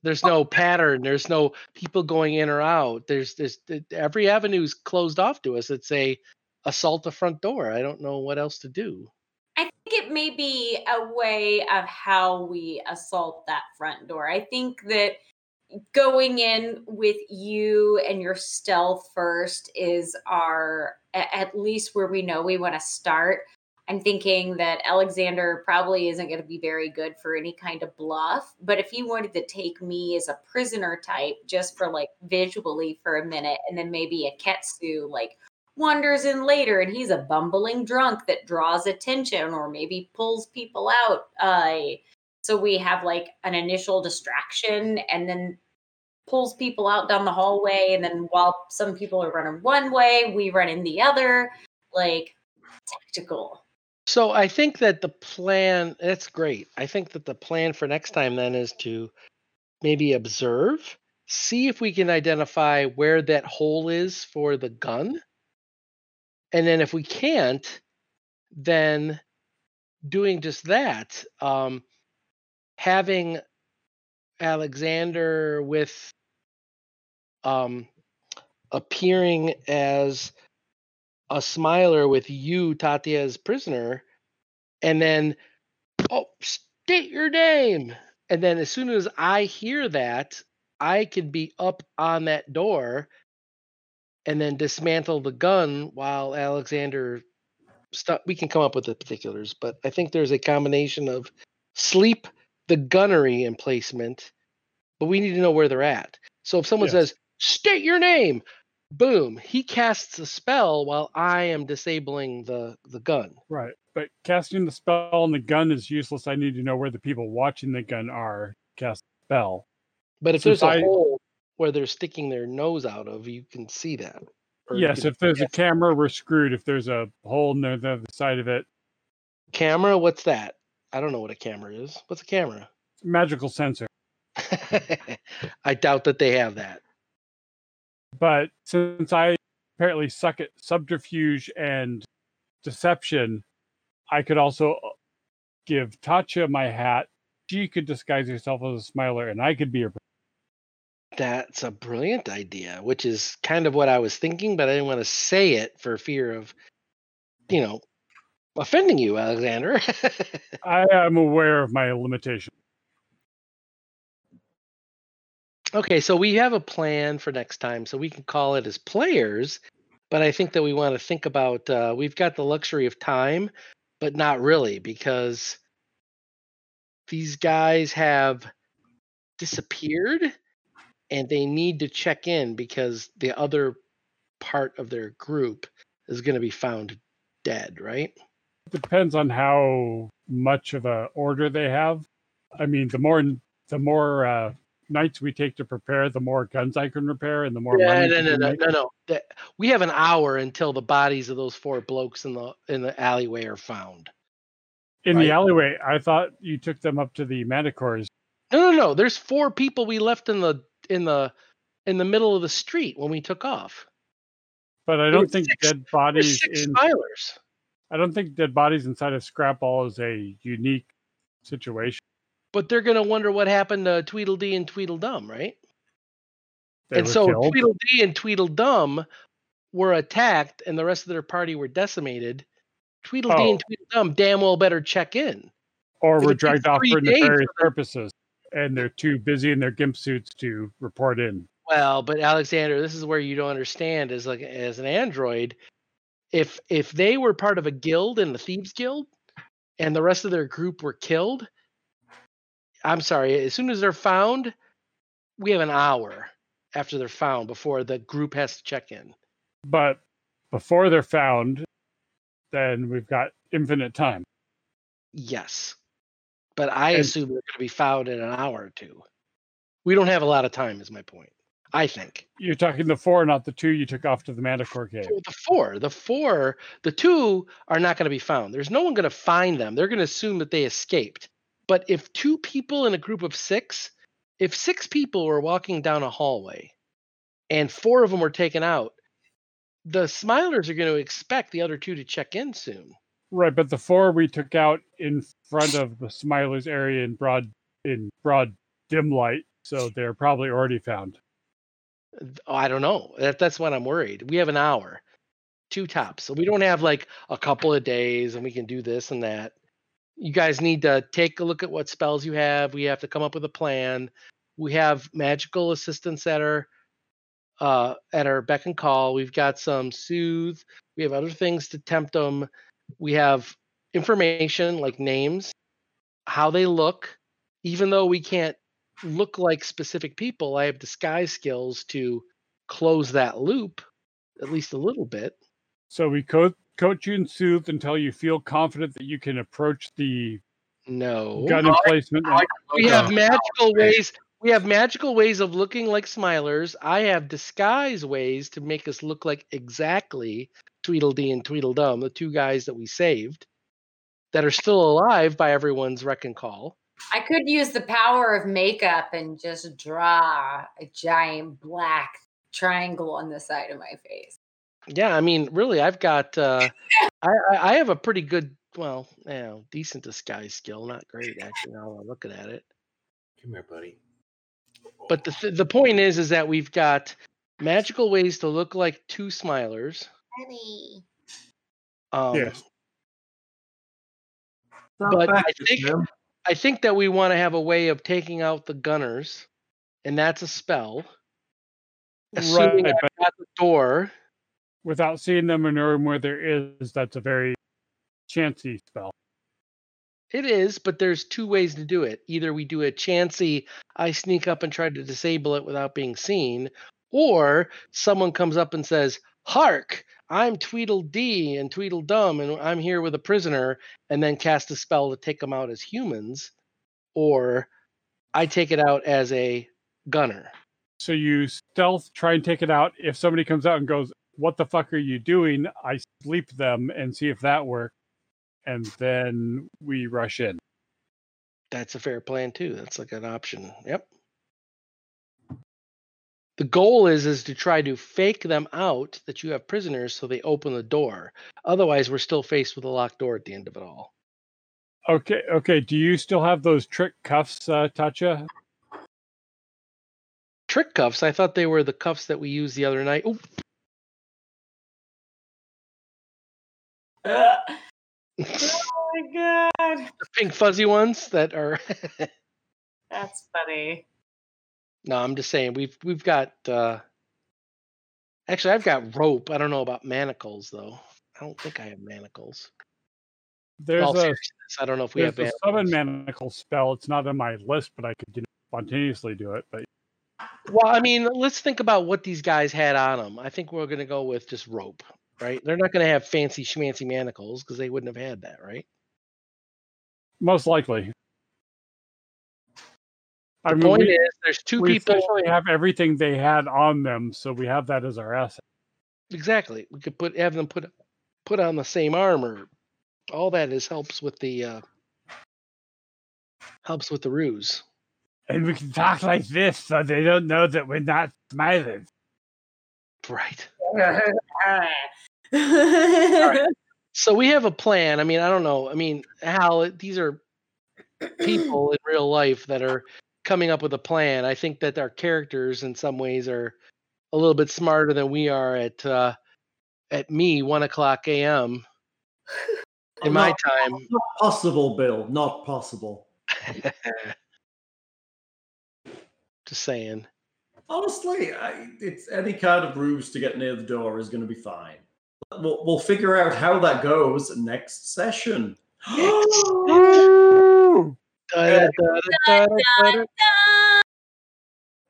There's no pattern. There's no people going in or out. There's this every avenue's closed off to us. It's a assault the front door. I don't know what else to do. I think it may be a way of how we assault that front door. I think that going in with you and your stealth first is our at least where we know we want to start. I'm thinking that Alexander probably isn't going to be very good for any kind of bluff, but if you wanted to take me as a prisoner type just for like visually for a minute and then maybe Iketsu like wanders in later and he's a bumbling drunk that draws attention or maybe pulls people out uh so we have like an initial distraction and then pulls people out down the hallway and then while some people are running one way we run in the other like tactical So I think that the plan that's great. I think that the plan for next time then is to maybe observe, see if we can identify where that hole is for the gun. And then if we can't, then doing just that, um, having Alexander with um, appearing as a smiler with you, Tatia, prisoner, and then, oh, state your name. And then as soon as I hear that, I can be up on that door and then dismantle the gun while Alexander stu we can come up with the particulars, but I think there's a combination of sleep, the gunnery emplacement, but we need to know where they're at. So if someone Yes. says, state your name, boom, he casts a spell while I am disabling the the gun. Right. But casting the spell on the gun is useless. I need to know where the people watching the gun are. Cast spell. But if Since there's a I- hole where they're sticking their nose out of, you can see that. Yes, if there's a camera, we're screwed. If there's a hole in the other side of it, camera, what's that? I don't know what a camera is. What's a camera? magical sensor. (laughs) I doubt that they have that. But since I apparently suck at subterfuge and deception, I could also uh, give Tatia my hat. She could disguise herself as a smiler, and I could be a. That's a brilliant idea, which is kind of what I was thinking, but I didn't want to say it for fear of, you know, offending you, Alexander. (laughs) I am aware of my limitation. okay, so we have a plan for next time, so we can call it as players, but I think that we want to think about uh, we've got the luxury of time, but not really because these guys have disappeared and they need to check in because the other part of their group is going to be found dead, right? Depends on how much of a order they have. I mean, the more the more uh, nights we take to prepare, the more guns I can repair, and the more Yeah, money. no, no, no, no, no. We have an hour until the bodies of those four blokes in the in the alleyway are found. In right. the alleyway, I thought you took them up to the manticores. No, no, no. There's four people we left in the in the in the middle of the street when we took off. But I don't think six- dead bodies six in. smilers. I don't think dead bodies inside a Scrapwall is a unique situation. But they're gonna wonder what happened to Tweedledee and Tweedledum, right? They and so killed. Tweedledee and Tweedledum were attacked, and the rest of their party were decimated. Tweedledee and Oh. Tweedledum damn well better check in. or were dragged off for nefarious purposes, and they're too busy in their gimp suits to report in. Well, but Alexander, this is where you don't understand as like as an android, if if they were part of a guild in the thieves guild and the rest of their group were killed, I'm sorry, as soon as they're found, we have an hour after they're found before the group has to check in. But before they're found, then we've got infinite time. Yes. But I And- assume they're going to be found in an hour or two. We don't have a lot of time is my point. I think. You're talking the four, not the two you took off to the Manticore cave. The four, the four, the two are not going to be found. There's no one going to find them. They're going to assume that they escaped. But if two people in a group of six, if six people were walking down a hallway and four of them were taken out, the smilers are going to expect the other two to check in soon. Right, but the four we took out in front of the Smilers area in broad in broad dim light, so they're probably already found. Th- I don't know. That, that's when I'm worried. We have an hour, two tops. So we don't have like a couple of days and we can do this and that. You guys need to take a look at what spells you have. We have to come up with a plan. We have magical assistants that are uh, at our beck and call. We've got some soothe. We have other things to tempt them. We have information like names, how they look. Even though we can't look like specific people, I have disguise skills to close that loop at least a little bit. So we co- coach you and soothe until you feel confident that you can approach the No. gun emplacement. and- we have magical ways we have magical ways of looking like smilers i have disguise ways to make us look like exactly tweedledee and tweedledum the two guys that we saved that are still alive by everyone's reck and call I could use the power of makeup and just draw a giant black triangle on the side of my face. yeah i mean really i've got uh I, I I have a pretty good well you know decent disguise skill not great actually now i'm looking at it Come here, buddy. but the th- the point is is that we've got magical ways to look like two smilers um Yes. But I think I think that we want to have a way of taking out the gunners, and that's a spell. Assuming Right, I've the door. without seeing them or knowing where there is, that's a very chancy spell. It is, but there's two ways to do it. Either we do a chancy, I sneak up and try to disable it without being seen, or someone comes up and says, Hark, I'm Tweedledee and Tweedledum, and I'm here with a prisoner, and then cast a spell to take them out as humans, or I take it out as a gunner. So you stealth, try and take it out. If somebody comes out and goes, "What the fuck are you doing?" I sleep them and see if that works, and then we rush in. That's a fair plan too. That's like an option. Yep. The goal is is to try to fake them out that you have prisoners so they open the door. Otherwise, we're still faced with a locked door at the end of it all. Okay, okay. Do you still have those trick cuffs, uh, Tatia? Trick cuffs. I thought they were the cuffs that we used the other night. Ooh, (laughs) oh my god. (laughs) the pink fuzzy ones that are. That's funny. No, I'm just saying we've we've got. uh Actually, I've got rope. I don't know about manacles though. I don't think I have manacles. There's a don't know if we have a summon manacle spell. It's not on my list, but I could you know, spontaneously do it. But Well, I mean, let's think about what these guys had on them. I think we're going to go with just rope, right? They're not going to have fancy schmancy manacles because they wouldn't have had that, right? most likely, I The mean, point we, is, there's two we people. essentially have everything they had on them, so we have that as our asset. Exactly. We could put have them put put on the same armor. All that is helps with the uh helps with the ruse. And we can talk like this, so they don't know that we're not smiling. Right. (laughs) right. So we have a plan. I mean, I don't know. I mean, Hal, these are people in real life that are coming up with a plan. I think that our characters in some ways are a little bit smarter than we are at uh at me one o'clock AM in my Not- time. (laughs) Not possible, Bill. Not possible. (laughs) Just saying. Honestly, I, it's any kind of ruse to get near the door is going to be fine. We'll, we'll figure out how that goes next session. (gasps)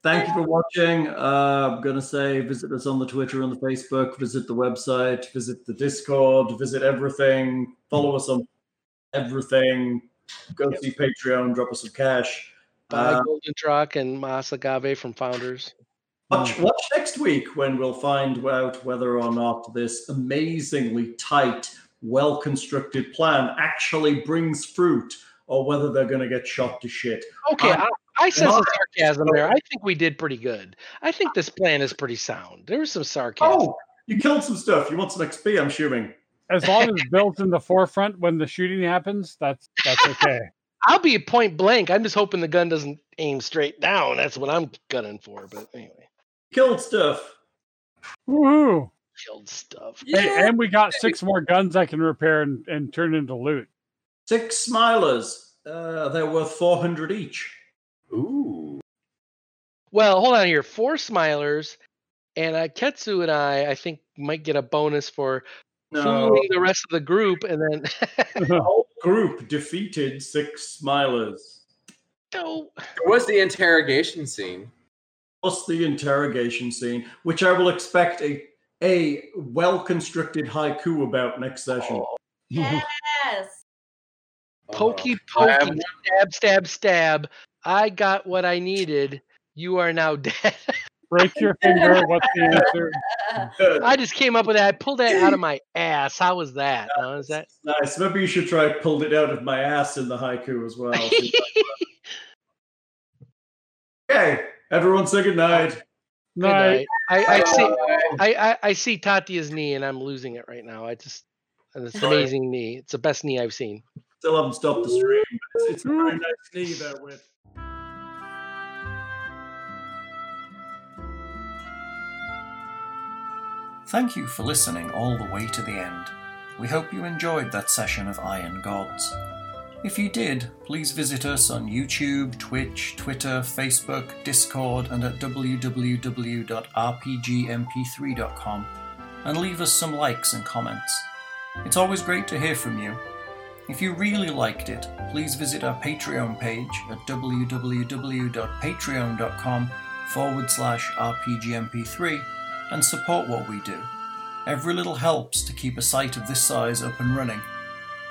Thank you for watching. Uh, I'm going to say visit us on the Twitter and the Facebook, visit the website, visit the Discord, visit everything, follow us on everything, go see Patreon, drop us some cash. Buy Uh, Golden Truck and Masagave from Founders. Watch, watch next week when we'll find out whether or not this amazingly tight, well constructed plan actually brings fruit or whether they're going to get shot to shit. Okay, Um, I, I sense all some sarcasm there. (laughs) I think we did pretty good. I think this plan is pretty sound. There was some sarcasm. Oh, you killed some stuff. You want some XP, I'm assuming. As long as Bill's in the forefront when the shooting happens, that's that's okay. (laughs) I'll be point blank. I'm just hoping the gun doesn't aim straight down. That's what I'm gunning for. But anyway, Killed stuff. Woohoo! killed stuff. Hey, and we got six more guns I can repair and, and turn into loot. Six smilers. Uh, they're worth 400 each. Ooh. Well, hold on here. Four smilers, and uh, Ketsu and I, I think, might get a bonus for No, fooling the rest of the group, and then. (laughs) the whole group defeated six smilers. no. It was the interrogation scene. Plus the interrogation scene, which I will expect a a well constructed haiku about next session. Yes. Pokey, Uh, I have pokey, stab, stab, stab. I got what I needed. You are now (laughs) dead. Break your finger. What's the answer? I just came up with that. I pulled that out of my ass. How was that? How was that? Nice. Maybe you should try pulled it out of my ass in the haiku as well. (laughs) okay, everyone say good night. Night. night. I, I see. I, I, I see Tatia's knee, and I'm losing it right now. I just, it's an amazing knee. It's the best knee I've seen. Still haven't stopped the stream. but It's, it's a very nice knee there with. Thank you for listening all the way to the end. We hope you enjoyed that session of Iron Gods. If you did, please visit us on YouTube, Twitch, Twitter, Facebook, Discord, and at www.rpgmp3.com and leave us some likes and comments. It's always great to hear from you. If you really liked it, please visit our Patreon page at www.patreon.com forward slash rpgmp3 and support what we do. Every little helps to keep a site of this size up and running.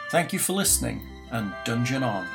Thank you for listening, and Dungeon On.